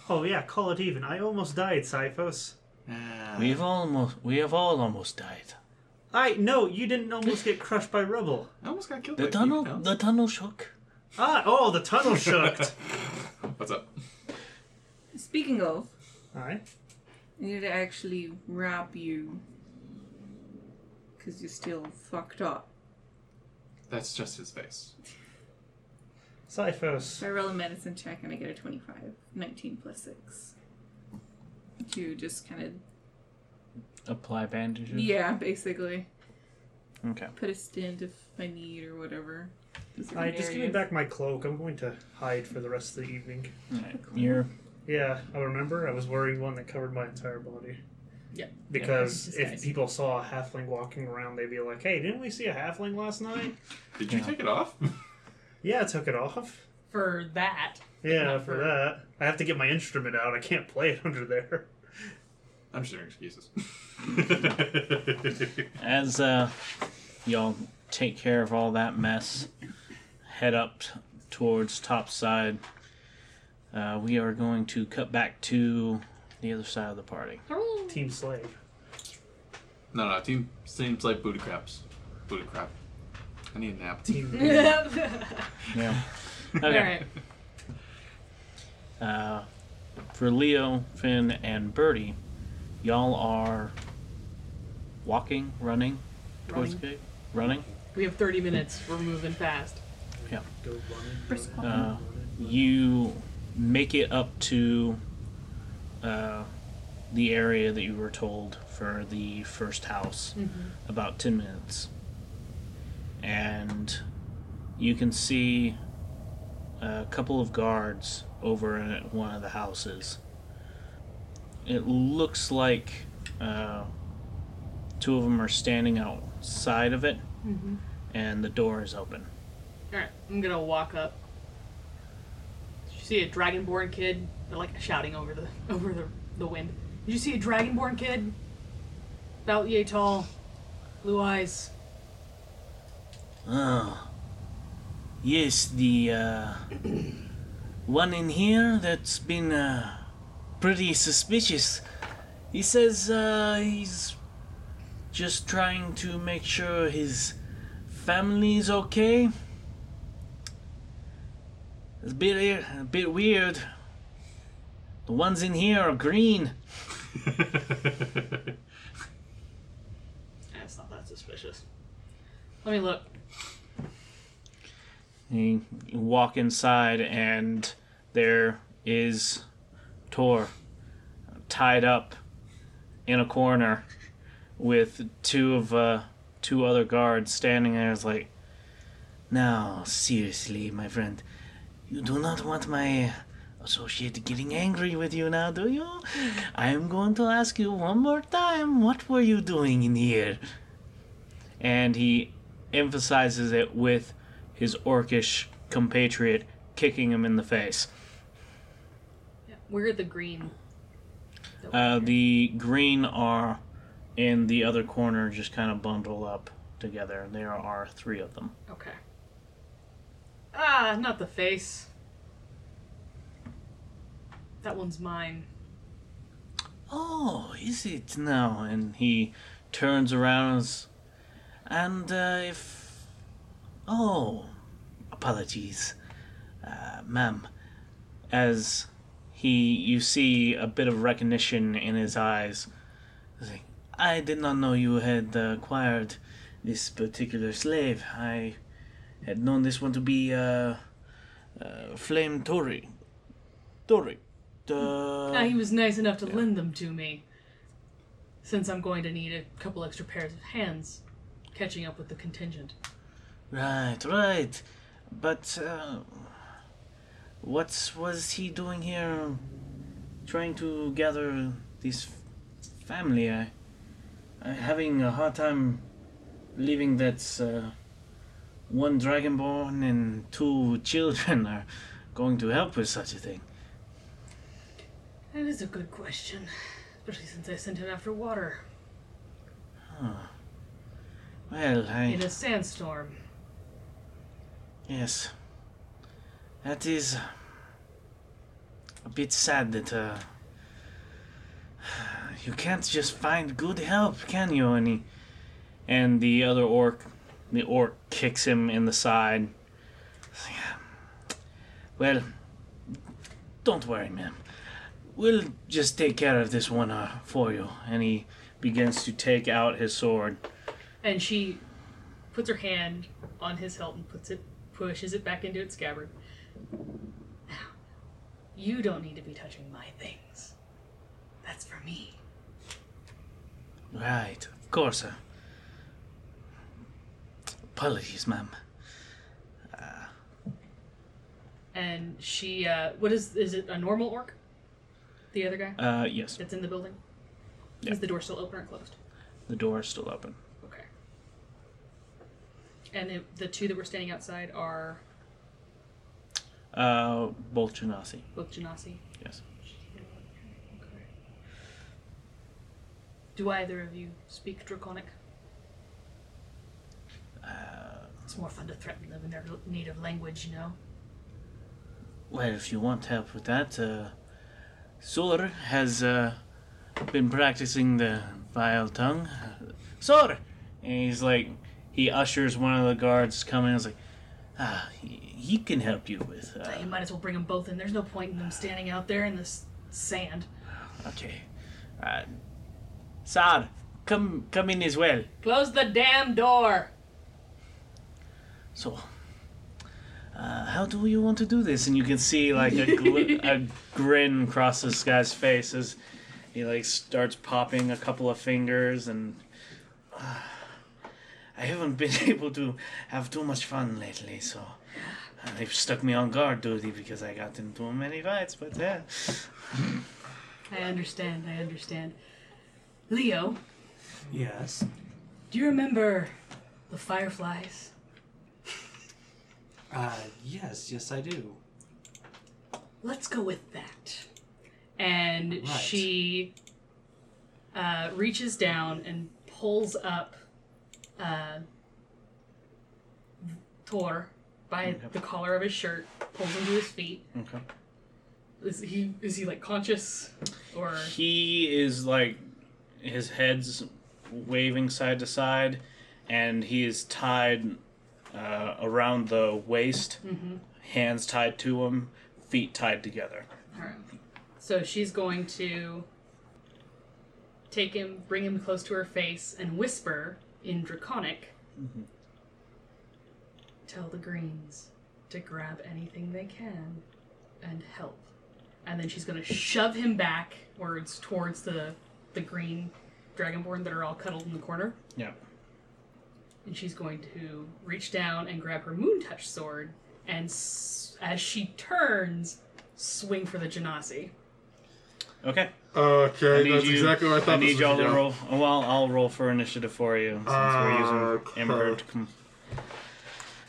Oh yeah, call it even. I almost died, Cyphos. Ah, We've almost, we have all almost died. I no, you didn't almost get crushed by rubble. I almost got killed. The by tunnel, Keith Pounds. the tunnel shook. Ah, oh, the tunnel shook. [LAUGHS] What's up? Speaking of, Alright. I need to actually wrap you. Because you're still fucked up. That's just his face. Cyphos. I roll a medicine check and I get a 25. 19 plus 6. To just kind of. Apply bandages. Yeah, basically. Okay. Put a stint if I need or whatever. Alright, just give me back my cloak. I'm going to hide for the rest of the evening. Alright. You're Yeah, I remember. I was wearing one that covered my entire body. Yeah. Because Yeah, if people saw a halfling walking around, they'd be like, "Hey, didn't we see a halfling last night?" Did you Yeah. take it off? [LAUGHS] Yeah, I took it off. For that. Yeah, for for- that. I have to get my instrument out. I can't play it [LAUGHS] under there. I'm just doing excuses. [LAUGHS] as uh, y'all take care of all that mess, head up t- towards topside. Uh, we are going to cut back to the other side of the party. Team slave. no, no, team seems like booty craps. Booty crap. I need a nap. Team. [LAUGHS] Yeah. Yeah. Okay. right. Uh, for Leo, Finn, and Byrdi, y'all are walking, running towards Running. the gate. Running. We have 30 minutes. We're moving fast. Go running. Brisk Uh, running. you make it up to uh, the area that you were told for the first house about 10 minutes and you can see a couple of guards over at one of the houses it looks like uh, two of them are standing outside of it and the door is open All right. I'm gonna walk up. Did you see a dragonborn kid? They're like shouting over the [LAUGHS] over the the wind. Did you see a dragonborn kid? About yay tall, blue eyes. Oh. Yes, the uh, [CLEARS THROAT] one in here that's been uh, pretty suspicious. He says uh, he's just trying to make sure his family's okay. It's a bit, a bit weird. The ones in here are green. [LAUGHS] That's not that suspicious. Let me look. You walk inside, and there is Tor tied up in a corner with two of uh, two other guards standing there. It's like, Now, seriously, my friend, you do not want my associate getting angry with you now, do you? I am going to ask you one more time what were you doing in here? and he emphasizes it with his orcish compatriot kicking him in the face. Yeah, Where are the green? Uh, the green are in the other corner, just kind of bundle up together. There are three of them. Okay. Ah, not the face. That one's mine. Oh, is it? now? and he turns around and, and uh, if Oh, apologies, uh, ma'am. as he you see a bit of recognition in his eyes. Like, I did not know you had acquired this particular slave. I had known this one to be uh, uh, Flame Tori. Tori. Uh, Ah, he was nice enough to lend them to me. Since I'm going to need a couple extra pairs of hands, catching up with the contingent. Right, right. But uh, what was he doing here? trying to gather this family. I, I'm having a hard time believing that uh, one dragonborn and two [LAUGHS] children are going to help with such a thing. That is a good question, especially since I sent him after water Huh. Well, I in a sandstorm. Yes, that is a bit sad that uh, [SIGHS] you can't just find good help, can you? And he, and the other orc, the orc kicks him in the side. [SIGHS] Well, don't worry, ma'am. We'll just take care of this one uh, for you. And he begins to take out his sword. And she puts her hand on his hilt and puts it, pushes it back into its scabbard. Now, you don't need to be touching my things. That's for me. Right, of course. Uh, apologies, ma'am. And she, uh, what is, is it a normal orc? The other guy Uh, yes, that's in the building? Yeah. Is the door still open or closed? the door is still open. And it, the two that were standing outside are Uh, both Genasi. both Genasi. Yes. Okay. Do either of you speak Draconic? Uh, It's more fun to threaten them in their native language, you know? Well, if you want help with that, uh, Sor has uh, been practicing the vile tongue. Sor! and he's like, he ushers one of the guards coming. in. and is like, Ah, he, he can help you with. Uh, you Uh, might as well bring them both in. There's no point in them standing out there in this sand. okay. Uh, Sar, come come in as well. Close the damn door! So, uh, how do you want to do this? and you can see like a, gl- a [LAUGHS] grin cross this guy's face as he like starts popping a couple of fingers and I haven't [LAUGHS] been able to have too much fun lately, so uh, they've stuck me on guard duty because I got into too many fights. But yeah, I understand, I understand. Leo, Yes. do you remember the fireflies? Uh, yes, yes, I do. Let's go with that. And Right. she uh, reaches down and pulls up uh, Tor by the collar of his shirt, pulls him to his feet. okay. Is he is he like conscious or He is like his head's waving side to side, and he is tied uh, around the waist, hands tied to him, feet tied together. Alright. So she's going to take him, bring him close to her face, and whisper in Draconic mm-hmm. Tell the Greens to grab anything they can and help. And then she's going to shove him backwards towards the, the green dragonborn that are all cuddled in the corner. Yeah. And she's going to reach down and grab her moon touch sword, and s- as she turns, swing for the Genasi. Okay. Okay, that's you, exactly what I thought. I need this y'all was to gonna roll. Well, I'll roll for initiative for you since we're using Okay. Ember to come.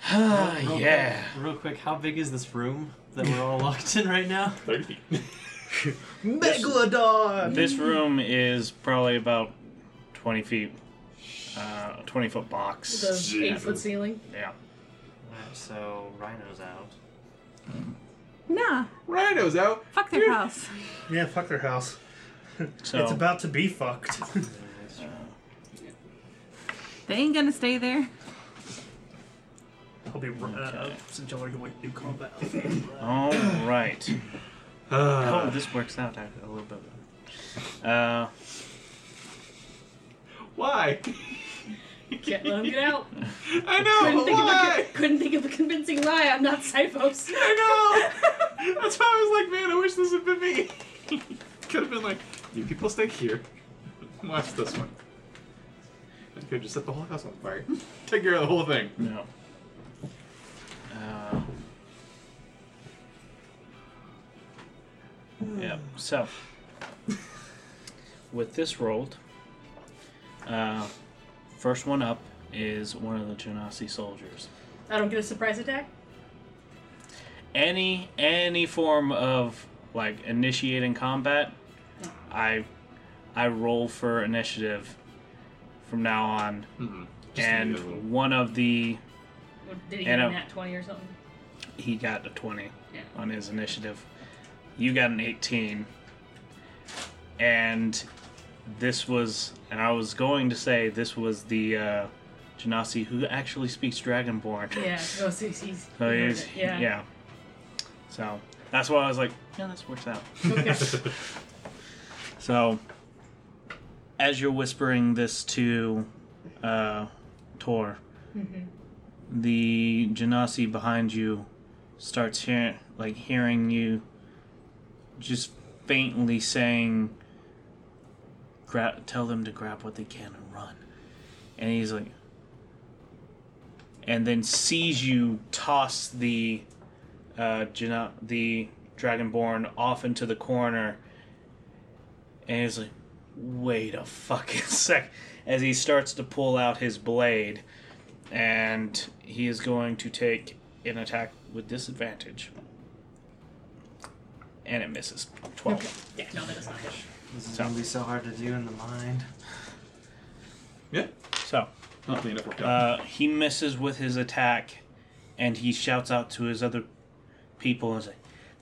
ah, Real yeah. quick- real quick, how big is this room that we're all locked in right now? [LAUGHS] Thirty feet. [LAUGHS] Megalodon! This room is probably about 20 feet, uh, 20 foot box. The eight foot ceiling. Yeah. Alright, so Rhino's out. Nah, Rhino's out. fuck their house. Yeah, fuck their house. [LAUGHS] So It's about to be fucked. [LAUGHS] They ain't gonna stay there. I'll be uh, uh, since y'all are going to do combat. [COUGHS] all right. Uh, Oh, this works out a a little bit. Uh, why? [LAUGHS] Can't let him get out. [LAUGHS] I Couldn't know. think, of a, Why? couldn't think of a convincing lie. I'm not Cyphos. I know. [LAUGHS] That's why I was like, man, I wish this had been me. [LAUGHS] Could have been like, you people stay here. Watch this one. I could have just set the whole house on fire. Take care of the whole thing. no. Uh, yeah. So, with this rolled, uh, first one up is one of the Genasi soldiers. I don't get a surprise attack. any any form of like initiating combat i i roll for initiative from now on Mm-hmm. and one of the Did he get a a- nat 20 or something? he got a 20 Yeah. on his initiative you got an 18. And this was, and I was going to say this was the uh, Genasi who actually speaks Dragonborn. Yeah. [LAUGHS] Oh, so he's, he's So he's, yeah. yeah. So that's why I was like, yeah, this works out. Okay. [LAUGHS] So, as you're whispering this to uh, Tor, the Genasi behind you starts hearing, like hearing you, just faintly saying, "Gra- "Tell them to grab what they can and run." And he's like, and then sees you toss the uh, the Dragonborn off into the corner and he's like, wait a fucking [LAUGHS] sec. As he starts to pull out his blade, and he is going to take an attack with disadvantage. And it misses. 12. Okay. Yeah, no, that is not. This is So- gonna be so hard to do in the mind. Yeah. So, Not clean up worked out. uh, he misses with his attack, and he shouts out to his other people and says,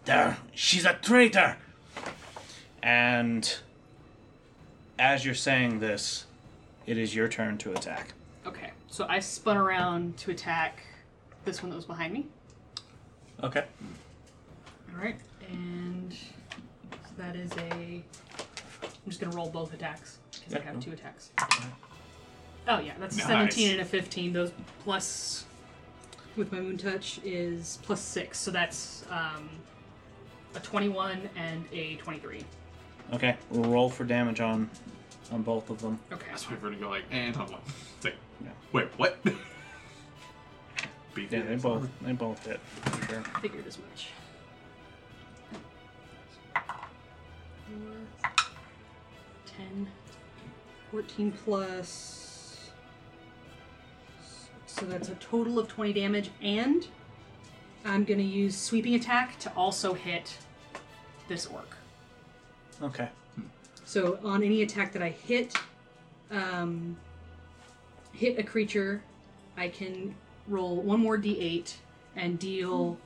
There, she's a traitor! And as you're saying this, it is your turn to attack. Okay. So I spun around to attack this one that was behind me. Okay. All right, and so that is a. I'm just gonna roll both attacks because I Yeah. have two attacks. Oh yeah, that's a Nice. 17 and a 15. Those plus with my moon touch is plus six, so that's um, a 21 and a 23. Okay. Roll for damage on on both of them. Okay. That's why we're gonna go like, and I'm like, [LAUGHS] it's like, Yeah. wait, what? [LAUGHS] Beefy Yeah, they ass. both they both hit for sure. Figured as much. 10, 14 plus. So that's a total of 20 damage, and I'm going to use sweeping attack to also hit this orc. Okay. So on any attack that I hit, um, hit a creature, I can roll one more d8 and deal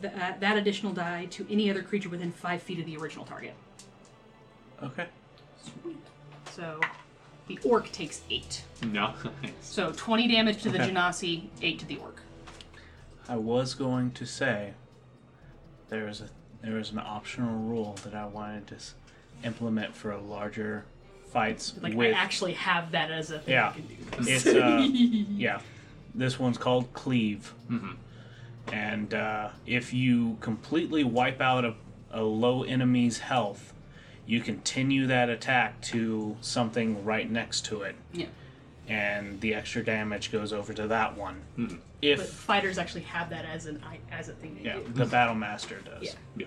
the, uh, that additional die to any other creature within five feet of the original target. Okay. So the orc takes eight. No. [LAUGHS] So 20 damage to the Okay. Genasi, eight to the orc. I was going to say there is a there is an optional rule that I wanted to s- implement for larger fights Like with I actually have that as a thing Yeah. I can do. [LAUGHS] It's uh, yeah. This one's called cleave, Mhm. and uh, if you completely wipe out a, a low enemy's health, you continue that attack to something right next to it, Yeah. and the extra damage goes over to that one. Mhm. But If fighters actually have that as an I- as a thing they yeah, do. the battle master does. Yeah.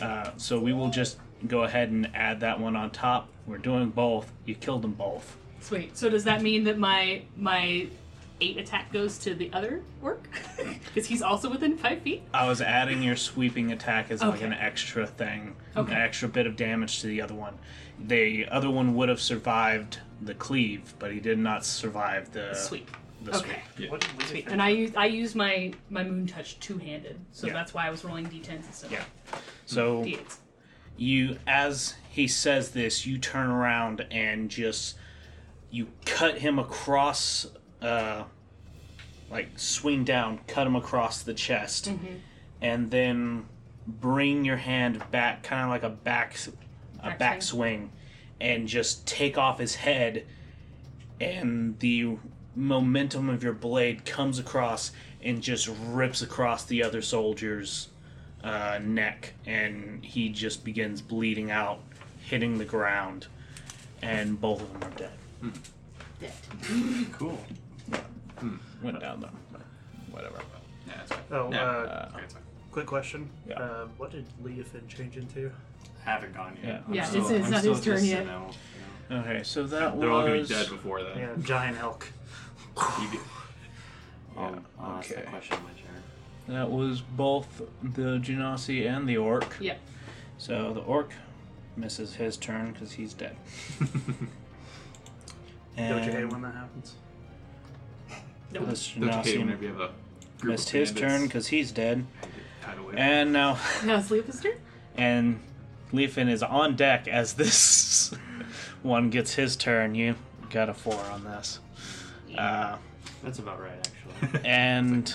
Yeah. Uh, so we will just go ahead and add that one on top. We're doing both. You killed them both. Sweet. So does that mean that my my eight attack goes to the other orc? [LAUGHS] Because he's also within five feet. I was adding your sweeping attack as like Okay. an extra thing, Okay. an extra bit of damage to the other one. The other one would have survived the cleave, but he did not survive the Sweep. The sweep. Okay. Yeah. What did we Sweet. And I use I use my my moon touch two handed, so Yeah. that's why I was rolling d10s instead Yeah. So d8s. you, as he says this, you turn around and just you cut him across, uh, like swing down, cut him across the chest, mm-hmm. and then bring your hand back, kind of like a back, a Backswing. backswing, and just take off his head, and the momentum of your blade comes across and just rips across the other soldier's uh, neck, and he just begins bleeding out, hitting the ground, and both of them are dead. Hmm. Dead. Cool. Hmm. Went down though. but Whatever. Yeah, that's fine. Oh, Yeah. uh, Okay, it's fine. quick question. Yeah. Uh, what did Leofin change into? Haven't gone yet. Yeah. I'm Yeah, still- it's- it's I'm not still his turn just yet. Sinnoh, you Okay, so that They're all gonna be was dead before that. Yeah, giant elk. You do- know. [LAUGHS] I'll, I'll ask okay. that question on my turn. that was both the Genasi and the orc. Yep. So the orc misses his turn because he's dead. [LAUGHS] [LAUGHS] Don't you hate when that happens? Nope. this Don't you hate Genasi whenever you have a group missed of his bandits turn because he's dead. tied away? And now [LAUGHS] Now it's Leopa's turn? and Leofin is on deck as this [LAUGHS] one gets his turn. You got a four on this. Uh, That's about right, actually. [LAUGHS] and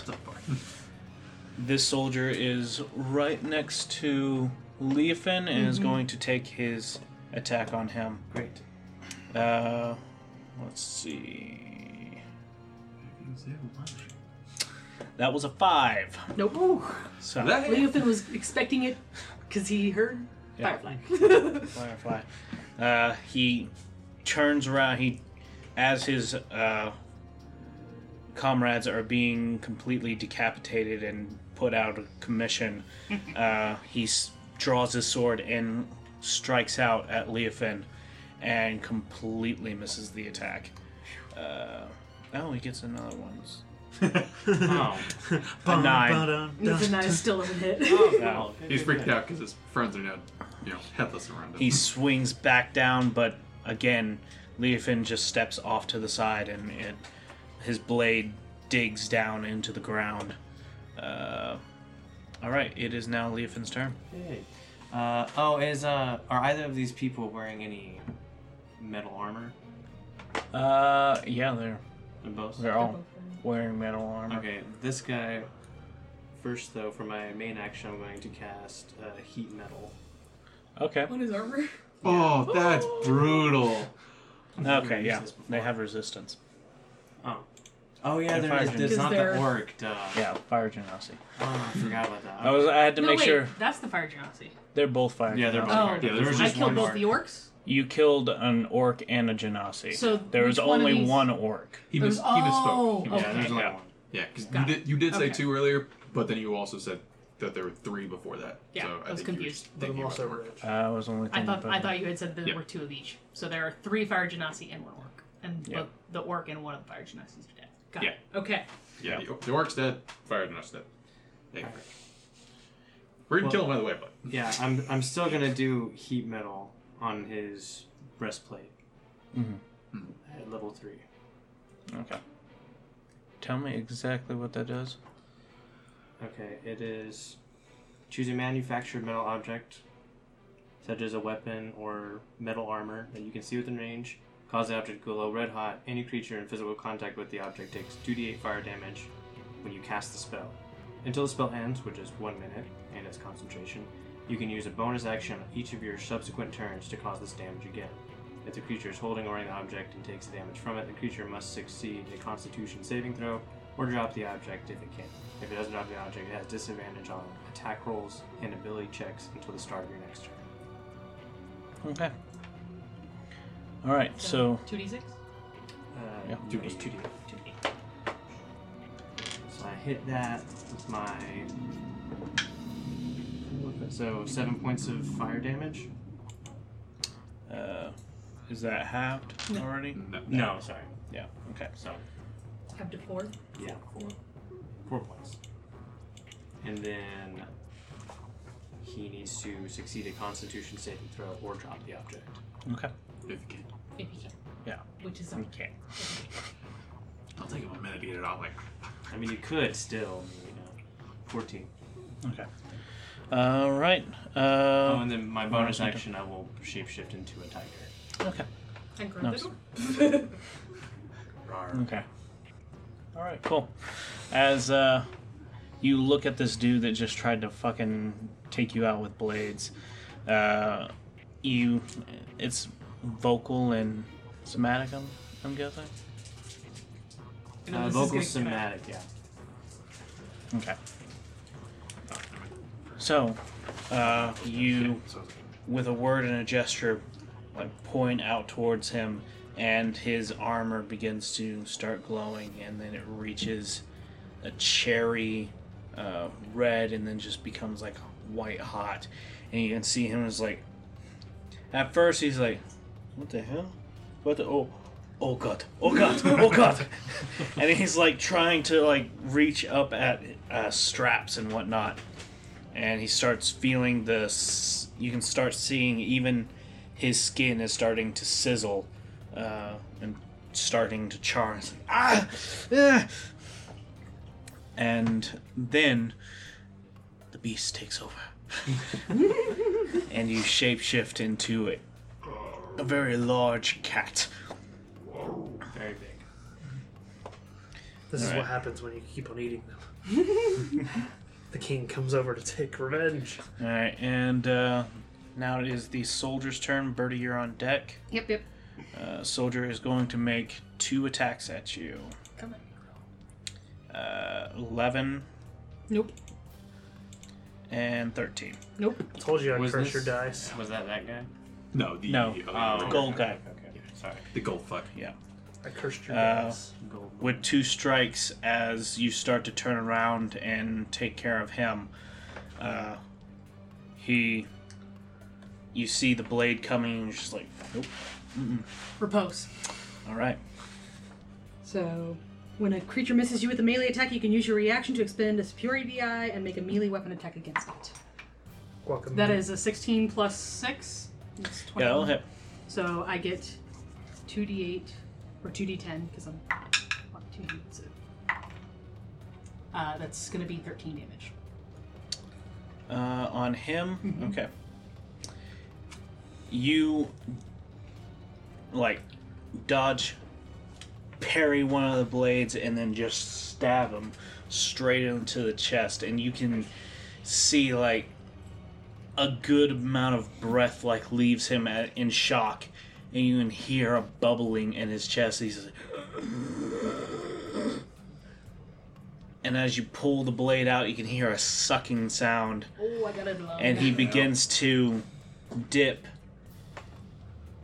this soldier is right next to Leofin and is going to take his attack on him. Great. Uh, let's see. That was a five. Nope. So Leofin was expecting it because he heard Yeah. Firefly. [LAUGHS] Firefly. Uh, he turns around. He, as his uh, comrades are being completely decapitated and put out of commission, [LAUGHS] uh, he s- draws his sword and strikes out at Leofin, and completely misses the attack. Uh, oh, he gets another one. Oh. [LAUGHS] A nine. the nine still doesn't hit. No. He's freaked out because his friends are now, you know, headless around him. He swings back down, but again, Leofin just steps off to the side, and it, his blade digs down into the ground. Uh, all right, it is now Leofin's turn. Hey. Uh, oh, is uh, are either of these people wearing any metal armor? Uh, yeah, they're In both. they're all wearing metal armor. Okay, this guy. First, though, for my main action, I'm going to cast uh, heat metal. Okay. On his armor. [LAUGHS] Oh, that's brutal. Okay, yeah, they have resistance. Oh. Oh yeah, They're there fire is. gen- There's Because not they're- the orc. Duh. Yeah, fire genasi. Oh, I forgot about that. I was I had to no, make wait, sure that's the fire genasi. they're both fire. Yeah, they're both. Oh. fire- yeah, there was I just killed one both orc. the orcs. You killed an orc and a genasi. So there was which one of only these- one orc. he, It mis- was- he oh, misspoke. oh, He Yeah, okay. there's only Yeah. one. Yeah, because you Got it. did you did say Okay. two earlier, but then you also said that there were three before that. Yeah, so I I was think you were confused. But I'm thinking also about rich. Uh, I was only. I thinking thought about I that. thought you had said there Yeah. were two of each. So there are three fire genasi and one orc, and Yeah. both the orc and one of the fire genasis are dead. Got Yeah. it. Okay. Yeah, the, the orc's dead. Fire Genasi dead. Yeah. We're gonna Well- kill him by the way, but Yeah, I'm. I'm still gonna do heat metal on his breastplate Mhm. at level three. Okay. Tell me exactly what that does. Okay, it is choose a manufactured metal object, such as a weapon or metal armor that you can see within range. Cause the object to glow red hot. Any creature in physical contact with the object takes 2d8 fire damage when you cast the spell. Until the spell ends, which is one minute, and its concentration, you can use a bonus action on each of your subsequent turns to cause this damage again. If the creature is holding or running the object and takes damage from it, the creature must succeed a Constitution saving throw or drop the object if it can. If it doesn't drop the object, it has disadvantage on attack rolls and ability checks until the start of your next turn. Okay. All right. So two d six. Uh, Yeah. two D, two D. Two d. So I hit that with my. So seven points of fire damage. uh, is that halved already? no. No, sorry. Yeah. Okay. So Up to four. yeah, four, four points. And then he needs to succeed a Constitution saving throw or drop the object. Okay. If you can. If you can. Yeah. Which is Okay. I'll take him a minute to get it out. Like, I mean, you could still, you know, fourteen. Okay. All right. oh, Uh, and then my bonus bonus action. action, I will shapeshift into a tiger. okay. And grow Nice. the door. Okay. All right. Cool. As uh, you look at this dude that just tried to fucking take you out with blades, uh, you, it's vocal and somatic. I'm, I'm guessing. You know, Uh, this is vocal gonna- somatic, yeah. Okay. So, uh, you, with a word and a gesture, like point out towards him, and his armor begins to start glowing, and then it reaches a cherry uh, red, and then just becomes like white hot, and you can see him as like. At first, he's like, "What the hell? What the oh." Oh god! Oh god! Oh god! [LAUGHS] and he's like trying to like reach up at uh, straps and whatnot, and he starts feeling this. You can start seeing even his skin is starting to sizzle uh, and starting to char. Like, ah, ah. And then the beast takes over. [LAUGHS] and you shapeshift into a, a very large cat. Very big. This is Alright. what happens when you keep on eating them. [LAUGHS] the king comes over to take revenge. All right, and uh, now it is the soldier's turn. Byrdi, you're on deck. Yep, yep. Uh, soldier is going to make two attacks at you. Come on. Uh, 11 Nope. and 13. Nope. Told you I'd Was curse this- your dice. Was that that guy? No, the No. uh, Oh, Gold guy. Okay, okay. Sorry. the gold fuck. Yeah. I cursed your Uh, dice. With two strikes, as you start to turn around and take care of him, uh, he. You see the blade coming, and you're just like, nope. Riposte. All right. So, when a creature misses you with a melee attack, you can use your reaction to expend a superiority die and make a melee weapon attack against it. Welcome. That is a 16 plus 6. It's Yeah, that'll hit. So I get 2d8 or 2d10 because I'm what, 2d so, uh, that's going to be 13 damage. Uh, on him, okay. You like dodge, parry one of the blades, and then just stab him straight into the chest, and you can see like a good amount of breath like leaves him at, in shock, and you can hear a bubbling in his chest. He's like, and as you pull the blade out, you can hear a sucking sound Oh, I got it and he begins to dip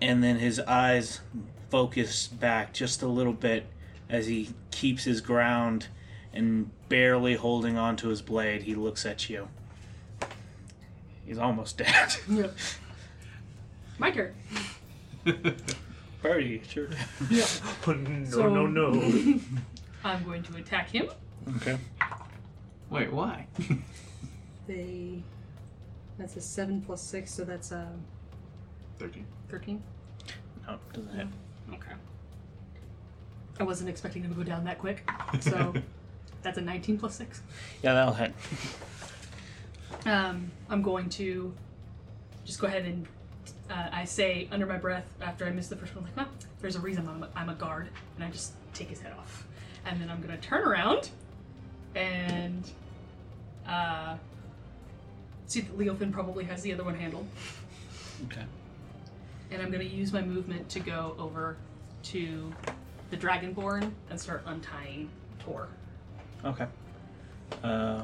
and then his eyes focus back just a little bit as he keeps his ground and barely holding onto his blade he looks at you he's almost dead Yeah. [LAUGHS] My turn. Birdie sure. your Yeah. [LAUGHS] no, So- no, no. [LAUGHS] I'm going to attack him. okay Wait, why? [LAUGHS] They. That's a 7 plus 6, so that's uh, 13. 13. no doesn't hit Okay. I wasn't expecting him to go down that quick, so that's a 19 plus 6. yeah that'll hit Um, I'm going to just go ahead and uh, I say under my breath after I miss the first one, like, well, there's a reason I'm a, I'm a guard, and I just take his head off, and then I'm gonna turn around and uh, see that Leofin probably has the other one handled, okay. And I'm gonna use my movement to go over to the Dragonborn and start untying Tor. okay. Uh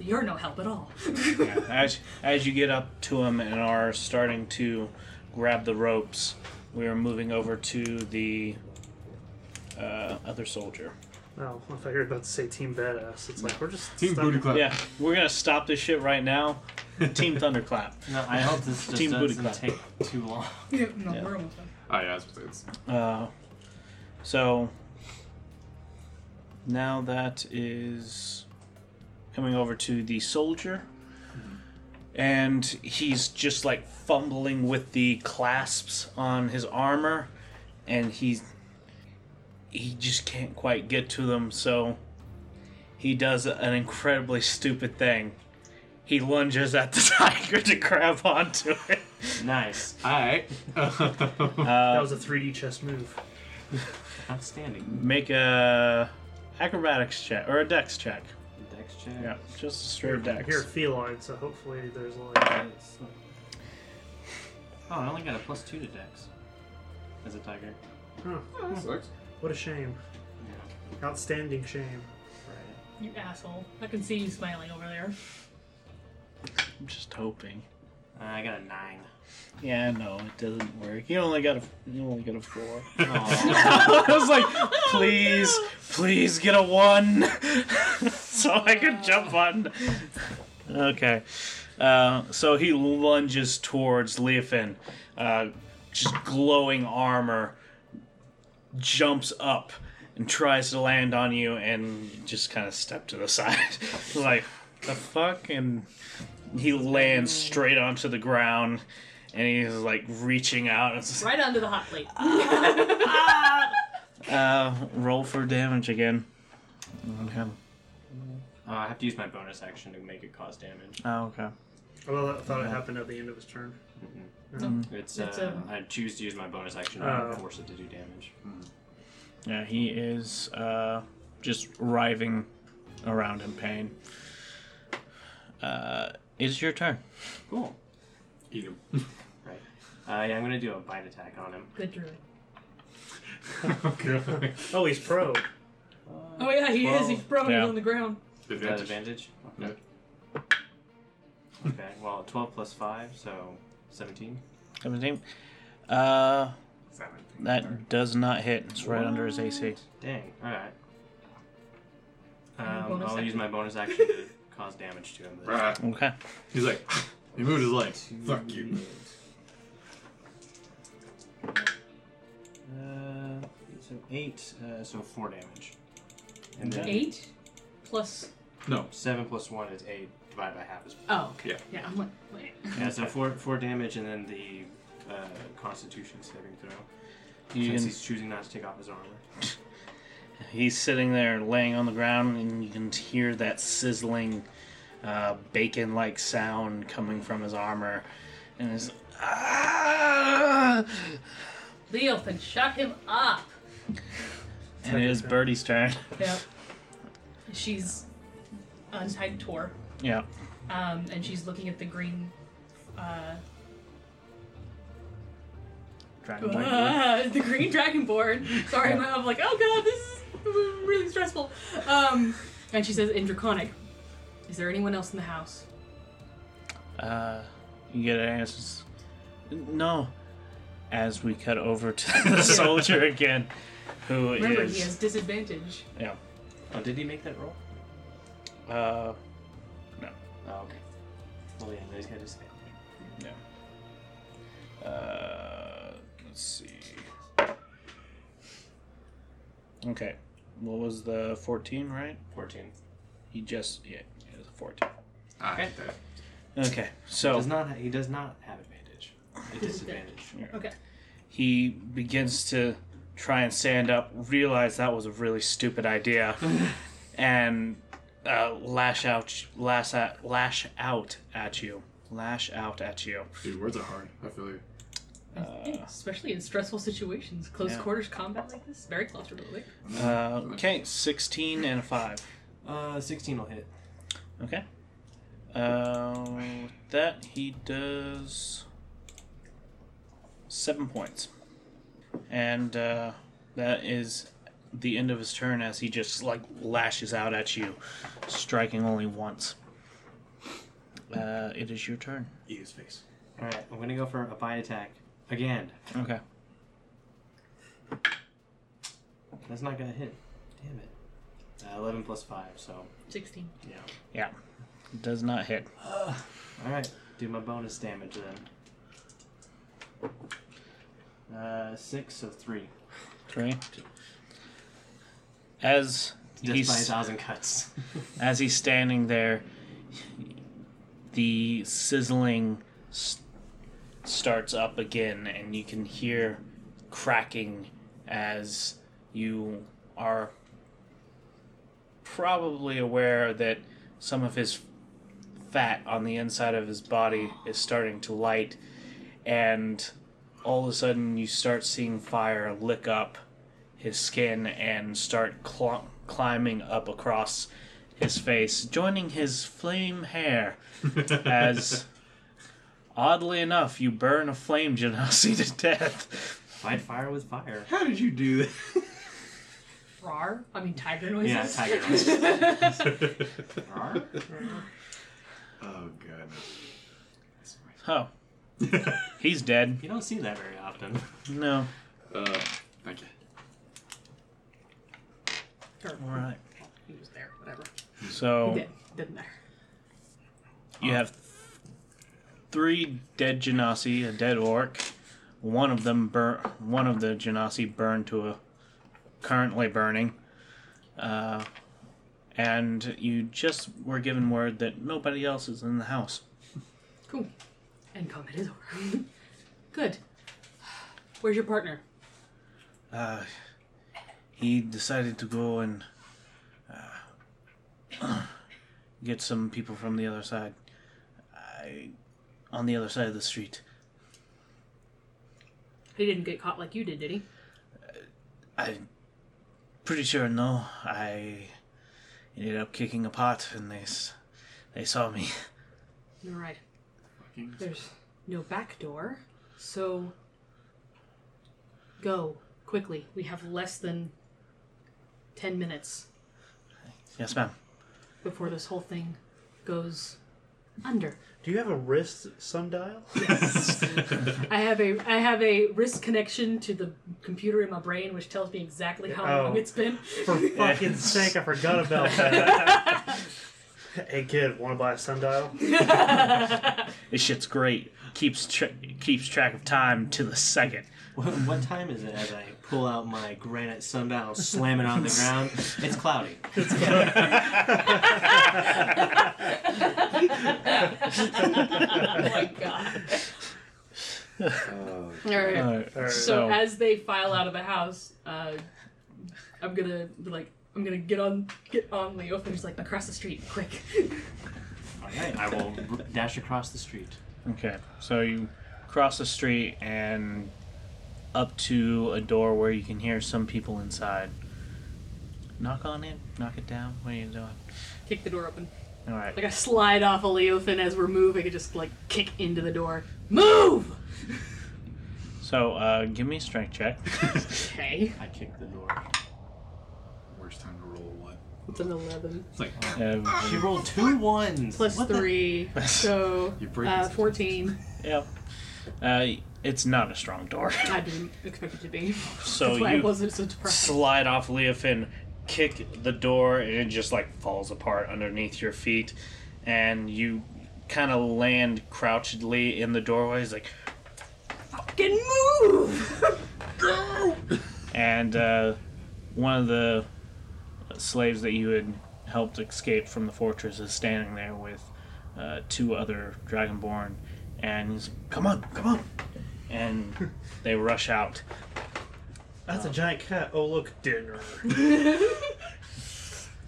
You're no help at all. yeah, as as you get up to him and are starting to grab the ropes, we are moving over to the uh, other soldier. Oh, I thought you were about to say Team Badass. It's like we're just Team stuck- Booty Clap. Yeah, we're gonna stop this shit right now. Team Thunderclap. [LAUGHS] No, I hope this just Team booty doesn't clap. take too long. [LAUGHS] Yeah, no, Yeah. we're almost done. Oh, yeah, that's what it's. Uh, so now that is coming over to the soldier, and he's just like fumbling with the clasps on his armor, and he's he just can't quite get to them. So he does an incredibly stupid thing. He lunges at the [LAUGHS] tiger to grab onto it. Nice. Alright. [LAUGHS] That Uh, was a 3D chess move. Outstanding. make a acrobatics check or a dex check. Dex check. Yeah, just a straight You're, dex. you're a feline, so hopefully there's like. Oh, I only got a plus two to Dex. As a tiger. Huh, Sucks. what a shame. Outstanding shame. Right. You asshole. I can see you smiling over there. I'm just hoping. Uh, I got a nine. Yeah, no, it doesn't work. You only got a you only got a four. [LAUGHS] [LAUGHS] I was like, please, please get a one, [LAUGHS] so I could jump on. Okay, uh, so he lunges towards Leofin, uh, just glowing armor, jumps up and tries to land on you, and just kind of step to the side, like the fuck, and he lands straight onto the ground. And he's like reaching out. It's just Right under the hot plate. [LAUGHS] Uh, roll for damage again. Okay. Uh, I have to use my bonus action to make it cause damage. Oh, okay. Well, I thought it happened at the end of his turn. It's, It's uh, a- I choose to use my bonus action to force it to do damage. Yeah, he is uh, just writhing around in pain. Uh, it's your turn. Cool. Eat [LAUGHS] him. Right. Uh, yeah, I'm gonna do a bite attack on him. Good druid. [LAUGHS] okay. [LAUGHS] Oh, he's pro. Oh yeah, he is. He's prone yeah. on the ground. Is that Advantage. advantage? Okay. okay. Well, 12 plus 5, so 17. 17. Uh, Seven. that does not hit. It's right under his AC. Dang. Alright. Um, bonus I'll use action. my bonus action to cause damage to him. then. Okay. He's like, he moved his leg. Fuck you. Uh, so 8, uh, so 4 damage. And then Eight plus. No. 7 plus 1 is 8, divided by half is Oh, okay. Yeah. Yeah, I'm like, wait. Yeah, so 4, four damage and then the uh, constitution saving throw. You since can- he's choosing not to take off his armor. [LAUGHS] He's sitting there laying on the ground, and you can hear that sizzling, uh, bacon like sound coming from his armor. And his. Ah! Leo, then shut him up. And it is Byrdi's turn. Yep. She's untied Tor, Yeah. um, and she's looking at the green. Uh, Dragon Bite. uh, [LAUGHS] the green dragonborn. Sorry, Yeah. I'm like, oh god, this is really stressful. Um, and she says in Draconic, "Is there anyone else in the house?" Uh, you get an answer. No. As we cut over to [LAUGHS] the soldier again, who is Remember, he has disadvantage. yeah. Oh, did he make that roll? Uh, Oh, okay. Well, yeah, no, he's got his yeah. Uh, let's see. Okay, what was the fourteen? Right? 14. He just yeah, it was a fourteen. Ah, Okay. that- Okay, He so does not. He does not have advantage. A [LAUGHS] disadvantage. Okay. he begins to try and stand up, realize that was a really stupid idea, [LAUGHS] and uh, lash out, lash at, lash out at you, lash out at you. Dude, words are hard. I feel you. Yeah, especially in stressful situations, close yeah. quarters combat like this, very claustrophobic. Uh, okay, sixteen and a five. Uh, 16 will hit. Okay. Uh, with that he does seven points, and uh, that is the end of his turn as he just like lashes out at you, striking only once. Uh, it is your turn. Eat his face. All right, I'm gonna go for a bite attack again. Okay. That's not gonna hit. Damn it. Uh, 11 plus 5, so Sixteen. yeah. Yeah. Does not hit. [SIGHS] All right, do my bonus damage then. Uh, six, so three. Three. As Just by a he's thousand cuts. [LAUGHS] as he's standing there, the sizzling s- starts up again, and you can hear cracking as you are probably aware that some of his fat on the inside of his body is starting to light, and all of a sudden you start seeing fire lick up his skin and start cl- climbing up across his face, joining his flame hair [LAUGHS] as oddly enough you burn a flame genasi [LAUGHS] to death. Fight fire with fire. How did you do that? [LAUGHS] Rar? I mean, tiger noises. Yeah, [LAUGHS] tiger noises. Rawr. [LAUGHS] Oh goodness. Oh. He's dead. You don't see that very often. No. Uh, thank you. Alright. He was there, whatever. So Dead. Didn't matter. you have three dead genasi, a dead orc. One of them burn one of the genasi burned to a currently burning. Uh, and you just were given word that nobody else is in the house. Cool. And combat is over. [LAUGHS] Good. Where's your partner? uh, he decided to go and uh, [CLEARS THROAT] get some people from the other side. I on the other side of the street. He didn't get caught like you did, did he? I'm pretty sure no. I ended up kicking a pot, and they s- they saw me. [LAUGHS] All right. There's no back door, so go quickly. We have less than ten minutes Yes, ma'am. before this whole thing goes under. Do you have a wrist sundial? Yes. [LAUGHS] I have a I have a wrist connection to the computer in my brain, which tells me exactly how Oh. long it's been. For fucking sake, I forgot about [LAUGHS] that. hey kid, want to buy a sundial? This shit's great. Keeps tra- keeps track of time to the second. What, what time is it as I pull out my granite sundial, slam it on the ground? It's cloudy. It's [LAUGHS] oh my god! Uh, All right. Alright, Alright. So as they file out of the house, uh, I'm gonna be like, I'm gonna get on, get on Leo, and he's like, across the street, quick. Alright, I will dash across the street. Okay, so you cross the street and up to a door where you can hear some people inside. Knock on it, knock it down. What are you doing? Kick the door open. All right. Like I slide off a Leofin as we're moving, and just like kick into the door. Move. So uh, give me a strength check. [LAUGHS] Okay. I kick the door. worst time to roll a one. It's an eleven It's like Uh, She rolled two ones. plus What the- three, [LAUGHS] so You're breaking uh, fourteen. yep. Uh, it's not a strong door. [LAUGHS] I didn't expect it to be. [LAUGHS] So That's why I you wasn't so surprised. slide off Leofin, kick the door, and it just like falls apart underneath your feet, and you kind of land crouchedly in the doorway. It's like, Fucking move! [LAUGHS] Go. and uh, one of the slaves that you had helped escape from the fortress is standing there with uh, two other dragonborn, and he's come on, come on, and [LAUGHS] they rush out. That's a giant cat. Oh look, dinner. [LAUGHS]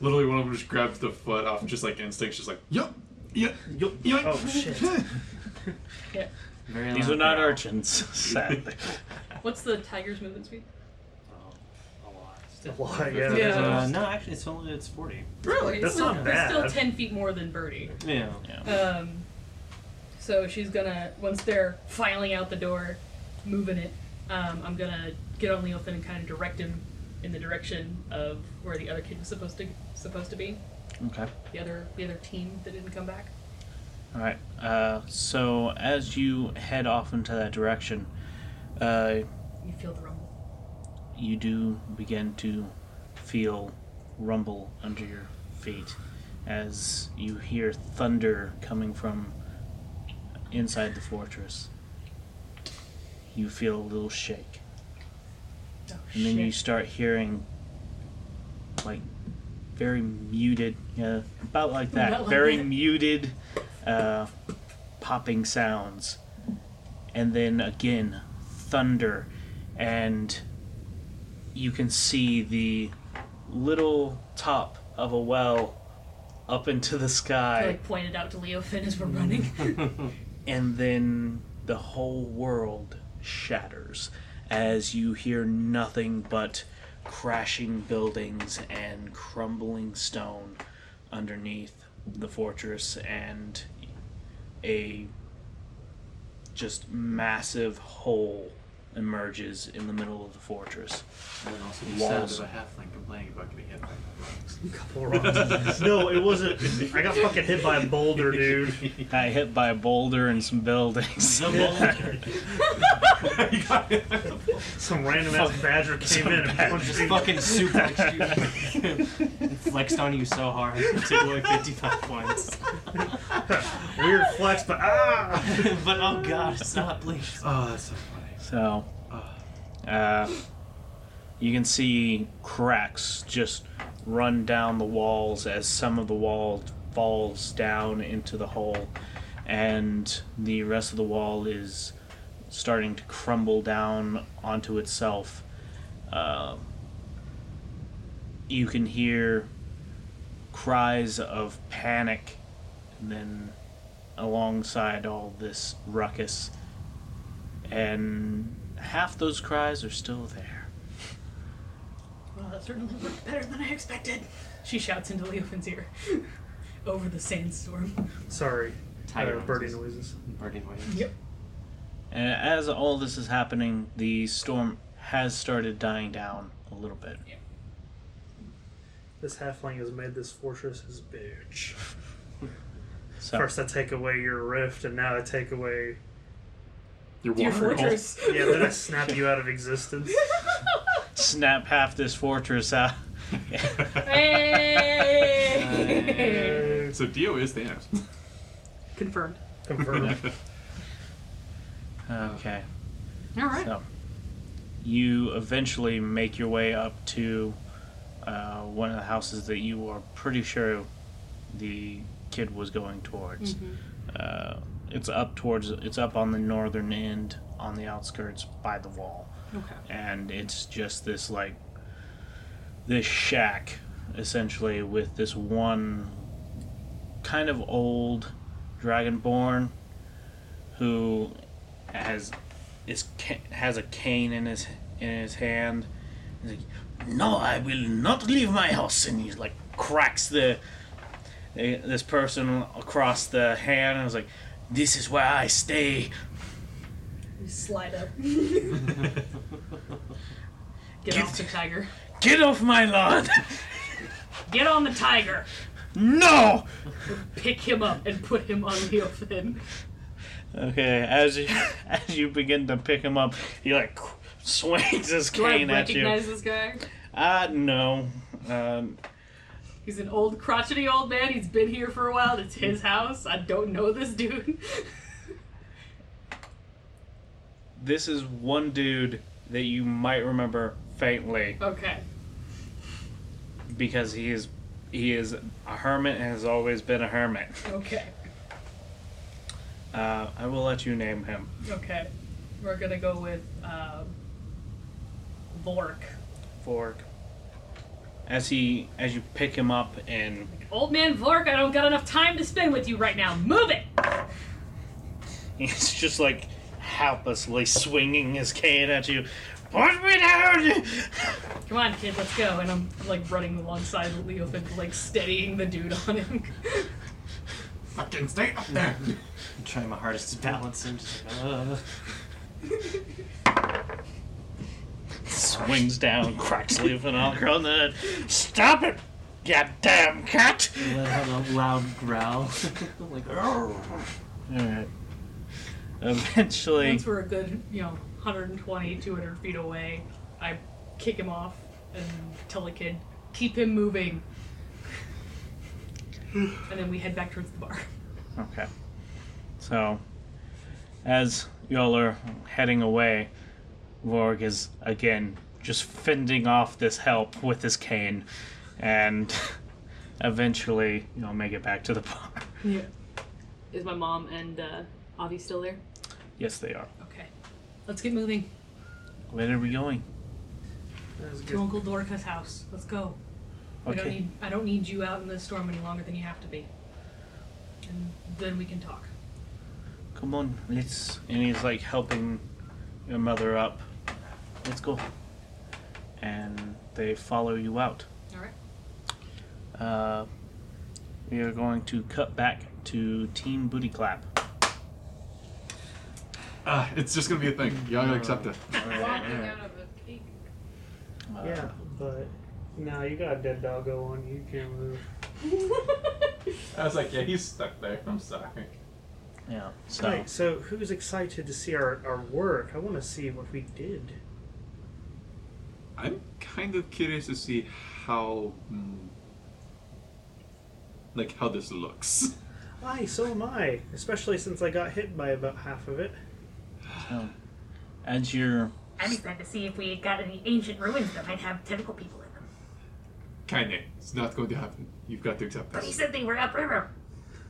literally one of them just grabs the foot off, just like instinct, just like yup, yep, Yo- yoink. oh shit. [LAUGHS] Very These loud are not growl. urchins, sadly. What's the tiger's movement speed? A lot. A lot, yeah. Yeah. Uh, no, actually, it's only it's forty. Really? That's still, not It's still ten feet more than Byrdi. Yeah. Um, so she's gonna once they're filing out the door, moving it. Um, I'm gonna get on Leofin and kind of direct him in the direction of where the other kid was supposed to supposed to be. Okay. The other the other team that didn't come back. All right. Uh, so as you head off into that direction, uh, You feel the rumble. you do begin to feel rumble under your feet as you hear thunder coming from inside the fortress. You feel a little shake, Oh, and then you start hearing like very muted, yeah, about like that, About like very that. muted uh, popping sounds, and then again thunder, and you can see the little top of a well up into the I sky, like pointed out to Leofin as we're running. [LAUGHS] and then the whole world shatters as you hear nothing but crashing buildings and crumbling stone underneath the fortress and a just massive hole emerges in the middle of the fortress. And then also the Walls. sound of a halfling complaining about getting hit by [LAUGHS] rocks. Couple rocks. [LAUGHS] no, it wasn't. I got fucking hit by a boulder, dude. [LAUGHS] Got hit by a boulder and some buildings. Some random ass badger came in and punched me. Fucking suplexed you. Flexed on you so hard. Took away 55 points. Weird flex, but ah! but oh god, stop, please. Oh, that's so funny. So, uh, you can see cracks just run down the walls as some of the wall falls down into the hole, and the rest of the wall is starting to crumble down onto itself. Uh, you can hear cries of panic, and then alongside all this ruckus, and half those cries are still there. Well, that certainly worked better than I expected. She shouts into Leofin's ear [LAUGHS] over the sandstorm. Sorry. Tiger uh, Byrdi noises. noises. Byrdi noises. Yep. And as all this is happening, the storm has started dying down a little bit. This halfling has made this fortress his bitch. [LAUGHS] So First, I take away your rift, and now I take away. Your Your water fortress. [LAUGHS] Yeah, then I snap you out of existence. [LAUGHS] snap half this fortress out. Hey! [LAUGHS] So Dio is the Thanos. Confirmed. Confirmed. Okay. All right. So you eventually make your way up to uh, one of the houses that you are pretty sure the kid was going towards. Uh, it's up towards. It's up on the northern end, on the outskirts by the wall, Okay. and it's just this like this shack, essentially, with this one kind of old dragonborn who has is has a cane in his in his hand. He's like, "No, I will not leave my house," and he like cracks the this person across the hand, and was like, "This is where I stay." You slide up. Get [LAUGHS] Get- off the tiger. Get off my lawn! Get on the tiger. no. Pick him up and put him on Leofin. Okay, as you [LAUGHS] as you begin to pick him up, he like [LAUGHS] swings his Do I cane at you. recognize this guy? Uh no. Um, He's an old, crotchety old man. He's been here for a while. It's his house. I don't know this dude. [LAUGHS] this is one dude that you might remember faintly okay. because he is he is a hermit and has always been a hermit. Okay. Uh, I will let you name him. Okay. We're gonna go with um, Vork. Fork. As he as you pick him up and Old man Vork, I don't got enough time to spend with you right now. Move it! [LAUGHS] he's just like helplessly swinging his cane at you. Put me down! [LAUGHS] Come on, kid, let's go. And I'm like running alongside Leofin, like steadying the dude on him. [LAUGHS] Fucking stay up there. I'm trying my hardest to balance him. Just like, uh. Swings down, [LAUGHS] cracks Leofin on the ground. Then stop it, goddamn cat! Let out a loud growl. [LAUGHS] like, All right. Eventually, Once we're a good, you know, 120, 200 feet away, I kick him off and tell the kid, keep him moving. and then we head back towards the bar. Okay. So, as y'all are heading away, Vorg is again just fending off this help with his cane, and [LAUGHS] eventually you know, make it back to the [LAUGHS] bar. Yeah. Is my mom and uh, Avi still there? Yes, they are. Okay. Let's get moving Where are we going? To. Uncle Dorca's house. Let's go. We don't Okay. need. I don't need you out in the storm any longer than you have to be. And then we can talk. Come on, let's. And he's like helping your mother up. Let's go. And they follow you out. All right. Uh, we are going to cut back to Team Booty Clap. Ah, it's just gonna be a thing. Y'all gotta accept it. Walking out of a cake. Uh, Yeah, but now you got a dead doggo on you. You can't move. I was like, yeah, he's stuck there. I'm sorry. Yeah. So Right, so who's excited to see our, our work? I want to see what we did. I'm kind of curious to see how, mm, like, how this looks. Aye, so am I. Especially since I got hit by about half of it. so as you're I'm excited to see if we got any ancient ruins that might have tentacle people in them. Kinda. It's not going to happen. You've got to accept that. But he this. said they were upriver.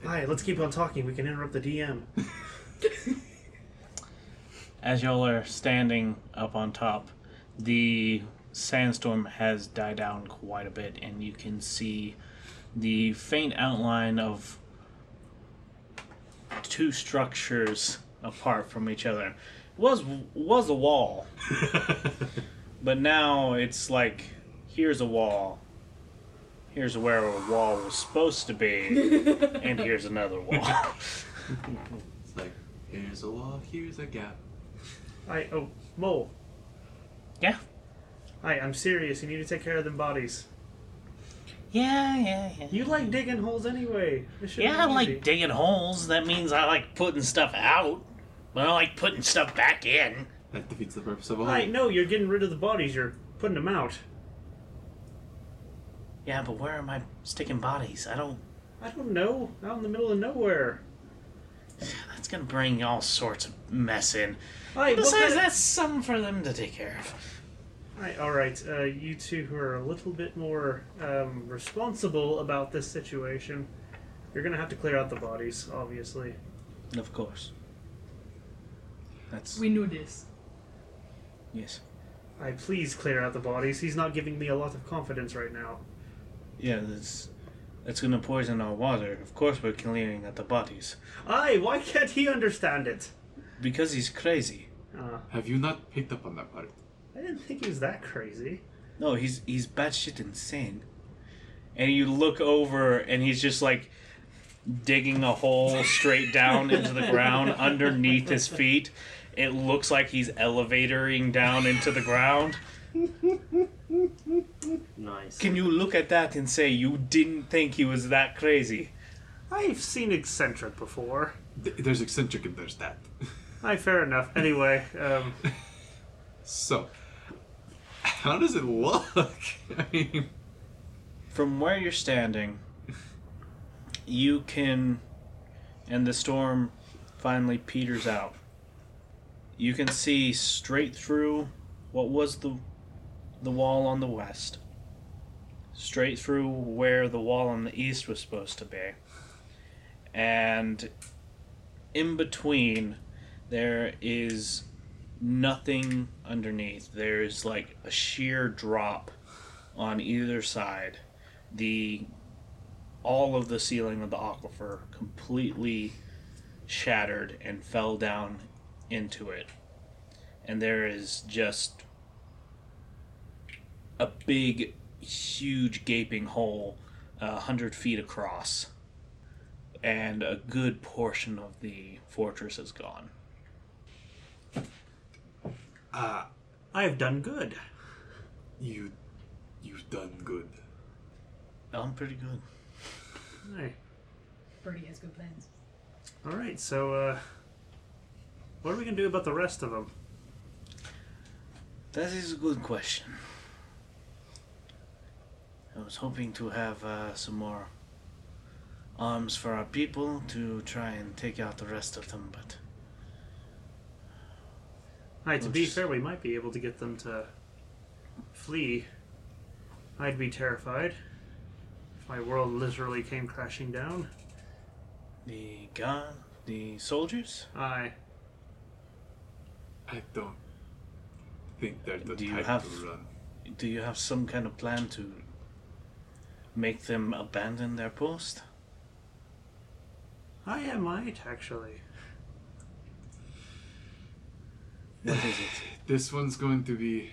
Aye, let's keep on talking. We can interrupt the DM. [LAUGHS] as y'all are standing up on top, the sandstorm has died down quite a bit, and you can see the faint outline of two structures apart from each other. It was was a wall, [LAUGHS] but now it's like here's a wall. Here's where a wall was supposed to be, and [LAUGHS] here's another wall. It's like, here's a wall, here's a gap. I oh mole. Yeah. Hi, I'm serious. You need to take care of them bodies. Yeah, yeah, yeah. You like digging holes anyway. Yeah, I be like digging holes. That means I like putting stuff out. But I like putting stuff back in. That defeats the purpose of a Hi, hole. no, you're getting rid of the bodies. You're putting them out. Yeah, but where am I sticking bodies? I don't. I don't know. Out in the middle of nowhere. That's gonna bring all sorts of mess in. Hi, what Besides, kind of- that's something for them to take care of. Right, all right. Uh, you two who are a little bit more um, responsible about this situation, you're gonna have to clear out the bodies, obviously. Of course. That's We knew this. yes. I please clear out the bodies. He's not giving me a lot of confidence right now. Yeah, that's that's gonna poison our water. Of course, we're clearing out the bodies Aye, why can't he understand it? because he's crazy. Uh, Have you not picked up on that part? I didn't think he was that crazy. No, he's he's batshit insane. And you look over, and he's just like digging a hole straight down into the ground [LAUGHS] underneath his feet. It looks like he's elevatoring down into the ground. Nice. Can you look at that and say you didn't think he was that crazy? I've seen eccentric before. Th- There's eccentric and there's that. Aye, fair enough. Anyway, um, [LAUGHS] So, how does it look? [LAUGHS] I mean, From where you're standing, you can, and the storm finally peters out. You can see straight through what was the the wall on the west, straight through where the wall on the east was supposed to be, and in between there is nothing underneath. There's like a sheer drop on either side. The all of the ceiling of the aquifer completely shattered and fell down into it. And there is just a big, huge gaping hole, uh, a hundred feet across, and a good portion of the fortress is gone. Ah, I have done good. you, you've done good. I'm pretty good. Aye. Byrdi has good plans. All right, so uh, what are we gonna do about the rest of them? That is a good question. I was hoping to have uh, some more arms for our people to try and take out the rest of them, but Aye, to be fair, we might be able to get them to flee. I'd be terrified if my world literally came crashing down. the gun, the soldiers, Aye. I don't think they're the Do you type have- to run. do you have some kind of plan to make them abandon their post? I I might actually. What is it? This one's going to be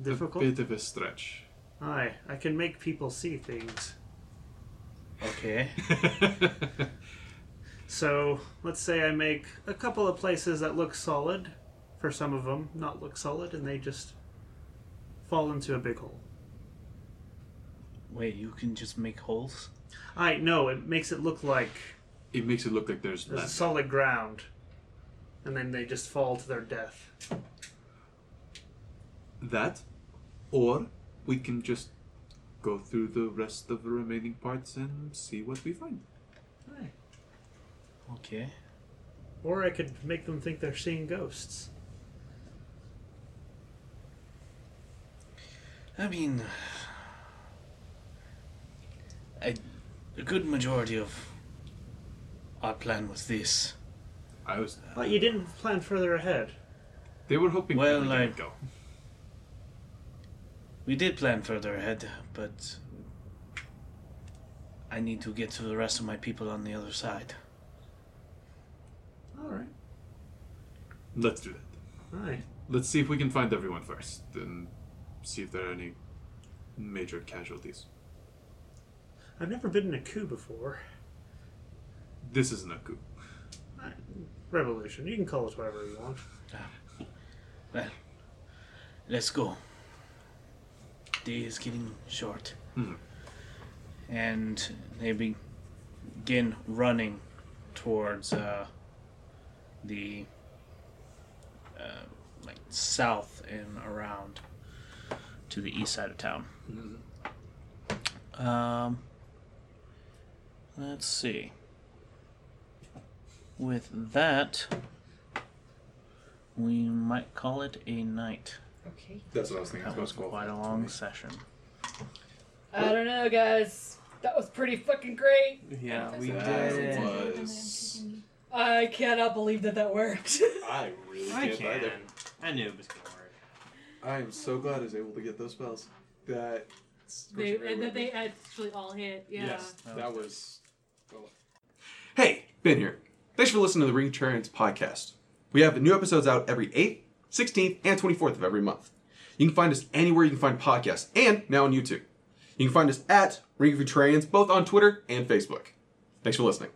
Difficult. a bit of a stretch. Aye, I can make people see things. Okay. [LAUGHS] So let's say I make a couple of places that look solid, for some of them not look solid, and they just fall into a big hole. Wait, you can just make holes? I know it makes it look like it makes it look like there's there's land. solid ground, and then they just fall to their death. that, or we can just go through the rest of the remaining parts and see what we find. Aye. Okay. Or I could make them think they're seeing ghosts. I mean, a, a good majority of our plan was this. I was. But you didn't plan further ahead. They were hoping. Well, we I- go. We did plan further ahead, but I need to get to the rest of my people on the other side. All right. Let's do that. All right. Let's see if we can find everyone first, and see if there are any major casualties. I've never been in a coup before. This isn't a coup. Aye. Revolution. You can call it whatever you want. Well, let's go. Day is getting short. Mhm. and they begin running towards uh, the uh, like south and around to the east side of town. Um, let's see. With that, we might call it a night. Okay. That's what I was thinking. That was quite a long session. I don't know, guys. That was pretty fucking great. Yeah, we That did. was. I cannot believe that that worked. [LAUGHS] I really I can't either. I knew it was gonna work. I am so glad I was able to get those spells. That. they, and that they actually all hit. Yeah. Yes, that was. Hey, Ben here. Thanks for listening to the Ring Contrarians podcast. We have new episodes out every 8th, 16th, and 24th of every month. You can find us anywhere you can find podcasts, and now on YouTube. You can find us at Ring of Contrarians, both on Twitter and Facebook. Thanks for listening.